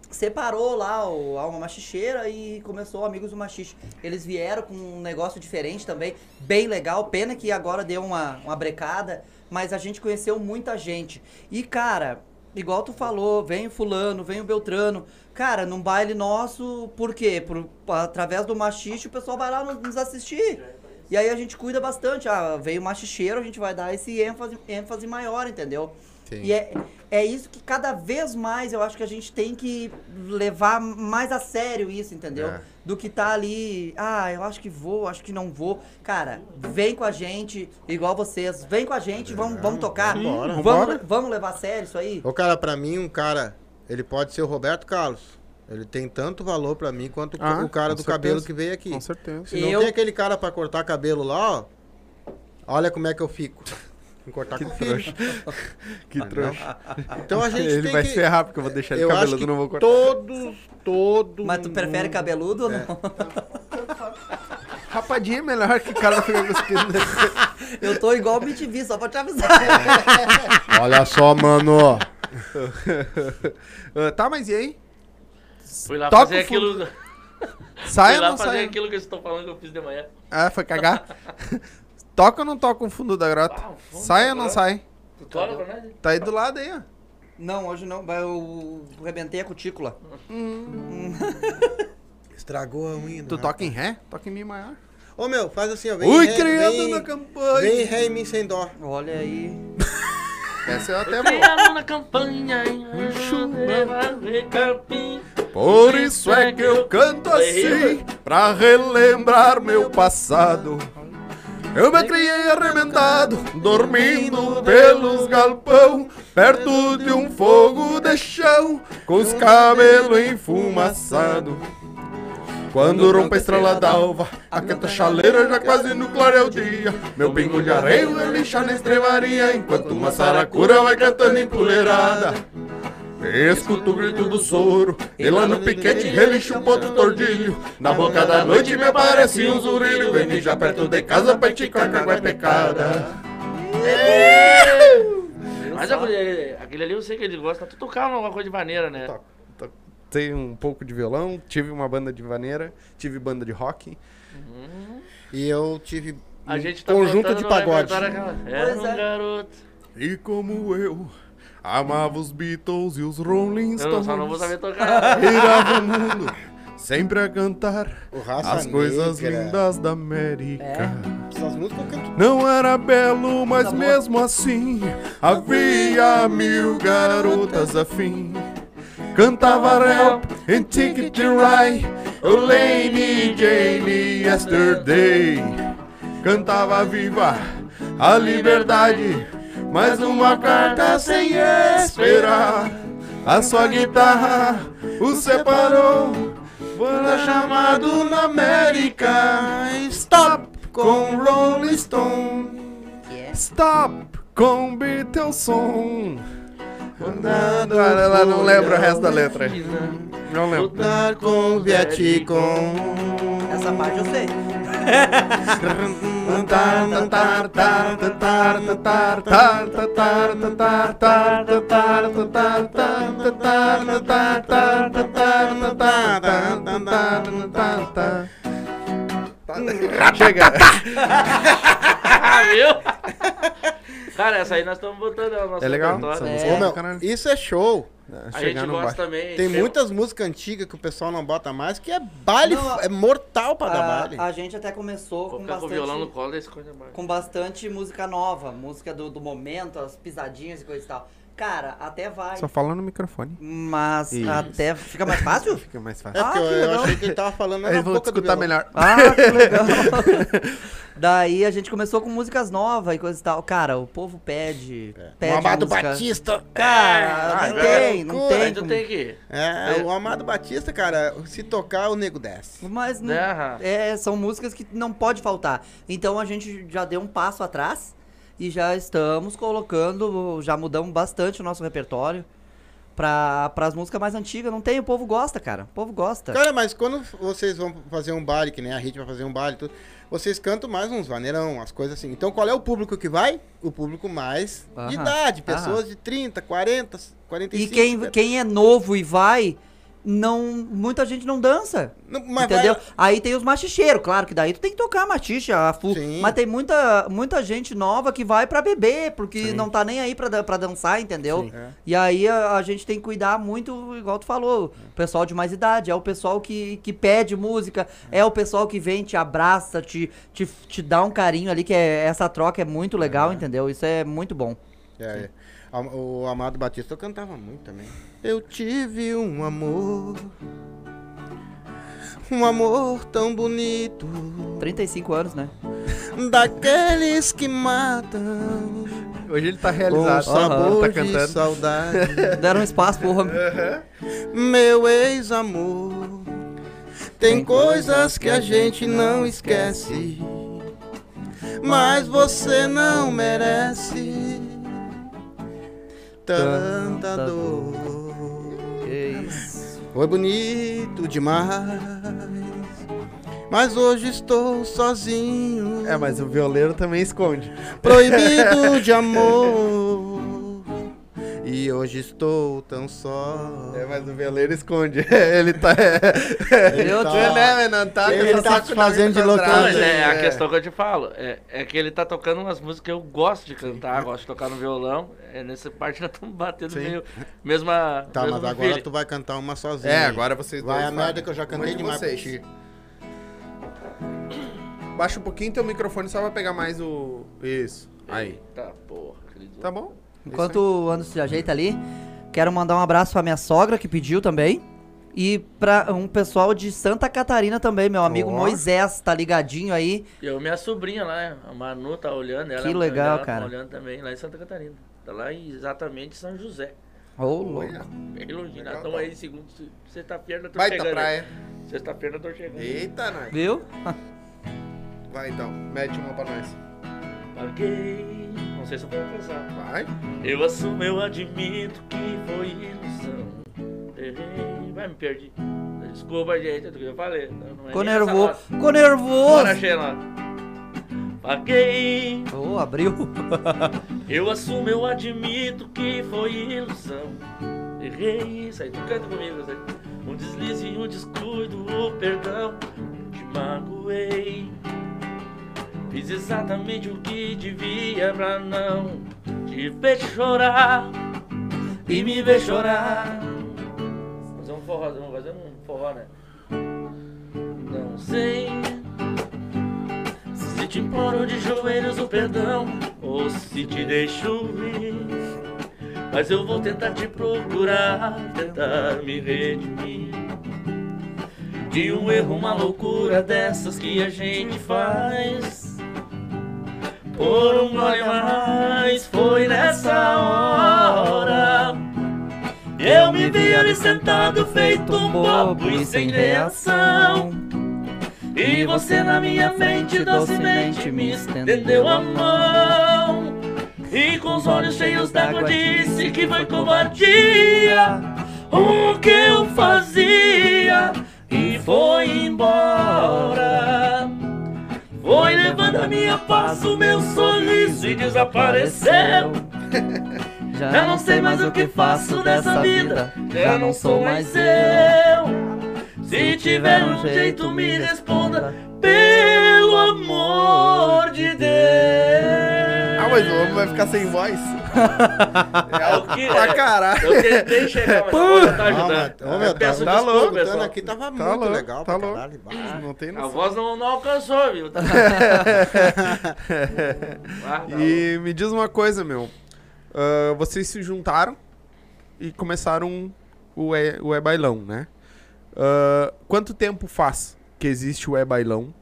Separou lá o, a uma machicheira e começou Amigos do Machixe. Eles vieram com um negócio diferente também, bem legal. Pena que agora deu uma, uma brecada, mas a gente conheceu muita gente. E, cara, igual tu falou, vem o fulano, vem o Beltrano. Cara, num baile nosso, por quê? Por, através do machixe, o pessoal vai lá nos, nos assistir. E aí a gente cuida bastante. Ah, veio o machicheiro, a gente vai dar esse ênfase, ênfase maior, entendeu? Sim. E é, é isso que cada vez mais eu acho que a gente tem que levar mais a sério isso, entendeu? É. Do que tá ali, ah, eu acho que vou, acho que não vou. Cara, vem com a gente, igual vocês, vem com a gente, vamos, vamos tocar. Vamos, Vambora. vamos levar a sério isso aí? Ô, cara, pra mim, um cara, ele pode ser o Roberto Carlos. Ele tem tanto valor pra mim quanto o- Ah, o cara do certeza. cabelo que veio aqui. Com certeza. Se não Eu- tem aquele cara pra cortar cabelo lá, ó, olha como é que eu fico. Em cortar Que com trouxa. <laughs> Que trouxa. Então a gente Ele tem vai que... se ferrar porque eu vou deixar ele acho cabeludo, que não vou cortar. todos, todos... Mas tu prefere cabeludo ou não? <laughs> Rapadinha é melhor que o cara fica cuspindo. <laughs> Eu tô igual o BTV, só pra te avisar. Olha só, mano. <laughs> Ah, tá, mas e aí? Fui lá Toca fazer aquilo. <laughs> Sai fui ou lá não fazer sai? aquilo que eu estou falando que eu fiz de manhã. Ah, foi cagar? <laughs> toca ou não toca o fundo da grota? Ah, fundo sai da ou não grota. sai? Tu toca pra nós? Tá aí do lado aí, ó. Não, hoje não, mas eu rebentei a cutícula. Estragou a unha. Tu toca em ré? Toca em mi maior. Ô, meu, faz assim, ó. Vem Ui, ré, criando vem, na campanha. Vem ré em mim sem dó. Olha aí. Essa eu até vou. na campanha Capim. Por isso é que eu canto assim, pra relembrar meu passado. Eu me criei arrebentado, dormindo pelos galpão, perto de um fogo de chão, com os cabelos enfumaçados. Quando rompe a estrela d'alva, a canta chaleira já quase no clareio dia. Meu pingo de areia lixa na estrevaria, enquanto uma saracura vai cantando empoleirada. Escuto o grito do soro, e lá no piquete relincha um ponto tordilho. Na boca da noite me aparece um zurilho, vem mijar perto de casa pra esticar que é pecada. Mas aquele, ali eu sei que ele gosta. Tu tocava alguma coisa de maneira, né? Toco. Tenho um pouco de violão, tive uma banda de vaneira, tive banda de rock. E eu tive A um gente tá conjunto de pagode. Era Pois um é. garoto. E como eu amava os Beatles e os Rolling Eu Stones. só não vou saber tocar. <laughs> Girava o mundo, sempre a cantar as coisas Negra. lindas da América. É. Eu. Não era belo, mas Tá mesmo assim havia mil garotas afim. Cantava rap em Ticket to Ride, o Lady Jane Yesterday. Cantava viva a liberdade, mais uma carta sem esperar. A sua guitarra o separou, foi chamado na América. Stop com Rolling Stone. Stop com Beatleson. Andando, ela não lembra o resto da letra. Não lembro. Lutar com Vietcong. Essa parte eu sei. <laughs> Chega. <laughs> Ah, viu? <laughs> Cara, essa aí nós estamos botando no nosso É legal? repertório. Essa É. Ô, meu, isso é show. A Chegar gente no gosta baixo. também. Tem muitas músicas antigas que o pessoal não bota mais, que é baile, Não, é mortal pra dar A, baile. a gente até começou com com o violão no bastante, colo coisa mais. com bastante música nova, música do, do momento, as pisadinhas e coisa e tal. Cara, até vai. Só fala no microfone. Mas Isso. até fica mais fácil? <laughs> Fica mais É fácil. porque Ah, eu, que eu legal. achei que ele tava falando Aí na vão boca do escutar melhor. Ah, que <laughs> legal. Daí a gente começou com músicas novas e coisa e tal. Cara, o povo pede. pede O Amado música. Batista. Cara, Ah, não é. tem, não Aí tem. Aí como- tem que. É, o Amado Batista, cara, se tocar, o nego desce. Mas não- é, são músicas que não pode faltar. Então a gente já deu um passo atrás e já estamos colocando, já mudamos bastante o nosso repertório para as músicas mais antigas. Não tem, o povo gosta, cara. O povo gosta. Cara, mas quando vocês vão fazer um baile, que nem a Hit vai fazer um baile, tudo, vocês cantam mais uns vaneirão, as coisas assim. Então qual é o público que vai? O público mais de Aham, idade, pessoas aham. de 30, 40, 45. E quem, cara. quem é novo e vai, não muita gente não dança. Não, mas entendeu? vai- Aí tem os machicheiros, claro que daí tu tem que tocar machixa, a fu, Sim. mas tem muita, muita gente nova que vai pra beber, porque Sim. não tá nem aí pra, dan- pra dançar, entendeu? É. E aí a, a gente tem que cuidar muito, igual tu falou, o pessoal de mais idade, é o pessoal que, que pede música, é o pessoal que vem, te abraça, te, te, te dá um carinho ali, que é, essa troca é muito legal, entendeu? Isso é muito bom. É, é. O Amado Batista eu cantava muito também. Eu tive um amor. Um amor tão bonito. 35 anos, né? Daqueles que matam. Hoje ele tá Com realizado. sabor tá de cantando. saudade. Deram espaço pro homem. Meu ex-amor. Tem coisas que a gente não esquece. Mas você não merece tanta dor. Que isso. Foi bonito demais. Mas hoje estou sozinho. É, mas o violeiro também esconde. Proibido de <laughs> amor. E hoje estou tão só. É, mas o violeiro esconde. <laughs> ele tá. Eu tá- te- É, né, não tá Ele tá na fazendo de. Não, mas é, a é. questão que eu te falo. É, é que ele tá tocando umas músicas que eu gosto de cantar, gosto de tocar no violão. É, nessa parte nós estamos batendo Sim. meio. Mesma. Tá, mesmo mas agora feeling. tu vai cantar uma sozinha. É, agora vocês Vai dois a merda que eu já cantei de demais pra vocês. ti. Baixa um pouquinho teu microfone só pra pegar mais o. Isso. Aí. Tá, porra, querido. Tá bom? Enquanto o Anderson se ajeita ali, quero mandar um abraço pra minha sogra que pediu também. E pra um pessoal de Santa Catarina também, meu amigo Ó. Moisés, tá ligadinho aí. E eu, minha sobrinha lá, né? a Manu tá olhando. Ela, Que legal, ela cara. Tá olhando também lá em Santa Catarina. Tá lá em exatamente São José. Ô, louco. Olha. Bem longe. Nós Legal, estamos tá. aí, segundo. Sexta-feira nós Vai estamos da chegando. praia. Sexta-feira nós estamos chegando. Eita, nós. Viu? Vai então, mete uma pra nós. Paguei. Não sei se eu vou alcançar. Vai. Eu assumo, eu admito que foi ilusão. Errei, vai, me perdi. Desculpa, gente, é do que eu falei. Não, é Ficou nervoso. Ficou nervoso. Bora, Sheila. Paguei. Ô, abriu. <laughs> Eu assumo, eu admito que foi ilusão. Errei, isso aí, tu canta comigo, aí. Um deslize e um descuido, o perdão. Te magoei. Fiz exatamente o que devia pra não te ver chorar e me ver chorar. Fazer um forró, vamos fazer um forró, né? Não sei se te imploro de joelhos o perdão ou se te deixo ir. Mas eu vou tentar te procurar, tentar me redimir. De um erro, uma loucura dessas que a gente faz. Por um gole mais, foi nessa hora. Eu me vi ali sentado, feito um bobo e sem reação. E você na minha frente docemente me estendeu a mão E com os olhos cheios d'água disse que foi covardia O que eu fazia e foi embora Foi levando a minha paz, o meu sorriso e desapareceu. <laughs> Já não sei mais o que faço dessa vida. Já não sou mais eu. se tiver um jeito, me responda, pelo amor de Deus. Ah, mas o homem vai ficar sem voz. <laughs> É o que pra é. caralho. Eu tentei chegar, mas tá ajudando. meu, peço tá desculpa, louco, pessoal. aqui tava Tá muito louco, legal tá pra louco. caralho. Bah. Não tem A noção. voz não, não alcançou, viu? Tá- <laughs> Ah, E me diz uma coisa, meu. Ah, vocês se juntaram e começaram o E, o e Bailão, né? Ah, quanto tempo faz que existe o E Bailão?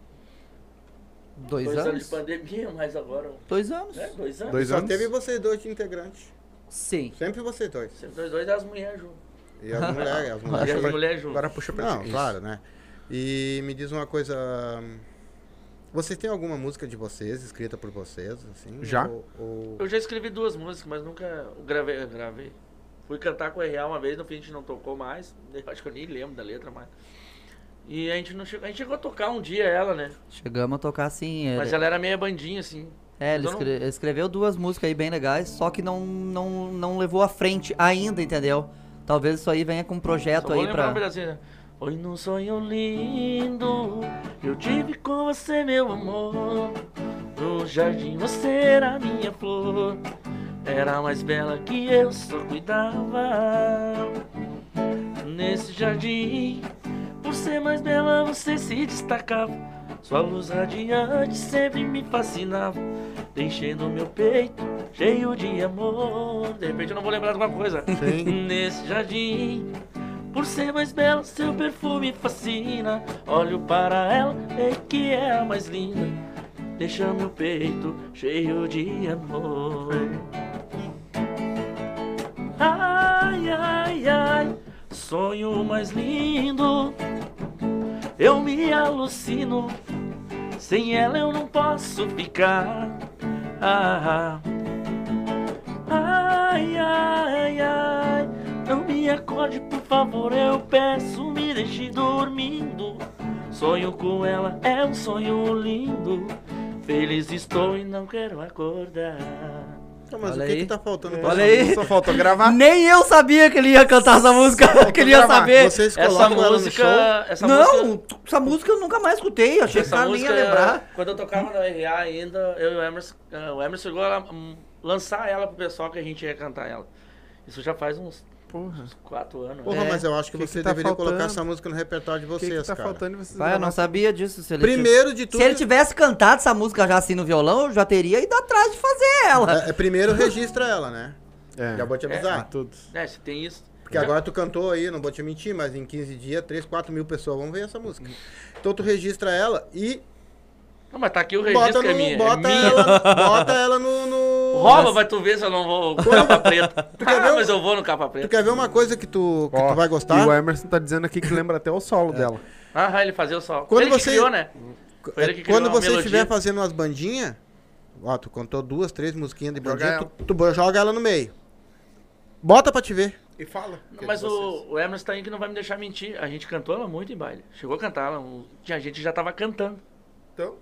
Dois, Dois anos de anos? pandemia, mas agora. Dois anos. Né? Dois anos. Dois Só anos? teve vocês dois de integrantes. Sim. Sempre vocês dois. Sempre dois, dois e as mulheres juntas. E as <laughs> mulheres, as E mulheres. as mulheres juntas. Agora puxa pra Não, ti. claro, né? E me diz uma coisa. Vocês têm alguma música de vocês, escrita por vocês, assim? Já. Ou, ou- Eu já escrevi duas músicas, mas nunca gravei. gravei. Fui cantar com o Real uma vez, no fim a gente não tocou mais. Eu Acho que eu nem lembro da letra mais. E a gente não chegou. A gente chegou a tocar um dia ela, né? Chegamos a tocar assim. Ele, Mas ela era meia bandinha, assim. é, ele não- escreveu duas músicas aí bem legais, só que não, não, não levou à frente ainda, entendeu? Talvez isso aí venha com um projeto Só aí pra. um né? Foi num sonho lindo, eu tive com você, meu amor. No jardim você era minha flor, era mais bela que eu só cuidava. Nesse jardim, por ser mais bela, você se destacava. Sua luz radiante sempre me fascinava, deixando meu peito cheio de amor. De repente eu não vou lembrar de alguma coisa. <laughs> Nesse jardim, por ser mais bela, seu perfume fascina. Olho para ela, é que é a mais linda, deixa meu peito cheio de amor. Ai, ai, ai, sonho mais lindo. Eu me alucino, sem ela eu não posso ficar. Ah, ai, ai, ai, não me acorde, por favor, eu peço, me deixe dormindo. Sonho com ela, é um sonho lindo. Feliz estou e não quero acordar. Mas Olha o que aí. que tá faltando pra Olha essa aí. Só faltou gravar. Nem eu sabia que ele ia cantar essa música, que ele ia gravar. saber. Vocês Essa ela música, essa não, música, essa música eu nunca mais escutei. Achei que essa cara nem ia música, lembrar. quando eu tocava na RA ainda, eu e o Emerson, eh, o Emerson chegou a hum, lançar ela pro pessoal que a gente ia cantar ela. Isso já faz uns Porra. quatro anos. Porra, É. mas eu acho que, Que que você tá deveria faltando? colocar essa música no repertório de O que, vocês, que tá cara. faltando vocês Vai, eu não sabia disso. Se ele Primeiro de tudo, Se ele tivesse cantado essa música já assim no violão, eu já teria ido atrás de fazer ela. é, é, primeiro registra ela, né? É. Já vou te Ah, avisar. tudo. É, se tem isso. Porque agora tu cantou aí, não vou te mentir, mas em 15 dias, 3, 4 mil pessoas vão ver essa música. Então tu registra ela e Não, mas tá aqui o registro bota, que é no, minha. bota, é minha. ela, bota ela no... no- Rouba, vai tu ver se eu não vou com capa preta. <laughs> quer ver Ah, um- mas eu vou no capa Tu preta. quer ver uma coisa que tu, que Ó, tu vai E gostar? o Emerson tá dizendo aqui que lembra até o solo dela. Ah, ele fazia o sol. Quando ele você- criou, né? Ele que criou Quando a você melodia. estiver fazendo umas bandinhas, ó, tu contou duas, três musiquinhas de bandinha, tu, tu joga ela no meio. Bota pra te ver. E fala. Não, Mas o, o Emerson tá aí que não vai me deixar mentir. A gente cantou ela muito em baile. Chegou a cantar ela. um- Tinha gente que já tava cantando. Então,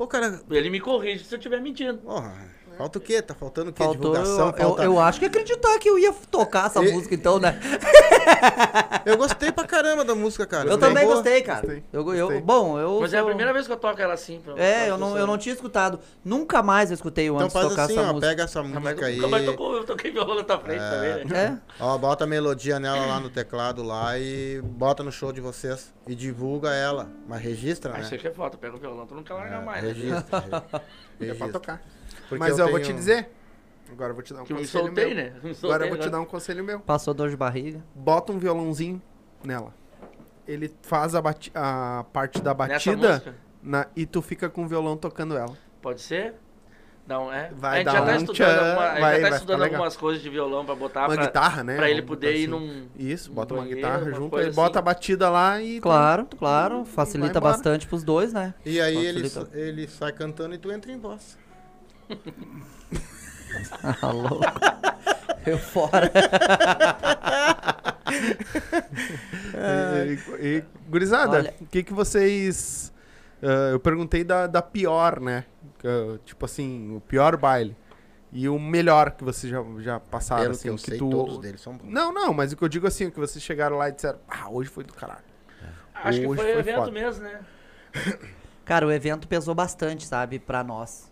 Pô, cara, Ele me corrige se eu estiver mentindo. porra, falta o quê? Tá faltando o quê? Faltou, Divulgação, eu, falta... eu, eu acho que acreditar que eu ia tocar essa E- música então, né? <laughs> Eu gostei pra caramba da música, cara. Eu Bem também boa. gostei, cara. Gostei, Eu, eu, gostei. bom, eu. Mas é a sou- primeira vez que eu toco ela assim. pra- É, pra eu não, eu não tinha escutado. Nunca mais eu escutei o Então antes faz tocar assim, essa ó, música. pega essa mas música aí. nunca mais tocou, eu toquei violão na tua frente também, né? É? Ó, bota a melodia nela lá no teclado lá e bota no show de vocês. E divulga ela. Mas registra, Aí né? você que é foda, pega o violão, tu nunca larga É, mais. né? registra. <laughs> re- é pra registra. tocar. Porque Mas eu, vou tenho- te dizer. Agora eu vou te dar um Que eu me conselho soltei, meu. né? <laughs> Me soltei Agora eu vou te dar um conselho meu. Passou dor de barriga. Bota um violãozinho nela. Ele faz a, bati- a parte da batida na- e tu fica com o violão tocando ela. Pode ser? Não, é. Vai a gente dar já tá um estudando, tchan, alguma- a gente vai- já tá estudando legal. algumas coisas de violão pra botar uma pra, guitarra, né? pra ele poder botar ir assim. num. Isso, bota uma banheiro, guitarra uma junto, coisa aí bota a assim. batida lá e. Claro, claro. vai Facilita bastante pros dois, né? E aí ele, ele sai cantando e tu entra em voz. <laughs> Ah, louco. Eu fora. <laughs> E, e- e, gurizada, o que que vocês... ah, eu perguntei da, da pior, né? Que, tipo assim, o pior baile. E o melhor que vocês já, já passaram, Pelo assim, que eu que sei, tu... todos deles são bons. Não, não, mas o que eu digo assim, que vocês chegaram lá e disseram, ah, hoje foi do caralho. Acho que Hoje foi foi evento foda. mesmo, né? Cara, o evento pesou bastante, sabe, pra nós.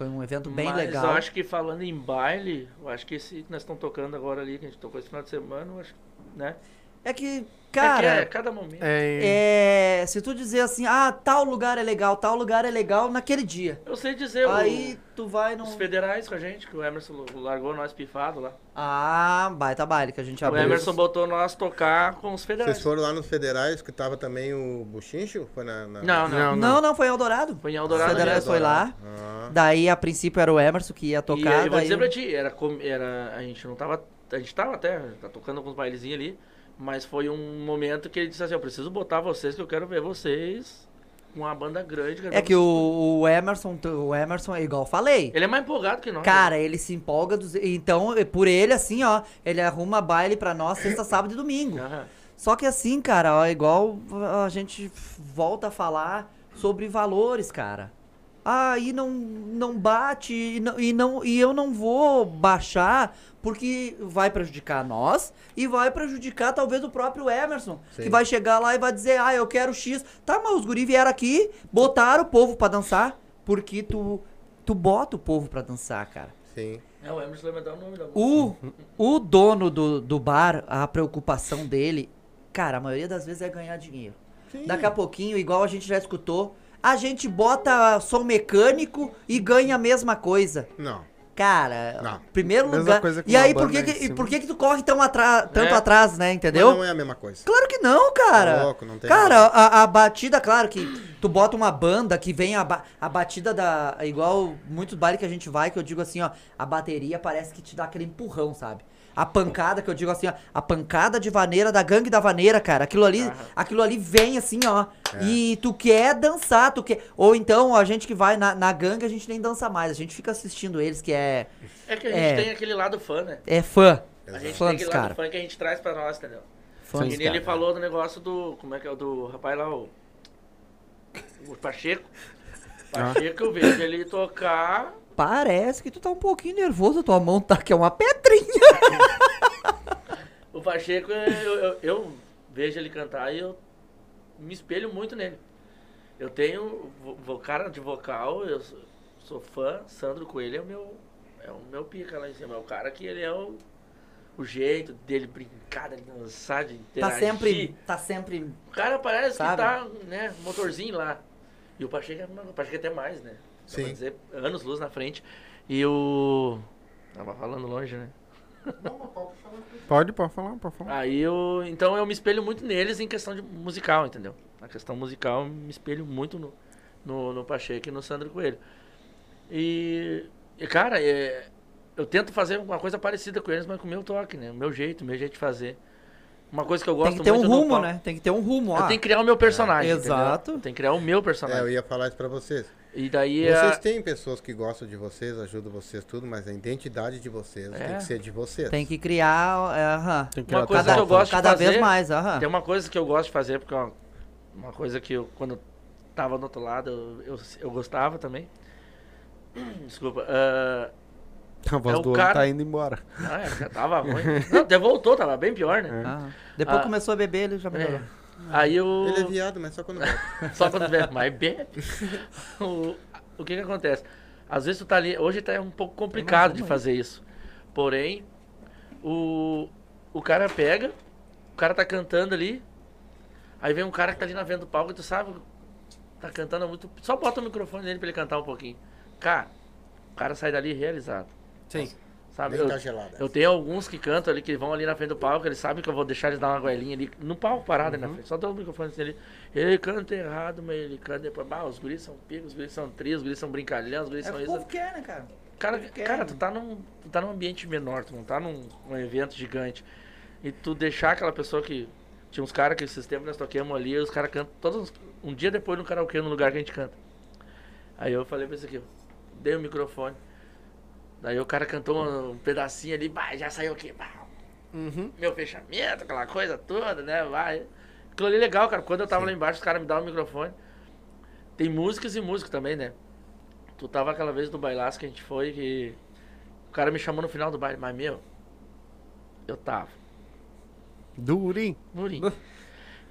Foi um evento bem Mas legal. eu acho que falando em baile, eu acho que esse que nós estamos tocando agora ali, que a gente tocou esse final de semana, eu acho, né? É que, é que cara, é cada momento. É, é, se tu dizer assim, ah, tal lugar é legal, tal lugar é legal naquele dia. Eu sei dizer, o- Aí tu vai num. os federais com a gente, que o Emerson largou nós pifado lá. Ah, baita baile que a gente O abriu. Emerson botou nós tocar com os federais. Vocês foram lá nos federais, que tava também o Buchincho? Foi na... na- Não, não. Não, Não, não, foi em Eldorado. Foi em Os Eldorado. federais mesmo. foi lá. Ah. Daí, a princípio, era o Emerson que ia E tocar. eu vou daí- dizer pra ti, era, com- era, a gente não tava. A gente tava até, tá tocando alguns bailezinhos ali, mas foi um momento que ele disse assim, eu preciso botar vocês, que eu quero ver vocês com uma banda grande. É que o, o Emerson, o Emerson, igual eu falei. Ele é mais empolgado que nós. Cara, ele se empolga. Dos... Então, por ele, assim, ó, ele arruma baile pra nós sexta, sábado e domingo. né? Só que assim, cara, ó, igual a gente volta a falar sobre valores, cara. Aí não, não bate e não, e não e eu não vou baixar porque vai prejudicar nós e vai prejudicar talvez o próprio Emerson, Sim. que vai chegar lá e vai dizer: "Ah, eu quero X". Tá, mas os guri vieram aqui, botaram o povo pra dançar, porque tu tu bota o povo pra dançar, cara. Sim. É, o Emerson lembra o nome da. O, o dono do, do bar, a preocupação dele, cara, a maioria das vezes é ganhar dinheiro. Sim. Daqui a pouquinho, igual a gente já escutou, a gente bota som mecânico e ganha a mesma coisa. Não. Cara, Não. primeiro Mesma lugar. coisa que E aí, por que, que, por que, que tu corre tão atra- tanto É. atrás, né? Mas Entendeu? não é a mesma coisa. Claro que não, cara. Tá louco, não tem cara, a, a batida, claro que tu bota uma banda que vem a, ba- a batida da. Igual muitos bailes que a gente vai, que eu digo assim, ó, a bateria parece que te dá aquele empurrão, sabe? A pancada, que eu digo assim, ó, a pancada de vaneira da gangue da vaneira, cara. Aquilo ali, Aham. aquilo ali vem assim, ó. É. E tu quer dançar, tu quer. Ou então a gente que vai na, na gangue, a gente nem dança mais. A gente fica assistindo eles, que é. É que a gente É. tem aquele lado fã, né? É fã. A gente Fã tem dos aquele lado cara. fã que a gente traz pra nós, entendeu? Fã e ele cara. falou do negócio do. Como é que é o do rapaz lá, o. O Pacheco. Ah. Pacheco, eu vejo ele tocar. Parece que tu tá um pouquinho nervoso, tua mão tá que é uma pedrinha. <laughs> O Pacheco, eu, eu, eu vejo ele cantar e eu me espelho muito nele. Eu tenho vo, cara de vocal, eu sou, sou fã, Sandro Coelho é o meu. É o meu pica lá em cima. É o cara que ele é o, o jeito dele brincar, de dançar, de Tá interagir. sempre. Tá sempre. O cara parece Sabe? que tá, né, motorzinho lá. E o Pacheco, é- o Pacheco é até mais, né? Sim. dizer, anos luz na frente. E o. Tava falando longe, né? Pode, pode falar, pode falar. Aí eu. Então eu me espelho muito neles em questão de musical, entendeu? Na questão musical, eu me espelho muito no, no, no Pacheco e no Sandro Coelho. E. e, cara, é, eu tento fazer uma coisa parecida com eles, mas com o meu toque, né? O meu jeito, o meu jeito de fazer. Uma coisa que eu gosto Tem que ter um muito rumo, né? Tem que ter um rumo, ó. Eu tenho que criar o meu personagem. entendeu? Exato. Tenho que criar o meu É, eu personagem. ia falar isso pra vocês. E daí. Vocês a- têm pessoas que gostam de vocês, ajudam vocês, tudo, mas a identidade de vocês É. tem que ser de vocês. Tem que criar. é, Aham. Tem que Uma criar coisa tua que eu gosto de Cada vez fazer- mais, aham. Tem uma coisa que eu gosto de fazer, porque é uma, uma coisa que eu, quando eu tava do outro lado, eu, eu, eu gostava também. <clears throat> Desculpa. ah, A voz É o do cara- tá indo embora. ah, é, já tava ruim. Não, até voltou, tava bem pior, né? Depois Ah. começou a beber, ele já melhorou. Aí eu. Ele é viado, mas só quando bebe. <laughs> Só quando bebe, mas bebe. <laughs> o, o que que acontece? Às vezes tu tá ali, hoje tá um pouco complicado de fazer isso. Porém, o, o cara pega, o cara tá cantando ali, aí vem um cara que tá ali na venda do palco e tu sabe, tá cantando muito, só bota o microfone nele pra ele cantar um pouquinho. Cara, o cara sai dali realizado. Sim. Sabe? Nem Eu, tá gelada. eu tenho alguns que cantam ali, que vão ali na frente do palco, eles sabem que eu vou deixar eles dar uma goelinha ali, no palco parado ali na frente. Só dou o microfone assim ali. Ele canta errado, mas ele canta depois. Bah, os guris são picos, os guris são trios, os guris são brincalhão, os guris É são o que o isso. povo quer, né, cara? Cara, quer, cara, né? tu tá, num, tu tá num ambiente menor, tu não tá num, num evento gigante. E tu deixar aquela pessoa que. Tinha uns caras que esses tempos nós toquemos ali, os caras cantam todos. Um dia depois no karaokê, no lugar que a gente canta. Aí eu falei pra esse aqui, dei o microfone. Daí o cara cantou um, um pedacinho ali, bah, já saiu aqui, bah, Uhum. meu fechamento, aquela coisa toda, né? Vai. Aquilo ali é legal, cara. Quando eu tava lá embaixo, os caras me davam o microfone. Tem músicas e músicos também, né? Tu tava aquela vez do bailaço que a gente foi que. O cara me chamou no final do baile, mas meu. Eu tava. Durinho. Murim.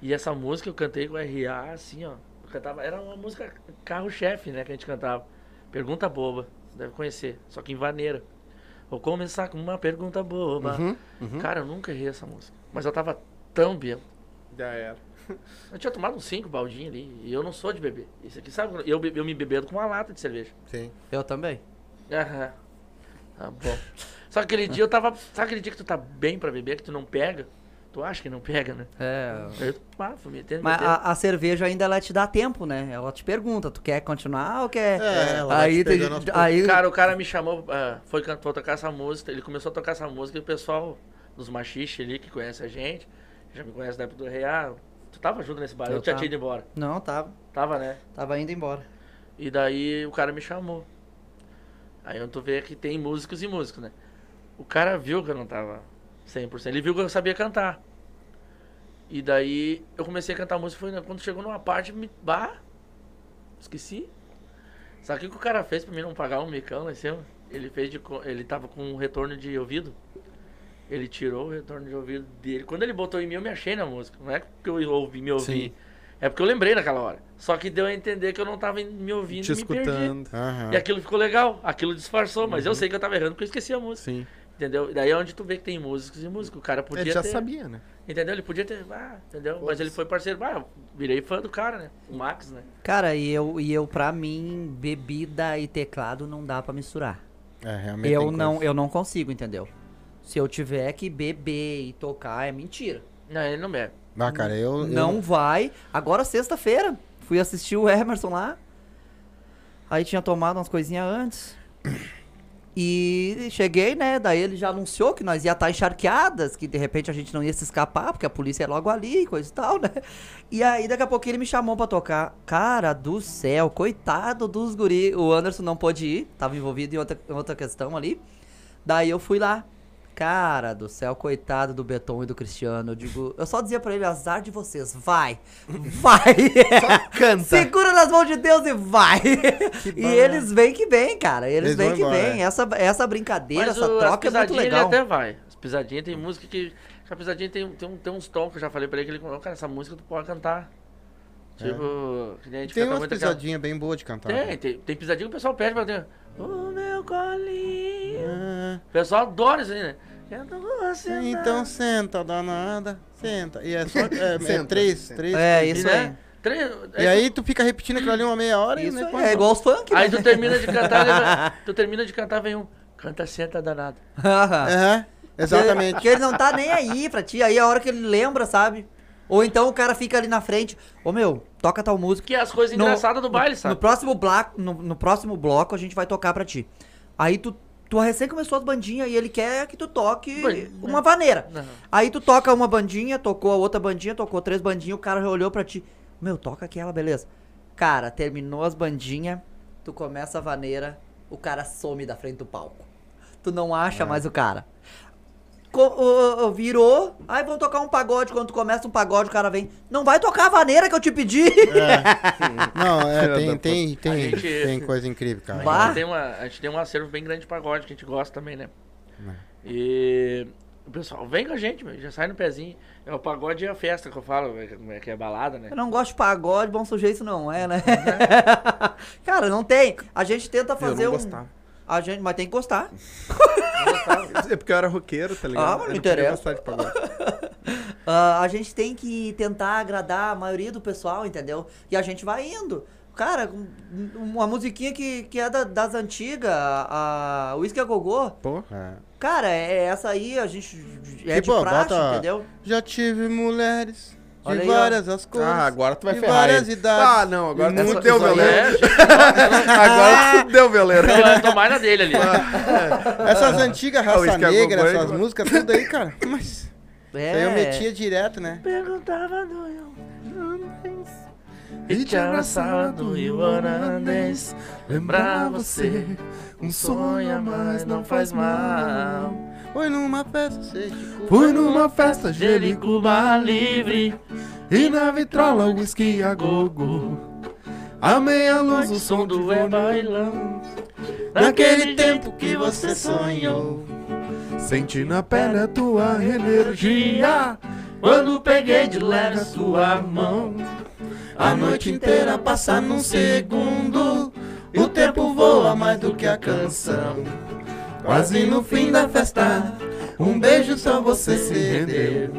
E essa música eu cantei com o RA, assim, ó. Eu cantava, era uma música carro-chefe, né? Que a gente cantava. Pergunta boba. Deve conhecer. Só que em vaneira. Vou começar com uma pergunta boba. Uhum, uhum. Cara, eu nunca errei essa música. Mas eu tava tão bêbado. Já era. <laughs> Eu tinha tomado uns cinco baldinhos ali. E eu não sou de beber. Isso aqui, sabe? Eu, eu me bebendo com uma lata de cerveja. Sim. Eu também. Aham. Tá bom. Só que aquele dia eu tava. Sabe aquele dia que tu tá bem pra beber, que tu não pega? Tu acha que não pega, né? É. Eu, ah, fui metendo, Mas metendo. a, a cerveja ainda ela te dá tempo, né? Ela te pergunta, tu quer continuar ou quer. É, ela vai aí, te poucos. aí Cara, o cara me chamou, ah, foi foi tocar essa música, ele começou a tocar essa música e o pessoal dos machiches ali que conhece a gente, já me conhece da época do Real. Tu tava junto nesse bar, eu, Eu já tinha ido embora. Não, tava. Tava, né? Tava indo embora. E daí o cara me chamou. Aí eu tu vê que tem músicos e músicos, né? O cara viu que eu não tava 100%. Ele viu que eu sabia cantar. E daí eu comecei a cantar música. Foi quando chegou numa parte, me. Bah! Esqueci. Sabe o que o cara fez pra mim não pagar um micão lá em cima? Ele fez de. Ele tava com um retorno de ouvido. Ele tirou o retorno de ouvido dele. Quando ele botou em mim, eu me achei na música. Não é porque eu ouvi, me ouvi. Sim. É porque eu lembrei naquela hora. Só que deu a entender que eu não tava me ouvindo Te e me perdi. escutando. Aham. E aquilo ficou legal. Aquilo disfarçou, mas eu sei que eu tava errando porque eu esqueci a música. Sim. Entendeu? E daí é onde tu vê que tem músicos e músicos. O cara podia Ele já ter. sabia, né? Entendeu? Ele podia ter. Ah, entendeu? Mas ele foi parceiro. Ah, eu virei fã do cara, né? O Max, né? Cara, e eu, e eu, pra mim, bebida e teclado não dá pra misturar. É, realmente Eu não, coisa. eu não consigo, entendeu? Se eu tiver que beber e tocar, é mentira. Não, ele não bebe. Ah, cara, eu... eu- Não vai. Agora, sexta-feira, fui assistir o Emerson lá. Aí tinha tomado umas coisinhas antes. E cheguei, né? Daí ele já anunciou que nós ia estar encharqueadas, que de repente a gente não ia se escapar, porque a polícia é logo ali, coisa e tal, <laughs> né? E aí daqui a pouco ele me chamou pra tocar. Cara do céu, coitado dos guri. O Anderson não pôde ir, tava envolvido em outra, em outra questão ali. Daí eu fui lá. Cara do céu, coitado do Beton e do Cristiano. Eu digo, eu só dizia pra ele, azar de vocês, vai, <laughs> vai. Canta. Segura nas mãos de Deus e vai. e eles vêm que vêm, cara. Eles, Eles vem vão que vem. é. Essa, essa brincadeira, Mas essa o, as troca é muito pisadinhas ele legal. até vai. As pisadinhas tem música que. A pisadinha tem, tem, tem uns tons que eu já falei pra ele que ele falou, cara, essa música tu pode cantar. Tipo, que nem a gente Tem canta umas muito aquela- pisadinhas bem boas de cantar. Tem, tem, tem pisadinha que o pessoal pede pra ter. O meu colinho. Ah, O pessoal adora isso aí, né? Então senta, danada. Senta. E é só. É, é <laughs> três, senta. três. É, três. isso E, aí. né? Três- E aí tu fica repetindo aquilo ali uma meia hora Isso e né, aí, põe- é igual os funk, Aí né? tu termina de cantar, <laughs> tu termina de cantar, vem um. Canta, senta, danado. Aham, exatamente. Porque ele não tá nem aí pra ti. Aí é a hora que ele lembra, sabe? Ou então o cara fica ali na frente. Ô meu, toca tal música. Que é as coisas No- engraçadas do baile, No sabe? próximo, bloco, no, no próximo bloco a gente vai tocar pra ti. Aí tu, tu recém começou as bandinhas e ele quer que tu toque Ban- uma vaneira. Não. Aí tu toca uma bandinha, tocou a outra bandinha, tocou três bandinhas, o cara olhou pra ti. Meu, toca aquela, beleza. Cara, terminou as bandinhas, tu começa a vaneira, o cara some da frente do palco. Tu não acha mais o cara. Virou, aí vamos tocar um pagode. Quando tu começa um pagode, o cara vem. Não vai tocar a vaneira que eu te pedi. <laughs> Não, é, tem, tem, tem, gente- tem coisa incrível, cara. A gente, tem uma, a gente tem um acervo bem grande de pagode que a gente gosta também, né? E o pessoal vem com a gente, meu, já sai no pezinho. É o pagode e a festa que eu falo, é, que é- que é balada, né? Eu não gosto de pagode, bom sujeito não é, né? <laughs> cara, não tem. A gente tenta Eu fazer não um. gostava. A gente, mas tem que gostar. <laughs> É porque eu era roqueiro, tá ligado? Ah, mas não podia interessa. de pagode. <laughs> Ah, a gente tem que tentar agradar a maioria do pessoal, entendeu? E a gente vai indo. Cara, um- uma musiquinha que, que é da- das antigas, a, Whisky a Gogô. Pô. É. Cara, é essa aí, a gente é Que, de pô, praxe, bota- entendeu? Já tive mulheres de Olha aí, várias as cores. Ah, agora tu vai de ferrar várias ele. idades. Ah, não, agora tu fudeu, olhares. É, <laughs> Agora tu fudeu, veleiro. eu tô mais na dele ali. Essas antigas Ah, o raça a negra, essas hein? músicas, tudo aí, cara. Mas isso É. aí eu metia direto, né? Perguntava do you E te abraçava do wanna dance Lembrar você Um sonho a mais não faz mal Foi numa festa, cor. Fui numa festa, Gelo Cuba livre E na vitrola, whisky a gogo. A meia luz, o som do é bailão Naquele tempo que você sonhou. Senti na pele a tua energia. Quando peguei de leve a sua mão A noite inteira passa num segundo. O tempo voa mais do que a canção. Quase no fim da festa, um beijo só você se rendeu.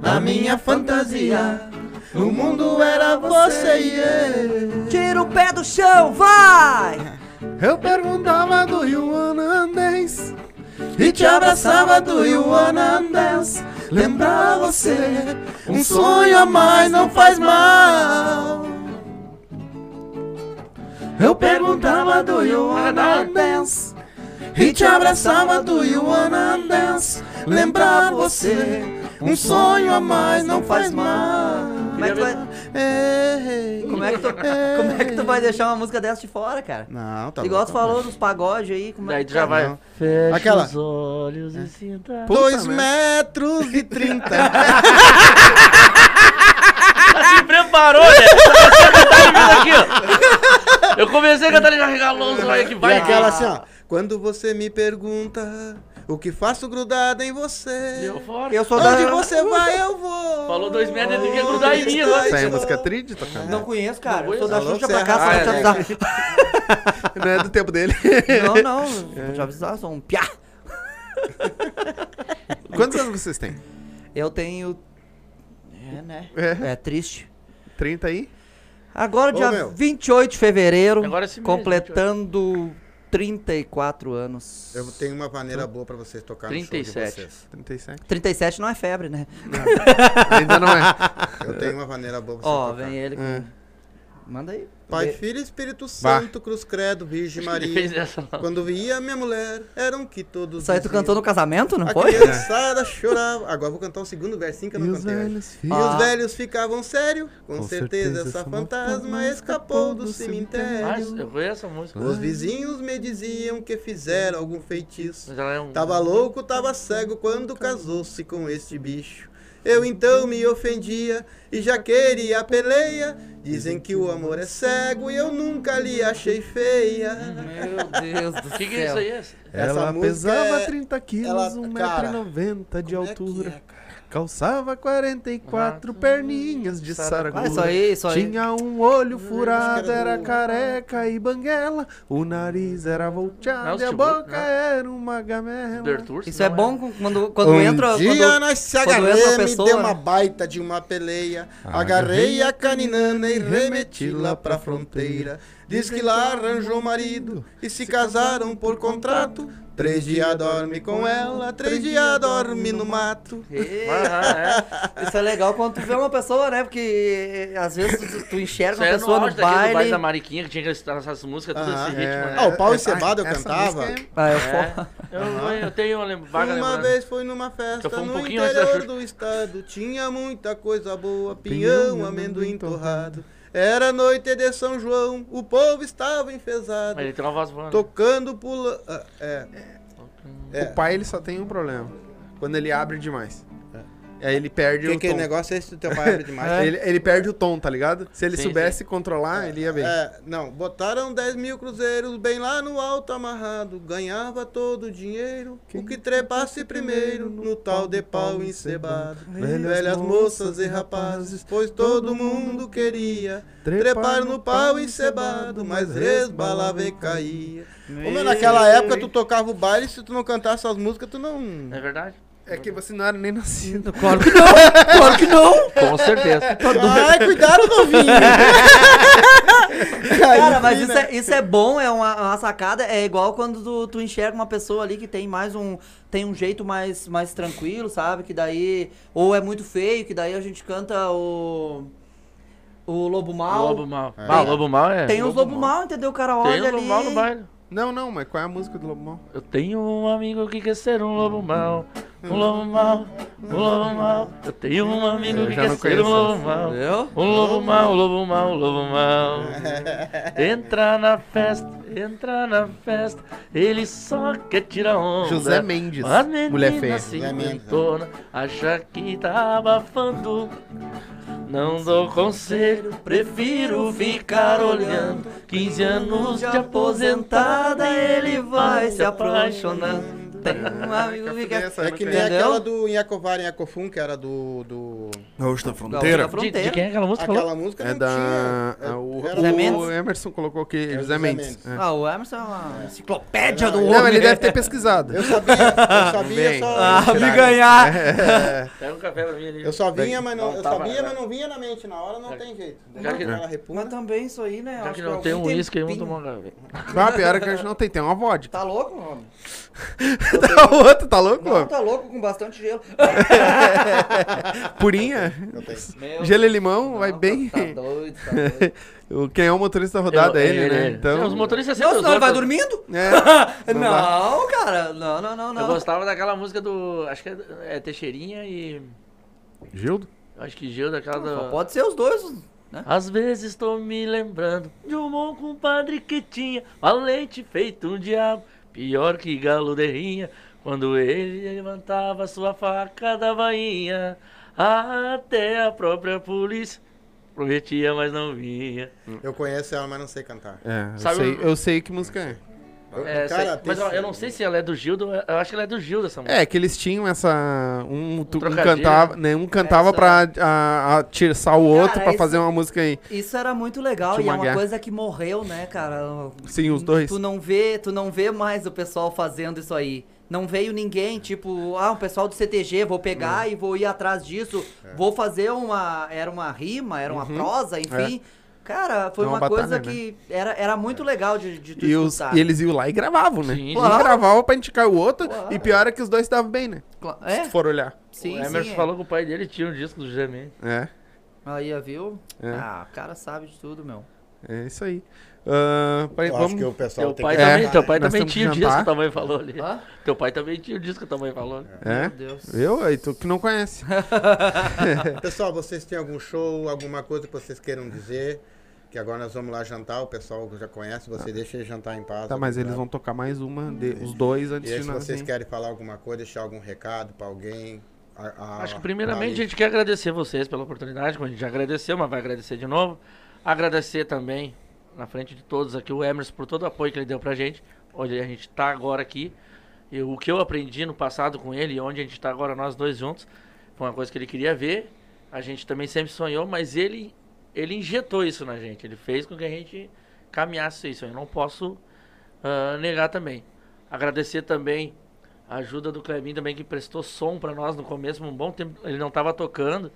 Na minha fantasia, o mundo era você e eu. Tira o pé do chão, vai! Eu perguntava do dance. E te abraçava do Dance Lembrar você Um sonho a mais não faz mal Eu perguntava do You Wanna Dance? E te abraçava do You Wanna Dance? Lembrar você Um sonho a mais não faz mal. Como é que tu vai, como é que tu, como é que tu vai deixar uma música dessa de fora, cara? Não, tá Igual louco, tu falou dos pagodes aí, como é Daí tu já vai Não. Fecha Aquela- os olhos e sinta. Puta Dois merda. metros e trinta. <laughs> Tá se parou, né? Aqui, ó. Eu comecei a cantar ele já regalou os olhos aqui, E vai. aquela assim, ó. Quando você me pergunta o que faço grudado em você. Deu fora. Eu sou Onde da... você vai, eu vou. Falou dois merda, ele quer grudar em mim agora. Essa aí é música triste, tocando. Não conheço, cara. Não eu sou da. Xuxa pra que cá, é só pra te <laughs> avisar. Não é do tempo dele. Não, não. <laughs> Vou te avisar, sou um piá. <laughs> Quantos anos vocês têm? Eu tenho... É, né? É. É triste. 30 aí? Agora, Ô, dia meu. 28 de fevereiro, Agora esse mês, completando 34 anos. Eu tenho uma maneira boa pra vocês tocarem no show de 37. vocês. 37. 37 não é febre, né? <laughs> Ainda não é. Eu tenho uma maneira boa pra vocês Ó, tocarem. vem ele. com- É. Manda aí. Pai. Filho e Espírito. Santo, Cruz Credo, <laughs> Virgem Maria. Quando via minha mulher, eram que todos Isso aí tu diziam. cantou no casamento, não A foi? criançada chorava. Agora vou cantar o segundo versinho que eu E não os cantei. velhos E. Ah. os velhos ficavam sérios, com, Com certeza, certeza essa fantasma escapou do Mas cemitério. eu conheço essa música. Os vizinhos me diziam que fizeram algum feitiço. Mas ela é um. Tava louco, tava cego quando casou-se com este bicho. Eu então me ofendia e já queria a peleia. Dizem que o amor é cego e eu nunca lhe achei feia. Meu Deus do O <laughs> que, que é isso aí? Essa? Essa Ela pesava é- 30 quilos, ela- 1,90m cara, de é altura. é? Calçava 44 Ah, perninhas de saragura. Ah, isso aí, isso aí. Tinha um olho acho furado, era careca e banguela. O nariz era volteado e a Timbu- boca não. era uma gamela. Isso é bom com- quando, quando um entra. dia quando- nós se me pessoa- deu uma baita de uma peleia. Agarrei a caninana e remeti lá pra fronteira. Diz que lá arranjou marido e se casaram por contrato. Três dias dorme com ela, três dias dorme no mato. Ah, é. Isso é legal quando tu vê uma pessoa, né? Porque às vezes tu, tu enxerga Isso uma é no pessoa no auge daquele do baile baile. da Mariquinha que tinha essas músicas, tudo Aham, esse ritmo, é. né? Ah, o pau É, encebado eu essa cantava. música Ah, eu É. Eu, eu tenho uma vaga Uma vez foi numa festa foi um no interior do estado. Tinha muita coisa boa, Pinhão, pinhão, amendoim torrado. Era noite de São João, o povo estava enfesado. Mas ele tem uma voz boa. né? Tocando, pula. ah, É. É. O pai ele só tem um problema. Quando ele abre demais. Aí ele perde Que, o que tom. negócio é esse do teu pai abre demais? <laughs> Ele, ele perde o tom, tá ligado? Se ele Sim, soubesse controlar, ele ia bem. É, não, botaram 10 mil cruzeiros bem lá no alto amarrado. Ganhava todo o dinheiro. O que trepasse primeiro no tal de pau encebado. Velhas moças e rapazes, pois todo mundo queria trepar no pau encebado, mas resbalava e caía. Ô, meu, naquela época tu tocava o baile, se tu não cantasse as músicas, tu não. É verdade? É que você não era nem nascido. <laughs> Claro que não! Claro que não! Com certeza. Ai, cuidado, novinho! Cara, mas isso é, isso é bom, é uma, uma sacada. É igual quando tu, tu enxerga uma pessoa ali que tem mais um. Tem um jeito mais, mais tranquilo, sabe? Que daí. Ou é muito feio, que daí a gente canta o. O Lobo Mal. Lobo mal. É. Ah, Lobo mal é. Tem os Lobo Mal, entendeu? O cara Tem olha o Lobo ali. mal no baile. Não, não, mas qual é a música do Lobo Mal? Eu tenho um amigo que quer ser um lobo mau. Um lobo mau, um lobo mau. Eu tenho um amigo Eu que já quer ser conheço um lobo mau. Entendeu? Um lobo mau, um lobo mau, um lobo mau. <laughs> Entra na festa, entra na festa. Ele só quer tirar onda. José Mendes, A mulher feia. se José Mendes, inventona, acha que tá abafando. Não dou conselho, prefiro ficar olhando. 15 anos de aposentada, ele vai se apaixonando. Tem um amigo que quer. É que nem Entendeu? aquela do Inhacovar Inhacofum, que era do. do... Gaúcho da Gaúcho Fronteira. da De, Fronteira. de quem é aquela música? falou? Aquela música É não da. tinha. a- o, o Mendes? Emerson colocou aqui, José, José Mendes. Mendes. é. Ah, o Emerson é uma enciclopédia do Não, homem. Não, ele deve ter pesquisado. Eu sabia, eu sabia, Vem. só. Ah, me ganhar. Pega um café pra mim ali. Eu só vinha, mas não. Eu sabia, né? mas não vinha na mente. Na hora não tem jeito. Mas também isso aí, né? Já acho que não tem um uísque aí, vamos tomar um café. Ah, pior é que a gente não tem, tem uma vodka. Tá louco, homem? <laughs> <laughs> Tá outro, tá louco? Não, tá louco com bastante gelo. <laughs> Purinha? Eu tenho. Meu Gelo e limão, Não, vai bem. Tá doido, tá doido. <laughs> O- Quem é o motorista da rodada é ele, né? Então. Os motoristas sempre Não, os senão ele vai dormindo? É, Não, Não cara. Não, não, não, Eu não. gostava daquela música do. Acho que é, é Teixeirinha e. Gildo? Acho que Gil daquela Só do. pode ser os dois, né? Às vezes estou me lembrando de um bom compadre que tinha valente feito um diabo, pior que galo de rinha, quando ele levantava sua faca da bainha, até a própria polícia Prometia, mas não vinha. Eu conheço ela, mas não sei cantar. É, eu, Sabe sei, o- eu sei que música é. É, Cara, sei- mas ó, eu não sei se ela é do Gildo, eu acho que ela é do Gildo essa música. É, que eles tinham essa. Um, um cantava, né, um cantava Essa- pra a, atiçar o outro Cara, pra isso- fazer uma música aí. Isso era muito legal e é uma guerra. coisa que morreu, né, cara? Sim, os dois. Tu não vê, tu não vê mais o pessoal fazendo isso aí. Não veio ninguém, tipo, ah, um pessoal do CTG, vou pegar e vou ir atrás disso, É. vou fazer uma, era uma rima, era uma prosa, enfim. Cara, foi É uma uma, coisa batalha, né? que era, era muito legal de, de tu E, os, escutar. e eles iam lá e gravavam, né? Sim. Um Claro. gravava pra indicar o outro. Claro. E pior é que os dois estavam bem, né? Se É, tu for olhar. sim, o Emerson sim. é. falou que o pai dele tinha um disco do G-Man. É, Aí, viu? É. Ah, o cara sabe de tudo, meu. é isso aí. Ah, peraí, Eu vamos... acho que o pessoal Teu tem pai que... É, também, teu pai nós também tinha o disco que tua mãe falou ali. Hã? Teu pai também tinha o disco que tua mãe falou. ali. É? Meu Deus. Viu? Aí tu que não conhece. <laughs> Pessoal, vocês têm algum show, alguma coisa que vocês queiram dizer? Que agora nós vamos lá jantar, o pessoal já conhece, você deixa eles jantar em paz. Tá, mas eles vão tocar mais uma, de- os dois antes E aí, de se vocês vir. querem falar alguma coisa, deixar algum recado pra alguém. a- a- Acho que primeiramente a gente quer agradecer vocês pela oportunidade, como a gente já agradeceu, mas vai agradecer de novo. Agradecer também, na frente de todos aqui, o Emerson por todo o apoio que ele deu pra gente, onde a gente tá agora aqui. E o que eu aprendi no passado com ele, e onde a gente tá agora nós dois juntos, foi uma coisa que ele queria ver. A gente também sempre sonhou, mas ele, ele injetou isso na gente. Ele fez com que a gente caminhasse isso. Eu não posso ah, negar também. Agradecer também a ajuda do Clebinho também, que prestou som pra nós no começo, um bom tempo. Ele não tava tocando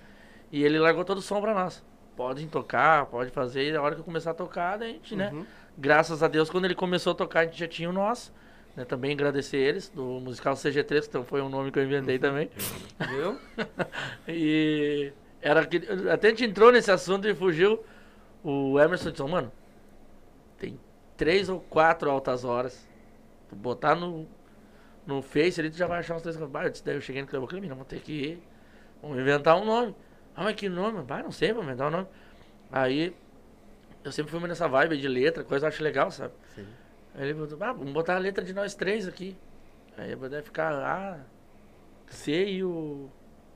e ele largou todo o som pra nós. Podem tocar, pode fazer. E a hora que eu começar a tocar, a gente, né? Graças a Deus, quando ele começou a tocar, a gente já tinha o nosso. Né? Também agradecer eles, do musical CG3, que então foi um nome que eu inventei também. Viu? <laughs> E era que até a gente entrou nesse assunto e fugiu. O Emerson disse, "Ô, mano, tem três ou quatro altas horas. Tu botar no, no Face ali, tu já vai achar uns três. Bah, eu disse, daí eu cheguei no Clebo Clemina, vamos ter que ir. Vamos inventar um nome. Ah, mas que nome? Bah, não sei, vamos inventar um nome. Aí, eu sempre fui nessa vibe de letra, coisa eu acho legal, sabe? Sim. Aí ele botou, ah, vamos botar a letra de nós três aqui. Aí vai ficar A, C e o,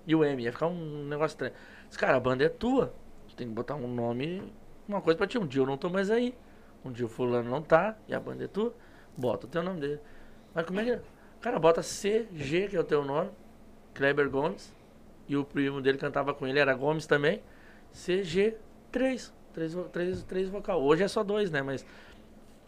e o M. Ia ficar um negócio estranho. Disse, cara, a banda é tua. Tu tem que botar um nome, uma coisa pra ti. Um dia eu não tô mais aí. Um dia o fulano não tá e a banda é tua. Bota o teu nome dele. Mas como é que é? Cara, bota CG, que é o teu nome. Kleber Gomes. E o primo dele cantava com ele, era Gomes também. CG 3. Três, três, três vocal. Hoje é só dois, né? Mas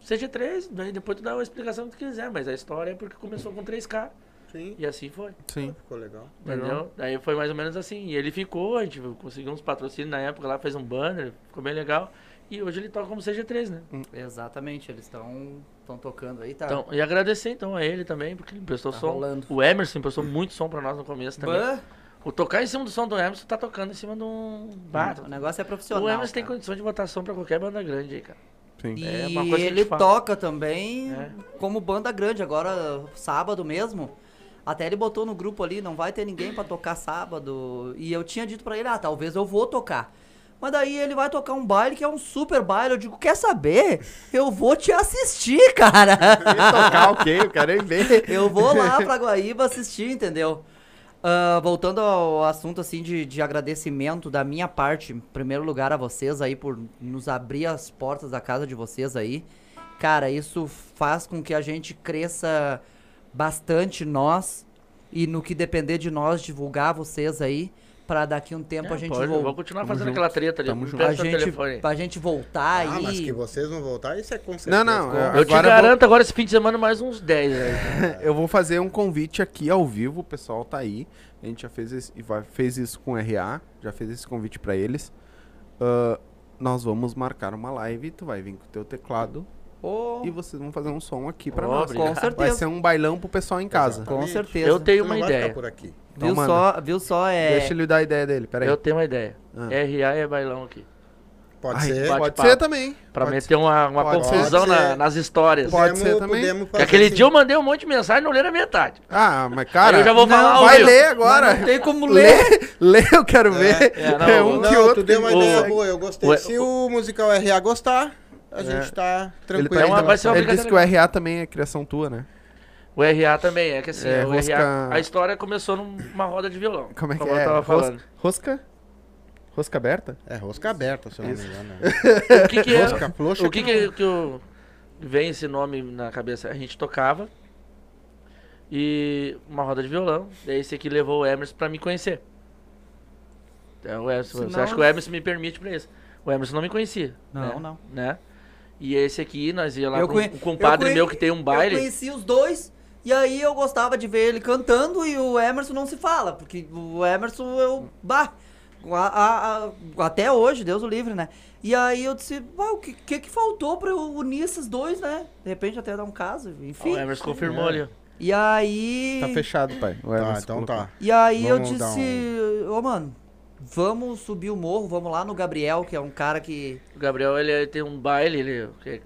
CG3, daí depois tu dá uma explicação que tu quiser, mas a história é porque começou com 3K. Sim, E assim foi. Sim. ficou legal. Entendeu? Daí foi mais ou menos assim. E ele ficou, a gente conseguiu uns patrocínios na época lá, fez um banner, ficou bem legal. E hoje ele toca como CG3, né? Exatamente, eles estão estão tocando aí, tá? Então, e agradecer então a ele também, porque ele emprestou Tá som. rolando. O Emerson emprestou muito som pra nós no começo também. Bah, O tocar em cima do som do Emerson tá tocando em cima de um bar. o negócio é profissional. O Emerson tem cara. condição de botar som pra qualquer banda grande aí, cara. Sim. E É gente ele toca também É. como banda grande. Agora, sábado mesmo, até ele botou no grupo ali, não vai ter ninguém pra tocar sábado. E eu tinha dito pra ele, ah, talvez eu vou tocar. Mas daí ele vai tocar um baile que é um super baile. Eu digo, quer saber? Eu vou te assistir, <laughs> cara. tocar ok, eu quero ir ver. Eu vou lá pra Guaíba assistir, entendeu? Ah, voltando ao assunto assim de, de agradecimento da minha parte, em primeiro lugar a vocês aí por nos abrir as portas da casa de vocês aí. Cara, isso faz com que a gente cresça bastante nós e no que depender de nós divulgar vocês aí pra daqui um tempo É, a gente pode, voltar. Vou continuar Tamo fazendo junto. aquela treta ali. Tamo junto. A gente, telefone. pra gente voltar Ah, mas aí. que vocês vão voltar, isso é com certeza. Não, não, é- Eu te eu vou- garanto agora esse fim de semana mais uns 10 aí. <laughs> Eu vou fazer um convite aqui ao vivo, o pessoal tá aí. A gente já fez, esse, e fez isso com o RA, já fez esse convite pra eles. Ah, nós vamos marcar uma live, tu vai vir com o teu teclado Ô, e vocês vão fazer um som aqui pra Ó, nós. obrigado. com Vai certeza. ser um bailão pro pessoal em casa. Exatamente. Com certeza. Eu tenho uma não vai ficar ideia. por aqui. Então Viu só, viu só, é. Deixa ele dar a ideia dele, peraí. Eu tenho uma ideia. Ah. RA é bailão aqui. Pode Ai, ser. Pode ser também. Pra Pode meter uma, uma pode confusão ser. na- nas histórias. Pode Podemos- ser também. aquele assim. dia eu mandei um monte de mensagem e não leram a metade. Ah, mas cara, Aí eu já vou não, falar vai ler agora. Mas não tem como ler. Lê, <laughs> lê, eu quero ver. É, não, É, um Não, que outro. tu deu uma ideia boa, eu gostei. O- Se o musical RA gostar, a É. gente tá Ele, tranquilo. tá, É uma- ele- vai ser uma ele disse que o RA também é criação tua, né? O RA também, é que assim, É, o rosca- RA, a história começou numa roda de violão. Como é que eu é? tava Rosca? falando. Rosca? Rosca aberta? É, rosca aberta, se eu não me engano. <laughs> O que que é... Rosca frouxa O que que, que eu- vem esse nome na cabeça? A gente tocava e uma roda de violão. Daí esse aqui levou o Emerson pra me conhecer. Então, o Emerson, você acha que o Emerson me permite pra isso? O Emerson não me conhecia. Não, né? não. Né? E esse aqui, nós ia lá Eu com conhe- um compadre eu conhe- meu que tem um Eu baile. conheci os dois. E aí eu gostava de ver ele cantando e o Emerson não se fala, porque o Emerson eu. Bah, a- a- a- até hoje, Deus o livre, né? E aí eu disse, "Bah, o que, que que faltou pra eu unir esses dois, né? De repente até dar um caso, enfim. O Emerson confirmou É. ali. E aí. Tá fechado, pai. O Tá, Emerson então colocou. tá. E aí eu Vamos um disse, ô mano, vamos subir o morro, vamos lá no Gabriel, que é um cara que. O Gabriel, ele tem um baile, ele... que-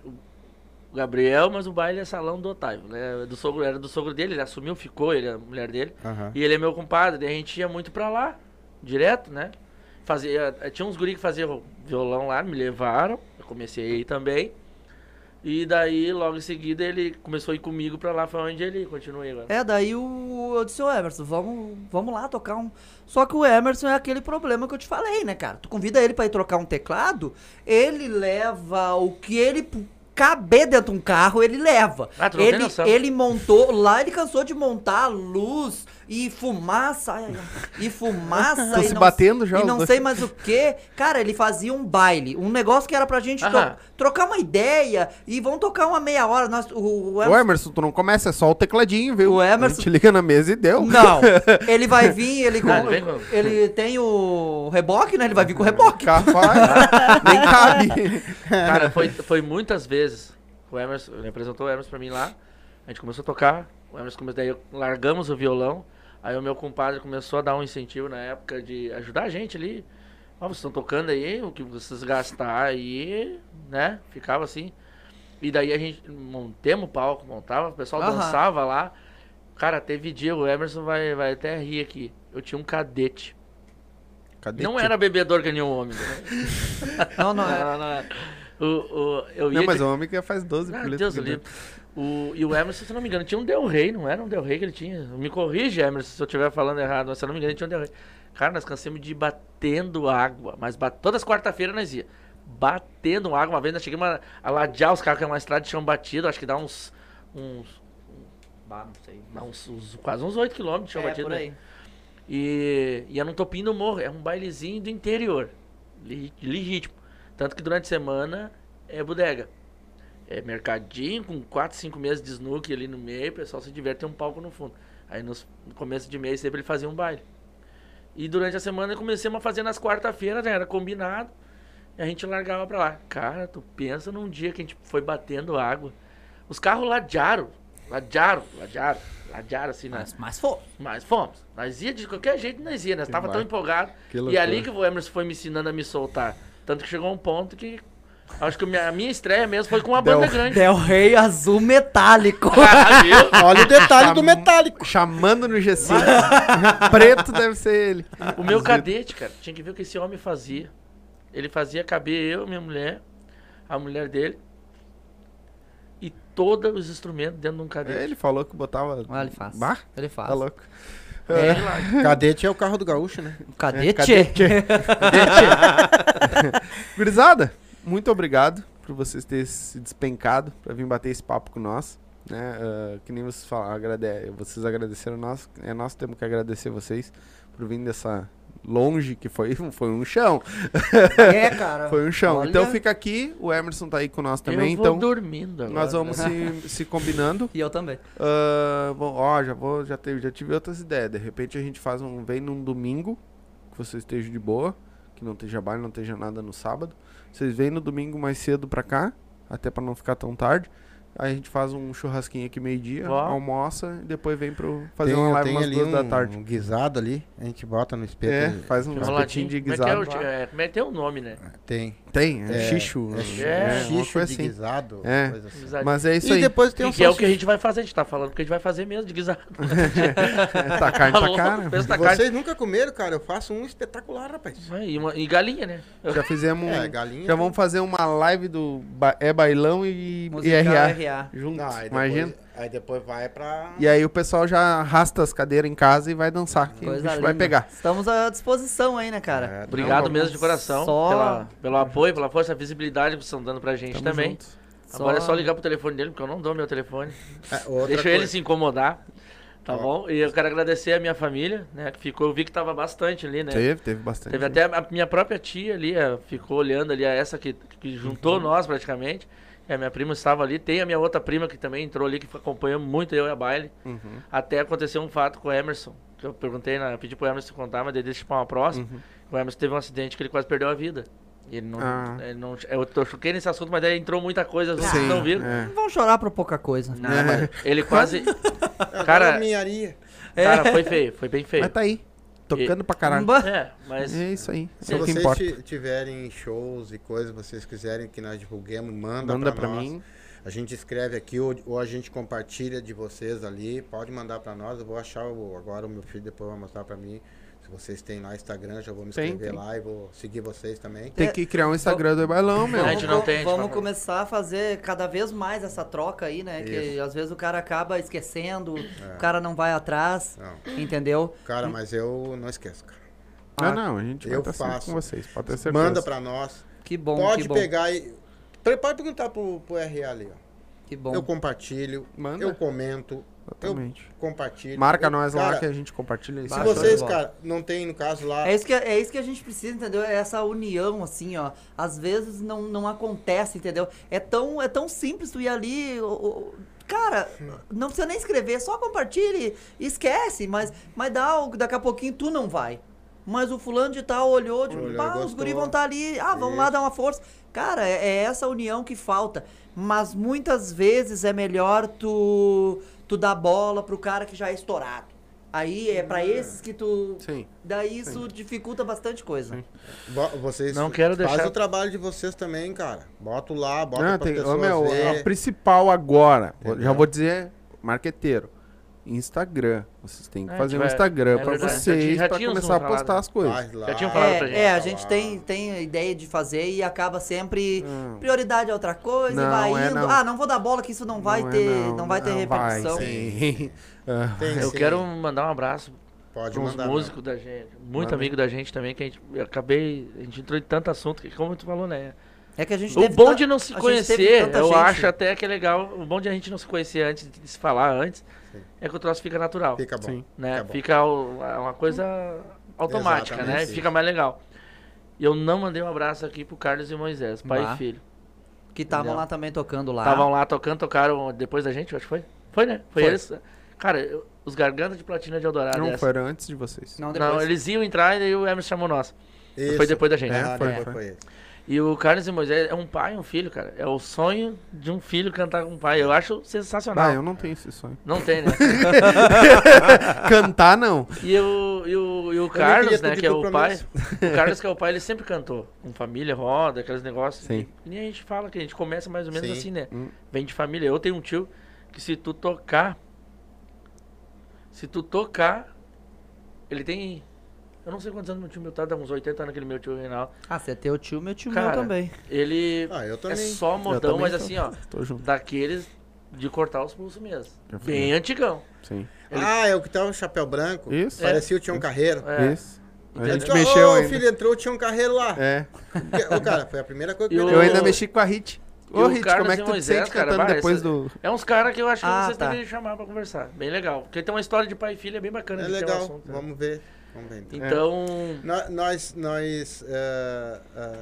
O Gabriel, mas o baile é salão do Otávio, né? Do sogro, era do sogro dele, ele assumiu, ficou, ele é a mulher dele. Aham. E ele é meu compadre, a gente ia muito pra lá, direto, né? Fazia, tinha uns guri que faziam violão lá, me levaram, eu comecei a ir também. E daí, logo em seguida, ele começou a ir comigo pra lá, foi onde ele continuei agora. É, daí o, eu disse, ô Emerson, vamos, vamos lá tocar um. Só que o Emerson é aquele problema que eu te falei, né, cara? Tu convida ele pra ir trocar um teclado, ele leva o que ele caber dentro de um carro, ele leva. Ah, tu não tem ele, noção. ele montou, lá ele cansou de montar luz e fumaça, ai, ai, e fumaça. Tô e se não- batendo já, E não dois. sei mais o que. Cara, ele fazia um baile, um negócio que era pra gente trocar uma ideia e vão tocar uma meia hora. Nós, o, o Emerson- Emerson, tu não começa, é só o tecladinho, viu? O A Emerson- gente liga na mesa e deu. Não, <laughs> ele vai vir, ele, Não, com- ele ele tem o reboque, né? Ele vai vir com o reboque. Capaz, <laughs> nem cabe. Cara, foi, foi muitas vezes. O Emerson, ele apresentou o Emerson pra mim lá. A gente começou a tocar. O Emerson começou, daí largamos o violão. Aí o meu compadre começou a dar um incentivo na época de ajudar a gente ali. Ó, vocês estão tocando aí, o que vocês gastar aí, né? Ficava assim. E daí a gente montemos o palco, montava, o pessoal Aham. dançava lá. Cara, teve dia, o Emerson vai, vai até rir aqui. Eu tinha um cadete. Cadê Não era bebedor que nem um homem. Né? Não, não, é. Não, não, não. O, o, eu ia Não, mas de- o homem que faz 12 ah, Deus livre. O, e o Emerson, se eu não me engano, tinha um Del Rey, não era um Del Rey que ele tinha? Me corrige, Emerson, se eu estiver falando errado, mas se eu não me engano, tinha um Del Rey. Cara, nós cansamos de ir batendo água, mas ba- todas as quarta-feiras nós ia. Batendo água, uma vez nós chegamos a, a ladear os carros, que é uma estrada de chão batido, acho que dá uns. uns Bah, não sei. dá uns, uns- quase uns 8 km de chão É, batido. por né? aí. E, e é num topinho do morro, é um bailezinho do interior, legítimo. Tanto que durante a semana é bodega. É mercadinho com 4, 5 meses de snook ali no meio, o pessoal se diverte tem um palco no fundo. Aí nos- no começo de mês sempre ele fazia um baile. E durante a semana comecemos a fazer nas quarta-feiras, né? Era combinado. E a gente largava pra lá. Cara, tu pensa num dia que a gente foi batendo água. Os carros ladearam, ladearam, ladearam, ladearam assim, né? Mas, mas foi. Mas fomos. Nós ia de qualquer jeito, nós ia, nós tava tão vai. empolgado. E ali que o Emerson foi me ensinando a me soltar. Tanto que chegou um ponto que. Acho que a minha, a minha estreia mesmo foi com uma Del- banda grande. Del Rey azul metálico. <laughs> Ah? Olha o detalhe do Cham- metálico. Chamando no G5. <laughs> Preto deve ser ele. O meu cadete, cara, tinha que ver o que esse homem fazia. Ele fazia caber eu, minha mulher, a mulher dele e todos os instrumentos dentro de um cadete. Ele falou que botava. Ah, ele faz. Bah, Ele faz. tá louco. É, Cadete é o carro do gaúcho, né? cadete? cadete. <laughs> Gurizada, muito obrigado por vocês terem se despencado pra vir bater esse papo com nós. Né? Ah, que nem vocês falaram, agrade... vocês agradeceram nós, é nós temos que agradecer vocês por vir dessa longe, que foi, <laughs> foi um chão. É, cara. Foi um chão. Olha- Então fica aqui, o Emerson tá aí com nós também, eu vou então dormindo agora. nós vamos né? se, <laughs> se combinando. E eu também. Ah, bom, ó, já vou, já teve, já tive outras ideias. De repente a gente faz um, vem num domingo, que você esteja de boa, que não esteja baile, não esteja nada no sábado. Vocês vêm no domingo mais cedo pra cá, até pra não ficar tão tarde. Aí a gente faz um churrasquinho aqui meio-dia, almoça e depois vem pro fazer tem, uma live umas ali duas um, da tarde. um guisado ali, a gente bota no espeto. É, e- faz um espetinho de Como é que é, guisado. o, é, como é que tem o nome, né? Tem. Tem, é, É. É, chi- É, xixo coisa de assim. guisado, É. coisa assim. Guisado. Mas é isso e aí. depois tem um E que é o que a gente vai fazer, a gente tá falando que a gente vai fazer mesmo, de guisado. <laughs> <laughs> tá carne pra Falou, cara. na carne. Vocês nunca comeram, cara? Eu faço um espetacular, rapaz. E, uma- e galinha, né? Já fizemos. um- É, galinha. Já vamos fazer uma live do É Bailão e Musical Criar. juntos, Não, aí imagina. depois, aí depois vai pra. E aí o pessoal já arrasta as cadeiras em casa e vai dançar, que o Coisa bicho linda. vai pegar. Estamos à disposição aí, né, cara? É, Obrigado Não, mesmo de coração só- pela, pelo apoio, pela força, a visibilidade que vocês estão dando pra gente Tamo também. junto. Agora é só ligar pro telefone dele, porque eu não dou meu telefone. É, outra Deixa coisa. ele se incomodar. Tá Ó. bom? E eu quero agradecer a minha família, né? Que ficou, eu vi que tava bastante ali, né? Teve, teve bastante. Teve até a minha própria tia ali, eh, ficou olhando ali, a essa que, que juntou Uhum. <laughs> nós praticamente. A minha prima estava ali. Tem a minha outra prima que também entrou ali, que acompanhou muito eu e a baile. Uhum. Até aconteceu um fato com o Emerson. Que eu perguntei, né, eu pedi pro Emerson contar, mas deixa pra uma próxima. Uhum. O Emerson teve um acidente que ele quase perdeu a vida. Ele não. Ah. Ele não eu tô choquei nesse assunto, mas daí entrou muita coisa, vocês Sim, não viram. é. Não vão chorar por pouca coisa. Não, mas ele quase. <laughs> Cara, cara, foi feio, foi bem feio. Mas tá aí, tocando pra caralho. É, mas. É isso aí, Se é o que vocês tiverem shows e coisas vocês quiserem que nós divulguemos, manda, Manda pra, pra nós. mim. A gente escreve aqui ou, ou a gente compartilha de vocês ali. Pode mandar pra nós. Eu vou achar o, agora o meu filho depois vai mostrar pra mim. Se vocês têm lá Instagram, já vou me Tem, inscrever tem. lá e vou seguir vocês também. Tem que criar um Instagram do Bailão, meu. A gente não tem, Vamos fala- começar a fazer cada vez mais essa troca aí, né? Que Isso. às vezes o cara acaba esquecendo, É. o cara não vai atrás, Não. entendeu? Cara, mas eu não esqueço, cara. Não, não, a gente vai Eu estar faço. com vocês, pode ter certeza. Manda pra nós. Que bom, Pode que bom. pegar e. Pode perguntar pro, pro RA ali, ó. Que bom. Eu compartilho, Manda. eu comento, Exatamente. eu compartilho. Marca Eu- nós lá cara, que a gente compartilha isso. Se de vocês, cara, não tem, no caso lá. É isso, que, é isso que a gente precisa, entendeu? É essa união, assim, ó. Às vezes não, não acontece, entendeu? É tão, é tão simples tu ir ali. o- o- cara, não precisa nem escrever, só compartilhe e esquece. Mas, mas dá, o- daqui a pouquinho tu não vai. Mas o fulano de tal olhou, tipo, Olhou e pá, os guris vão estar ali, ah, vamos lá Isso. dar uma força. Cara, é, é essa união que falta. Mas muitas vezes é melhor tu, tu dar bola pro cara que já é estourado. Aí é pra esses que tu. Sim. Daí isso dificulta bastante coisa. Vo- Vocês Não quero faz deixar- o trabalho de vocês também, cara. Bota lá, bota Não, pra tem, pessoas meu, ver. a principal agora, vou- já vou dizer, marqueteiro, Instagram. Vocês têm que É, fazer um Instagram é pra verdade. Já vocês, tínhamos começar a postar as coisas. Lá. Já tinham falado pra gente. É, é, a gente tem, tem a ideia de fazer e acaba sempre Hum. prioridade a outra coisa Não, e vai é indo. não. Ah, não vou dar bola que isso não vai é ter, não, vai ter repercussão. Vai, sim. <laughs> Ah, Tem Eu sim. quero mandar um abraço Pode para uns músicos da gente, muito Manda. amigo da gente também, que a gente acabei, a gente entrou em tanto assunto, que como tu falou, né? É que a gente O teve bom de não se conhecer, eu gente. acho até que é legal, o bom de a gente não se conhecer antes, de se falar antes. É que o troço fica natural, Fica bom. Sim. né? fica bom. Fica o- uma coisa automática, né? Exatamente. Fica mais legal. E eu não mandei um abraço aqui pro Carlos e Moisés, pai Bah. e filho. Que estavam lá também tocando lá. Estavam lá tocando, tocaram depois da gente, eu acho que foi? Foi, né? Foi, Foi. eles. Cara, eu- os Gargantas de Platina de Eldorado. Não, essa. foi antes de vocês. Não, depois. Não, eles iam entrar e o Emerson chamou nós. Isso. Foi depois da gente. É, Ah, foi, foi. foi esse. E o Carlos e Moisés é um pai e um filho, cara. É o sonho de um filho cantar com um pai. Eu acho sensacional. Ah, eu não tenho esse sonho. Não tem, né? <laughs> Cantar, não. E o, e o, e o Carlos, né, que é o pai. O Carlos, que é o pai, ele sempre cantou. Com família, roda, aqueles negócios. Sim. E nem a gente fala que a gente começa mais ou menos Sim. assim, né? Hum. Vem de família. Eu tenho um tio que se tu tocar. Se tu tocar. Ele tem. Eu não sei quantos anos meu tio meu tá, dá uns 80 anos aquele meu tio Reinaldo. Ah, você é teu tio, meu tio Cara, meu também. Ele Ah, eu é só modão, mas tô- assim, ó. <laughs> Tô junto. Daqueles de cortar os pulsos mesmo. Bem antigão. Sim. Ele- Ah, é o que tava o chapéu branco. Isso. Parecia o Tião Carreiro. É. Isso. A gente Então, mexeu ô, ainda. O filho entrou, tinha um carreiro lá. É. Ô, cara, foi a primeira coisa <laughs> que eu o- Eu ainda mexi com a Hit. Ô, o Hit, Carlos como é que e tu te Moisés, sente cara, cantando vai, depois do... É uns caras que eu acho que Ah, vocês tá. devem chamar pra conversar. Bem legal. Porque tem uma história de pai e filho, é bem bacana É um legal, assunto, né? vamos ver. Então. Então, Nó- Nós, nós, eh, eh,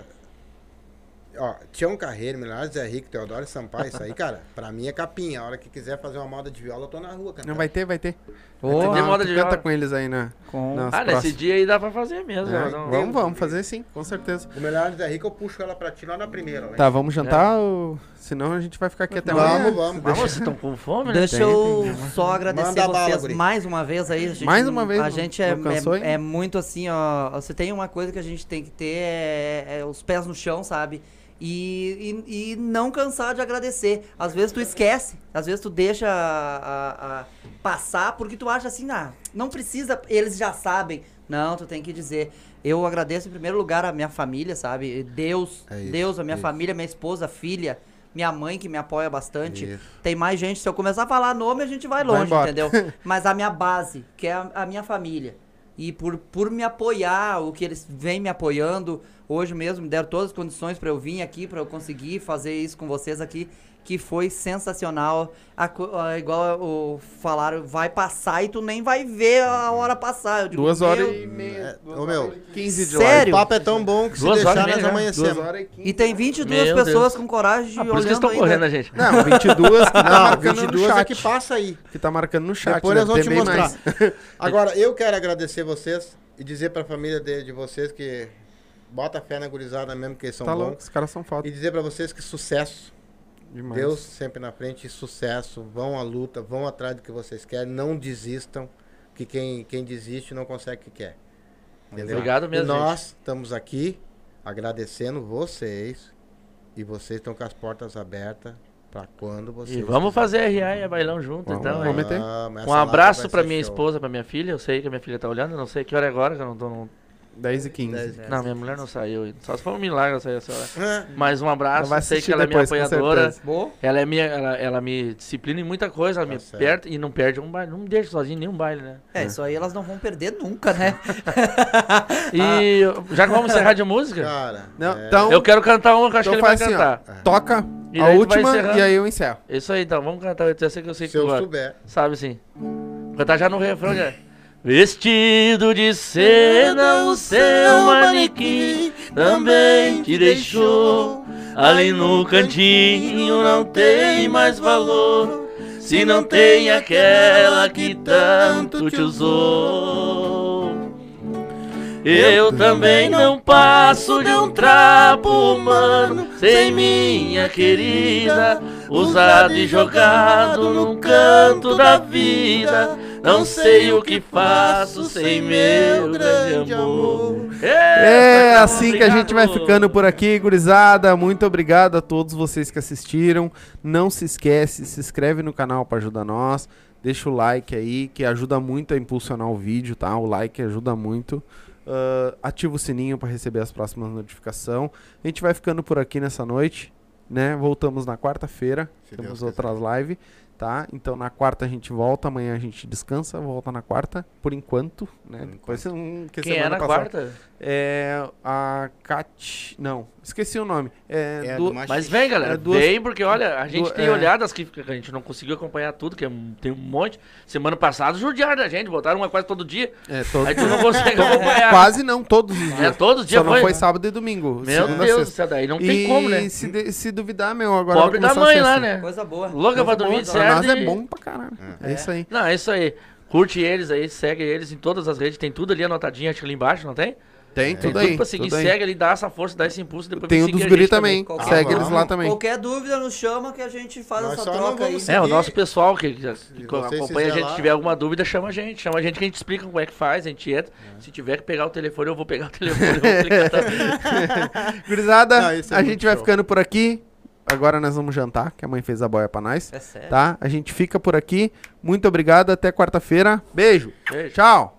ó, Tião Carreiro, Milionário Zé Rico, Teodoro e Sampaio, isso aí, <laughs> cara, pra mim é capinha. A hora que quiser fazer uma moda de viola, eu tô na rua cantando. Não, vai ter, vai ter. Ô, ter Não, moda tu de canta viola. com eles aí, né? com... Ah, nesse dia aí dá pra fazer mesmo. É, não- Vamos, vamos fazer sim, com certeza. O Milionário Zé Rico, eu puxo ela pra ti lá na primeira, velho. Tá, vamos jantar ou... Senão a gente vai ficar aqui até Vamos, amanhã. vamos. Vamos, vocês estão com fome, né? Deixa eu só agradecer Manda bala, vocês guri. mais uma vez aí. a gente Mais não- uma vez, A não- gente é, não cansou é, é muito assim, ó. Você tem uma coisa que a gente tem que ter é, é os pés no chão, sabe? E, e, e não cansar de agradecer. Às vezes tu esquece, às vezes tu deixa a- a- a passar porque tu acha assim, ah, não precisa, eles já sabem. Não, tu tem que dizer. Eu agradeço em primeiro lugar a minha família, sabe? Deus, É isso, Deus, a minha família, minha esposa, filha, minha mãe que me apoia bastante. Isso. Tem mais gente. Se eu começar a falar nome, a gente vai Vai longe, embora. entendeu? <laughs> Mas a minha base, que é a, a minha família. E por, por me apoiar, o que eles vêm me apoiando, hoje mesmo me deram todas as condições pra eu vir aqui, pra eu conseguir fazer isso com vocês aqui, que foi sensacional. A a- igual o falaram, vai passar e tu nem vai ver a hora passar. Eu digo, Duas horas meu, e meia. É, ô, horas meu, e 15 de sério? O papo é tão bom que se Duas horas deixar e nós. Duas amanhecemos. e 15. E tem 22 Meu pessoas Deus. com coragem de Ah, por isso que eles olhando estão correndo, a gente. Não, 22 <laughs> que tá Não, marcando 22 no é chat. que passa aí. Que tá marcando no chat. Depois deve nós vamos ter te mostrar. mais. <laughs> Agora, eu quero agradecer vocês e dizer pra família de, de vocês que bota fé na gurizada mesmo, que eles são Tá bons. louco, os caras são foda. E dizer pra vocês que sucesso, Demais. Deus sempre na frente, sucesso, vão à luta, vão atrás do que vocês querem, não desistam, que quem, quem desiste não consegue o que quer. Entendeu? Obrigado mesmo, E nós estamos aqui agradecendo vocês e vocês estão com as portas abertas pra quando vocês E vamos fazer RA e bailão junto, Vamos, então. vamos meter. Um abraço ser minha show. esposa, pra minha filha. Eu sei que a minha filha tá olhando, não sei que hora é agora, que eu não tô. Não, 10 e 15. Dez. não minha mulher não saiu. Só se for um milagre sair essa hora. Ah, Mas um abraço, vai sei que ela é minha apoiadora. Ela é minha, ela, ela me disciplina em muita coisa, ela Tá me certo. perde e não perde um baile, não me deixa sozinho em nenhum baile, né? É, isso aí elas não vão perder nunca, né? <laughs> E já que vamos encerrar de música, Cara, Não, é, então, eu quero cantar uma que eu acho então que ele vai assim, ó. cantar. Toca E a última e aí eu encerro. Isso aí, então, vamos cantar. Eu sei que eu sei se que eu gosta. souber. Sabe sim. Vou cantar já no refrão já. Vestido de seda, o seu manequim também te deixou. Ali no cantinho não tem mais valor. Se não tem aquela que tanto te usou. Eu também não passo de um trapo humano sem minha querida, usado e jogado num canto da vida. Não sei o que faço sem meu grande amor. É Eita, assim que a gente vai ficando por aqui, gurizada. Muito obrigado a todos vocês que assistiram. Não se esquece, se inscreve no canal para ajudar nós. Deixa o like aí, que ajuda muito a impulsionar o vídeo, tá? O like ajuda muito. Ah, ativa o sininho para receber as próximas notificações. A gente vai ficando por aqui nessa noite, né? Voltamos na quarta-feira. Temos Deus outras lives, tá? Então na quarta a gente volta, amanhã a gente descansa, volta na quarta, por enquanto, né? Por Depois um, que Quem é semana na passada- quarta? é a Cat. Não, esqueci o nome. É, É, do- Mas vem, galera, É duas- vem, porque olha, a gente du- tem é. olhadas que que a gente não conseguiu acompanhar tudo, que é um- tem um monte. Semana passada judiaram da gente, botaram uma quase todo dia. É, todo- Aí tu não consegue <laughs> acompanhar. Quase não, todos os dias. É, todos os dias Só não foi? foi sábado e domingo. Meu Deus do sexta. céu, daí não e tem como, né? Se, de- se duvidar, meu, agora Pobre da mãe lá, sexta. né? Coisa boa. Louca pra Coisa dormir boa, certo. é bom pra caralho. É, isso aí. Não, é isso aí. Curte eles aí, segue eles em todas as redes. Tem tudo ali anotadinho, acho que ali embaixo, não tem? Tem Tem tudo aí. pra seguir, tudo aí. segue ali, dá essa força, dá esse impulso. Depois Tem o seguir dos guri gente também. Qualquer- Segue eles vamos. lá também. Qualquer dúvida nos chama que a gente faz Nós essa troca aí. vamos É, o seguir. nosso pessoal que, que acompanha a gente, lá- se tiver alguma dúvida, chama a gente. Chama a gente que a gente explica como é que faz, a gente entra. Se tiver que pegar o telefone, eu vou pegar o telefone. eu vou também. <laughs> Gurizada, Não, é a gente vai show. ficando por aqui agora nós vamos jantar, que a mãe fez a boia pra nós. É sério. Tá? A gente fica por aqui. Muito obrigado, até quarta-feira. Beijo. Beijo. Tchau.